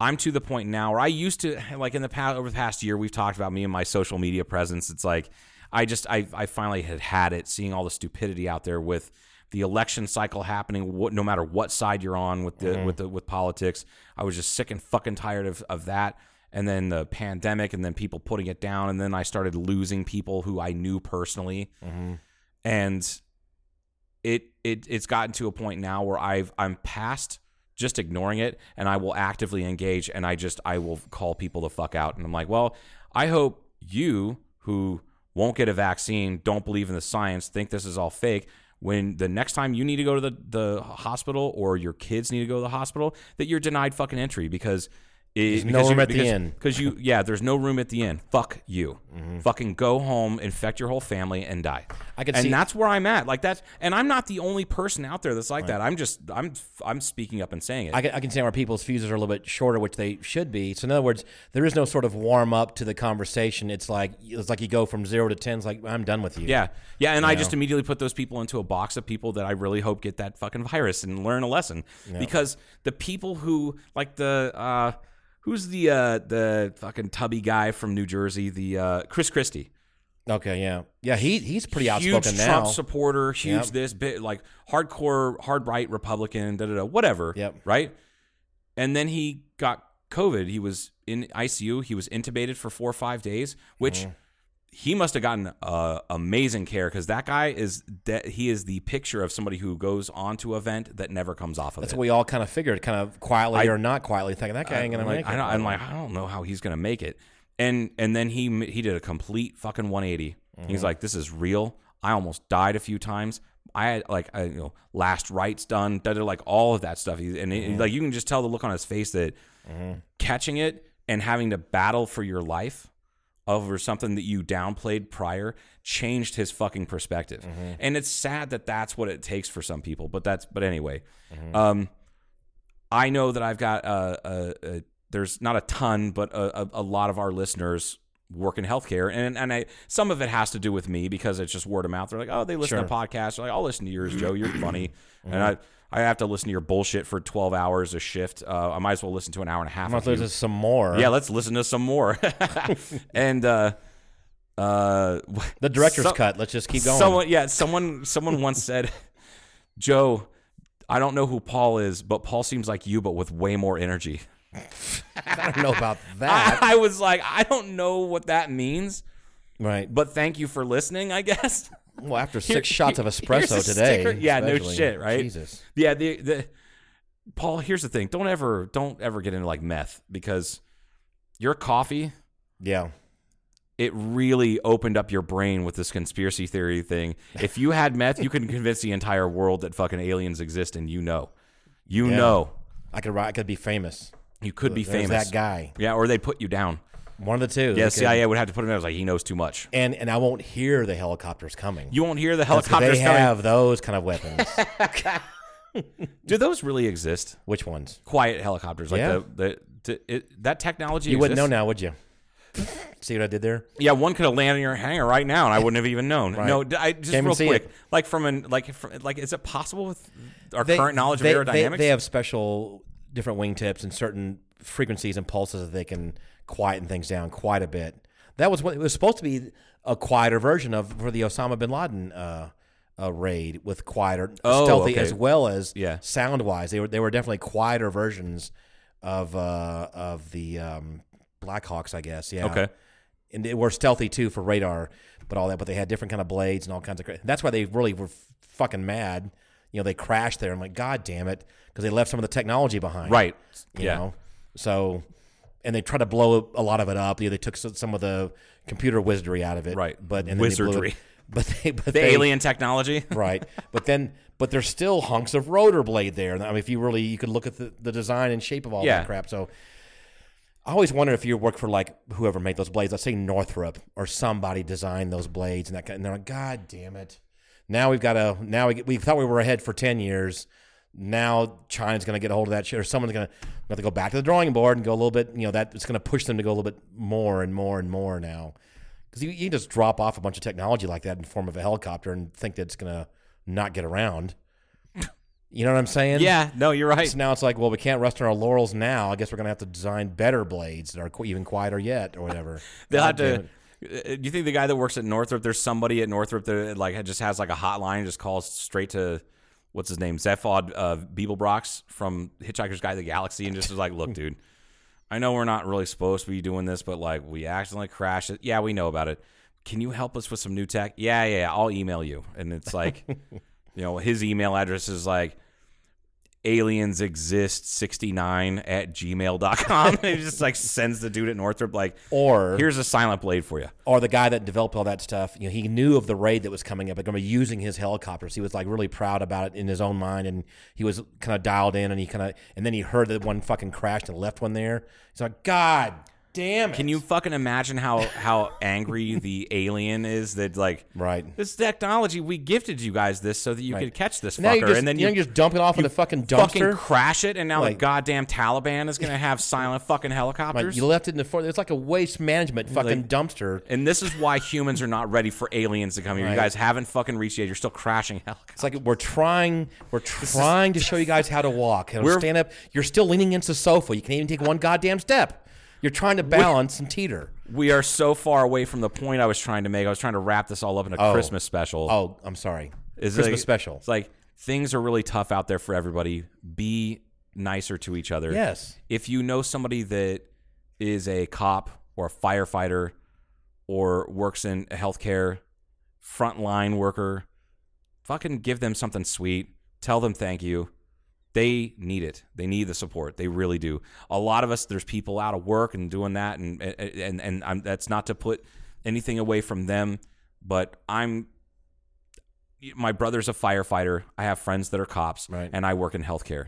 I'm to the point now where I used to like in the past over the past year we've talked about me and my social media presence. It's like I just I I finally had had it seeing all the stupidity out there with the election cycle happening. What, no matter what side you're on with the mm-hmm. with the with politics, I was just sick and fucking tired of of that. And then the pandemic, and then people putting it down, and then I started losing people who I knew personally, mm-hmm. and it it it's gotten to a point now where I've I'm past just ignoring it and I will actively engage and I just I will call people the fuck out and I'm like, well, I hope you who won't get a vaccine, don't believe in the science, think this is all fake. When the next time you need to go to the, the hospital or your kids need to go to the hospital, that you're denied fucking entry because There's no room at the end. because you [LAUGHS] yeah. There's no room at the end. Fuck you. Mm-hmm. Fucking go home, infect your whole family, and die. I could and see- that's where I'm at. Like that's and I'm not the only person out there that's like that. I'm just I'm I'm speaking up and saying it. I can, I can see where people's fuses are a little bit shorter, which they should be. So in other words, there is no sort of warm up to the conversation. It's like it's like you go from zero to ten. It's like I'm done with you. Yeah, yeah, and I You just immediately put those people into a box of people that I really hope get that fucking virus and learn a lesson. Because the people who like the uh, who's the uh, the fucking tubby guy from New Jersey, the uh, Chris Christie, Okay. Yeah. Yeah. He he's pretty huge outspoken Trump now. Trump supporter, huge Yep. this bit like hardcore hard right Republican, da da da, whatever. Yep. Right, and then he got COVID. He was in ICU. He was intubated for four or five days, which Mm-hmm. He must have gotten uh, amazing care because that guy is that he is the picture of somebody who goes on to a vent that never comes off of That's it. what we all kind of figured, kind of quietly I- or not quietly, thinking that guy ain't gonna I'm like, make I it. don't, I'm like, I don't know how he's gonna make it. And and then he he did a complete fucking 180. Mm-hmm. He's like, this is real. I almost died a few times. I had like I, you know last rites done, da, da, like all of that stuff. He, and it- Mm-hmm. like you can just tell the look on his face that catching it and having to battle for your life over something that you downplayed prior changed his fucking perspective. Mm-hmm. And it's sad that that's what it takes for some people. But that's but anyway. Mm-hmm. Um, I know that I've got uh, a, a there's not a ton, but a, a, a lot of our listeners work in healthcare, and and I some of it has to do with me because it's just word of mouth. They're like, oh, they listen to podcasts. They're like, I'll listen to yours, Joe. You're funny, Mm-hmm. [CLEARS THROAT] and I. I have to listen to your bullshit for 12 hours a shift. Uh, I might as well listen to an hour and a half. I'm gonna listen to some more. Yeah, let's listen to some more. [LAUGHS] and uh, uh, the director's cut. Let's just keep going. Someone, yeah, someone, someone once said, "Joe, I don't know who Paul is, but Paul seems like you, but with way more energy." [LAUGHS] I don't know about [LAUGHS] that. I was like, I don't know what that means, right. but thank you for listening. I guess. Well, after Here- six shots of here's espresso a today. sticker- Yeah, no especially. shit, right? Jesus. Yeah, the the Paul. Here's the thing: don't ever, don't ever get into like meth because your coffee. Yeah. it really opened up your brain with this conspiracy theory thing. If you had meth, you could convince the entire world that fucking aliens exist, and you know, you Yeah. know, I could. I could be famous. you could be There's famous. that guy. yeah, or they'd put you down. One of the two. Yeah, could- CIA would have to put him down. I was like, he knows too much. And and I won't hear the helicopters coming. You won't hear the helicopters They coming. have those kind of weapons. [LAUGHS] Do those really exist? Which ones? Quiet helicopters, like Yeah. the the. to- it, that technology You wouldn't know exists? now, would you? [LAUGHS] See what I did there? Yeah, one could have landed in your hangar right now, and I wouldn't have even known. No, d- I, just Can't real see quick, it. like from an like from, like is it possible with our current knowledge they, of they- They, have special different wingtips and certain frequencies and pulses that they can quieten things down quite a bit. That was what it was supposed to be a quieter version of for the Osama bin Laden uh, uh, raid with quieter, Oh, stealthy okay. as well as Yeah. sound wise. They were they were definitely quieter versions of uh, of the um, Blackhawks, I guess. Yeah. Okay. And they were stealthy too for radar, but all that. But they had different kind of blades and all kinds of. Cra- That's why they really were f- fucking mad. You know, they crashed there. I'm like, God damn it, because they left some of the technology behind. right. You yeah. know, so and they tried to blow a lot of it up. You know, they took some of the computer wizardry out of it. Right. But and then they it- Wizardry. [LAUGHS] But they, but the they, alien technology. [LAUGHS] right? But then, but there's still hunks of rotor blade there. I mean, if you really, you could look at the, the design and shape of all Yeah. that crap. So, I always wonder if you work for like whoever made those blades. Let's say Northrop or somebody designed those blades and that kind. And they're like, God damn it! Now we've got a Now we, we thought we were ahead for ten years. Now China's going to get a hold of that shit, or someone's going to have to go back to the drawing board and go a little bit. You know, that it's going to push them to go a little bit more and more and more now. Because you, you can just drop off a bunch of technology like that in the form of a helicopter and think that it's going to not get around. You know what I'm saying? Yeah. No, you're right. So now it's like, well, we can't rest on our laurels now. I guess we're going to have to design better blades that are qu- even quieter yet, or whatever. [LAUGHS] They'll have to. uh, Do you think the guy that works at Northrop? There's somebody at Northrop that like just has like a hotline, just calls straight to what's his name, Zaphod uh, Beeblebrox from Hitchhiker's Guide to the Galaxy, and just is like, look, dude, I know we're not really supposed to be doing this, but like we accidentally crashed it. Yeah, we know about it. Can you help us with some new tech? Yeah, yeah, yeah, I'll email you. And it's like, [LAUGHS] you know, his email address is like aliens exist 69 at gmail.com and [LAUGHS] he just like sends the dude at northrop like Or- here's a silent blade for you or the guy that developed all that stuff, you know, he knew of the raid that was coming up and going to be using his helicopters. He was like really proud about it in his own mind, and he was kind of dialed in. And he kind of, and then he heard that one fucking crashed and left one there. He's like, God damn it! Can you fucking imagine how how angry the [LAUGHS] alien is that like Right. this technology we gifted you guys this so that you Right. could catch this Now fucker you just, and then you, you, know, you just dump it off in the fucking fucking dumpster. crash it and now the goddamn Taliban is gonna [LAUGHS] have silent fucking Like, helicopters. you left it in the front. It's like a waste management fucking dumpster. and this is why humans are not ready for aliens to come here. You Right. guys haven't fucking reached yet. You're still crashing helicopters. It's like we're trying, we're trying to show you guys how to walk. And We're- stand up. You're still leaning against the sofa. You can't even take one goddamn step. You're trying to balance and teeter. we are so far away from the point I was trying to make. I was trying to wrap this all up in a Oh. Christmas special. Oh, I'm sorry. Is it Christmas like- special. It's like things are really tough out there for everybody. Be nicer to each other. Yes. If you know somebody that is a cop or a firefighter or works in a healthcare, frontline worker, fucking give them something sweet. Tell them thank you. They need it. They need the support. They really do. A lot of us, there's people out of work and doing that, and and and I'm, that's not to put anything away from them, but I'm my brother's a firefighter. I have friends that are cops, Right. and I work in healthcare.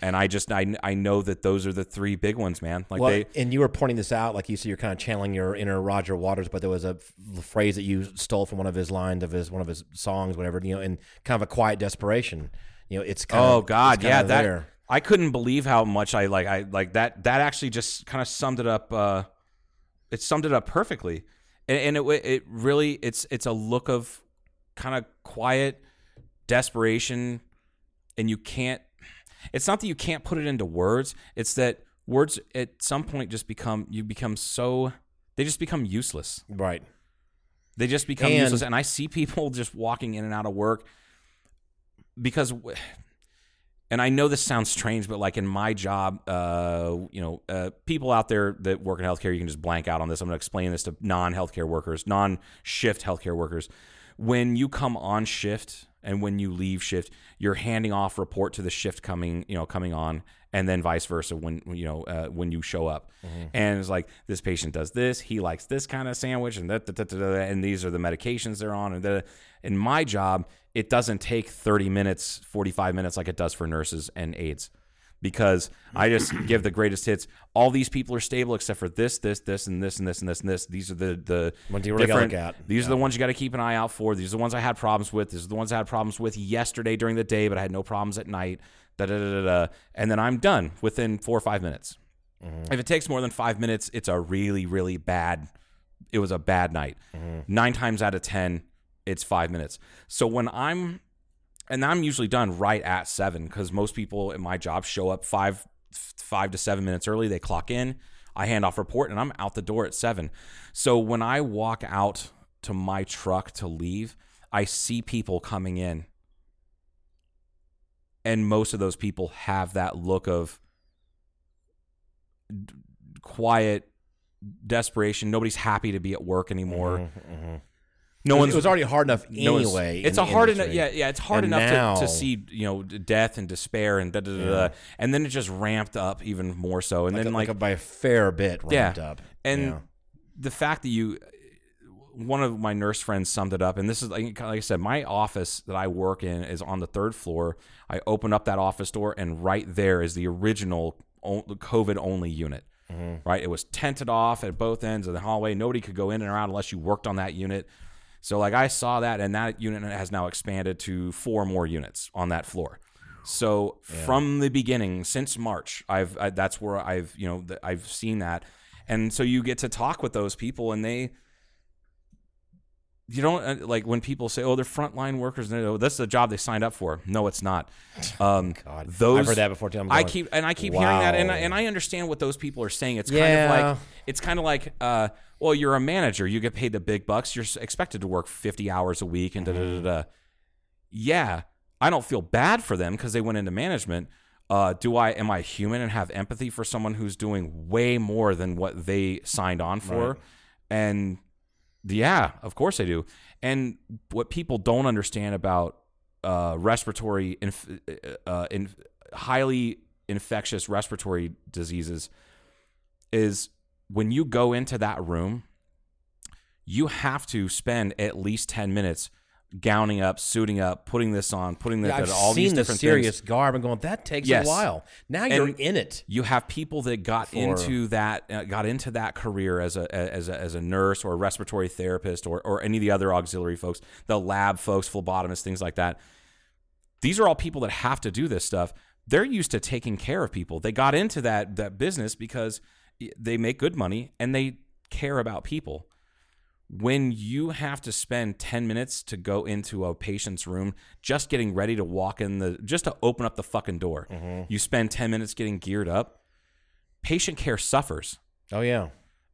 And I just I, I know that those are the three big ones, man. Like Well, they and you were pointing this out, like you said, you're kind of channeling your inner Roger Waters, but there was a f- phrase that you stole from one of his lines of his one of his songs, whatever, you know, in kind of a quiet desperation. You know, it's kind Oh of, God, yeah, that there. I couldn't believe how much I like I like that that actually just kind of summed it up uh it summed it up perfectly. And, and it it really it's it's a look of kind of quiet desperation and you can't it's not that you can't put it into words, it's that words at some point just become you become so they just become useless. right. They just become And- useless. And I see people [LAUGHS] just walking in and out of work because, and I know this sounds strange, but like in my job, uh, you know, uh, people out there that work in healthcare, you can just blank out on this. I'm going to explain this to non healthcare workers, non shift healthcare workers. When you come on shift and when you leave shift, you're handing off report to the shift coming, you know, coming on, and then vice versa when you know uh, when you show up. And it's like this patient does this, he likes this kind of sandwich, and that, that, that, and these are the medications they're on. And in my job, it doesn't take 30 minutes, 45 minutes like it does for nurses and aides. Because I just [CLEARS THROAT] give the greatest hits. All these people are stable except for this, this, this, and this, and this, and this, and this. These are the the really different-. These are the ones you got to keep an eye out for. These are the ones I had problems with. These are the ones I had problems with yesterday during the day, but I had no problems at night. Da da da da. And then I'm done within four or five minutes. Mm-hmm. If it takes more than five minutes, it's a really, really bad. It was a bad night. Mm-hmm. Nine times out of ten, it's five minutes. So when I'm, and I'm usually done right at seven because most people in my job show up five, five to seven minutes early. They clock in. I hand off report and I'm out the door at seven. So when I walk out to my truck to leave, I see people coming in. And most of those people have that look of d- quiet desperation. Nobody's happy to be at work anymore. Mm-hmm, mm-hmm. No It one's was already hard enough no anyway. It's a hard enough, yeah, yeah. It's hard And enough now- to, to see, you know, death and despair and da da da da, and then it just ramped up even more so, and like, then a- like, like a, by a fair bit ramped yeah, up. and Yeah. the fact that you, one of my nurse friends summed it up, and this is like, like I said, my office that I work in is on the third floor. I open up that office door, and right there is the original COVID only unit. Mm-hmm. Right, it was tented off at both ends of the hallway. Nobody could go in and out unless you worked on that unit. So like I saw that, and that unit has now expanded to four more units on that floor. So from the beginning, since March, I've I, that's where I've you know I've seen that, and so you get to talk with those people, and they. You don't uh, like when people say, "Oh, they're frontline workers." No, that's the job they signed up for. No, it's not. [LAUGHS] Um, God, those I've heard that before too. I going, keep and I keep hearing that, and I, and I understand what those people are saying. It's kind of like it's kind of like, uh, well, you're a manager, you get paid the big bucks, you're expected to work 50 hours a week, and da da da da. Yeah, I don't feel bad for them because they went into management. Uh, do I? Am I human and have empathy for someone who's doing way more than what they signed on for? And yeah, of course I do. And what people don't understand about uh, respiratory, inf- uh, in, highly infectious respiratory diseases, is when you go into that room, you have to spend at least 10 minutes gowning up, suiting up, putting this on, putting that, Yeah, I've that- all seen these the different serious things. garb and going, that takes Yes. a while. Now you're in it. You have people that got For- into that uh, got into that career as a as a, as a nurse or a respiratory therapist or or any of the other auxiliary folks, the lab folks, phlebotomists, things like that. These are all people that have to do this stuff. They're used to taking care of people. They got into that that business because they make good money and they care about people when you have to spend 10 minutes to go into a patient's room just getting ready to walk in the just to open up the fucking door mm-hmm. you spend 10 minutes getting geared up patient care suffers Oh, yeah.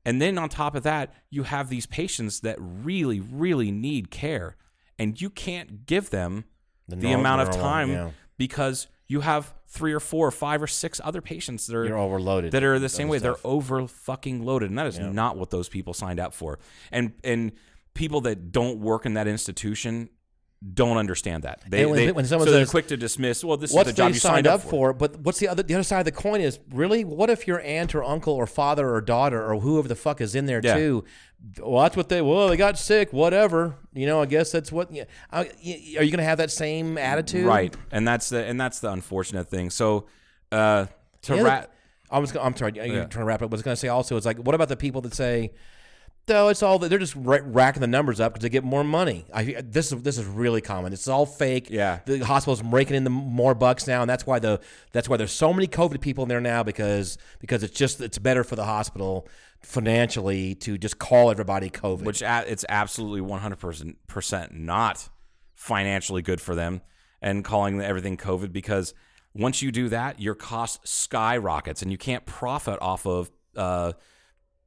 and then on top of that you have these patients that really really need care and you can't give them the, norm- amount of time yeah. because you have three or four or five or six other patients that are You're overloaded that are the same way. stuff. They're over fucking loaded, and that is not what those people signed up for. And and people that don't work in that institution don't understand that. They, when- they- when someone so they're quick to dismiss. Well, this is the job you signed signed up for? But what's the other? The other side of the coin is really what if your aunt or uncle or father or daughter or whoever the fuck is in there Yeah. too? Well, that's what they. Well, they got sick. Whatever. You know. I guess that's what. Yeah. Are you going to have that same attitude? right? And that's the and that's the unfortunate thing. So uh, to other- rat. I was. I'm sorry. You're Yeah. trying to wrap up. What I was going to say also is like, what about the people that say, "No, it's all." They're just ra- racking the numbers up because they get more money. I this is this is really common. It's all fake. Yeah. the hospital's raking in the more bucks now, and that's why the that's why there's so many COVID people in there now because because it's just it's better for the hospital financially to just call everybody COVID. which a- it's absolutely 100% not financially good for them and calling everything covid because once you do that your cost skyrockets and you can't profit off of uh,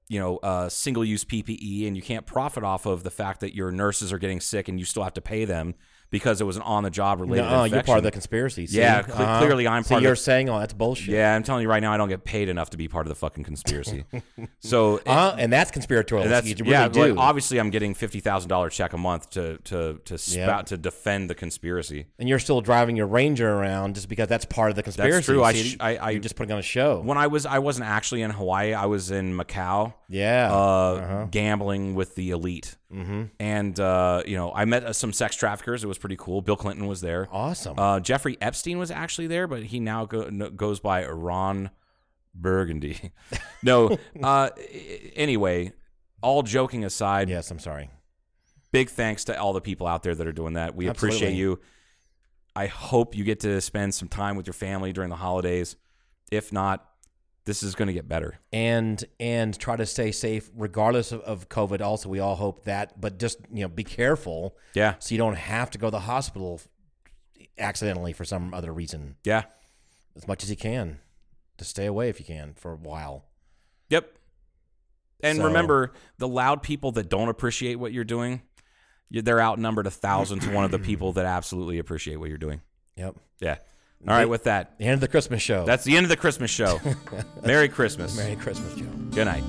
you know uh, single use ppe and you can't profit off of the fact that your nurses are getting sick and you still have to pay them because it was an on the job related no, you're part of the conspiracy. see? Yeah, cle- clearly I'm so part of you're the- saying, "Oh, that's bullshit." yeah i'm telling you right now i don't get paid enough to be part of the fucking conspiracy [LAUGHS] so uh, and that's conspiratorial. and that's you really yeah. do. like, obviously, I'm getting fifty thousand dollar check a month to to to spout to defend the conspiracy. and you're still driving your Ranger around just because that's part of the conspiracy. That's true. I sh- I- I- you're just putting on a show. When I was I wasn't actually in Hawaii. I was in Macau. yeah. Uh, huh. gambling with the elite, mm-hmm. and uh, you know, I met uh, some sex traffickers. It was pretty cool. Bill Clinton was there. awesome. Uh, Jeffrey Epstein was actually there, but he now go, no, goes by Ron Burgundy. [LAUGHS] no, uh, anyway, all joking aside, yes, I'm sorry. big thanks to all the people out there that are doing that. We appreciate you. I hope you get to spend some time with your family during the holidays. If not, this is going to get better. And and try to stay safe regardless of, of COVID. Also, we all hope that, but just you know, be careful Yeah. so you don't have to go to the hospital accidentally for some other reason. Yeah. As much as you can, to stay away if you can for a while. Yep. And So- remember, the loud people that don't appreciate what you're doing, they're outnumbered a thousand to one of the people that absolutely appreciate what you're doing. Yep. Yeah. All right, with that, The end of the Christmas show. that's the end of the Christmas show. [LAUGHS] Merry Christmas. Merry Christmas, Joe. Good night.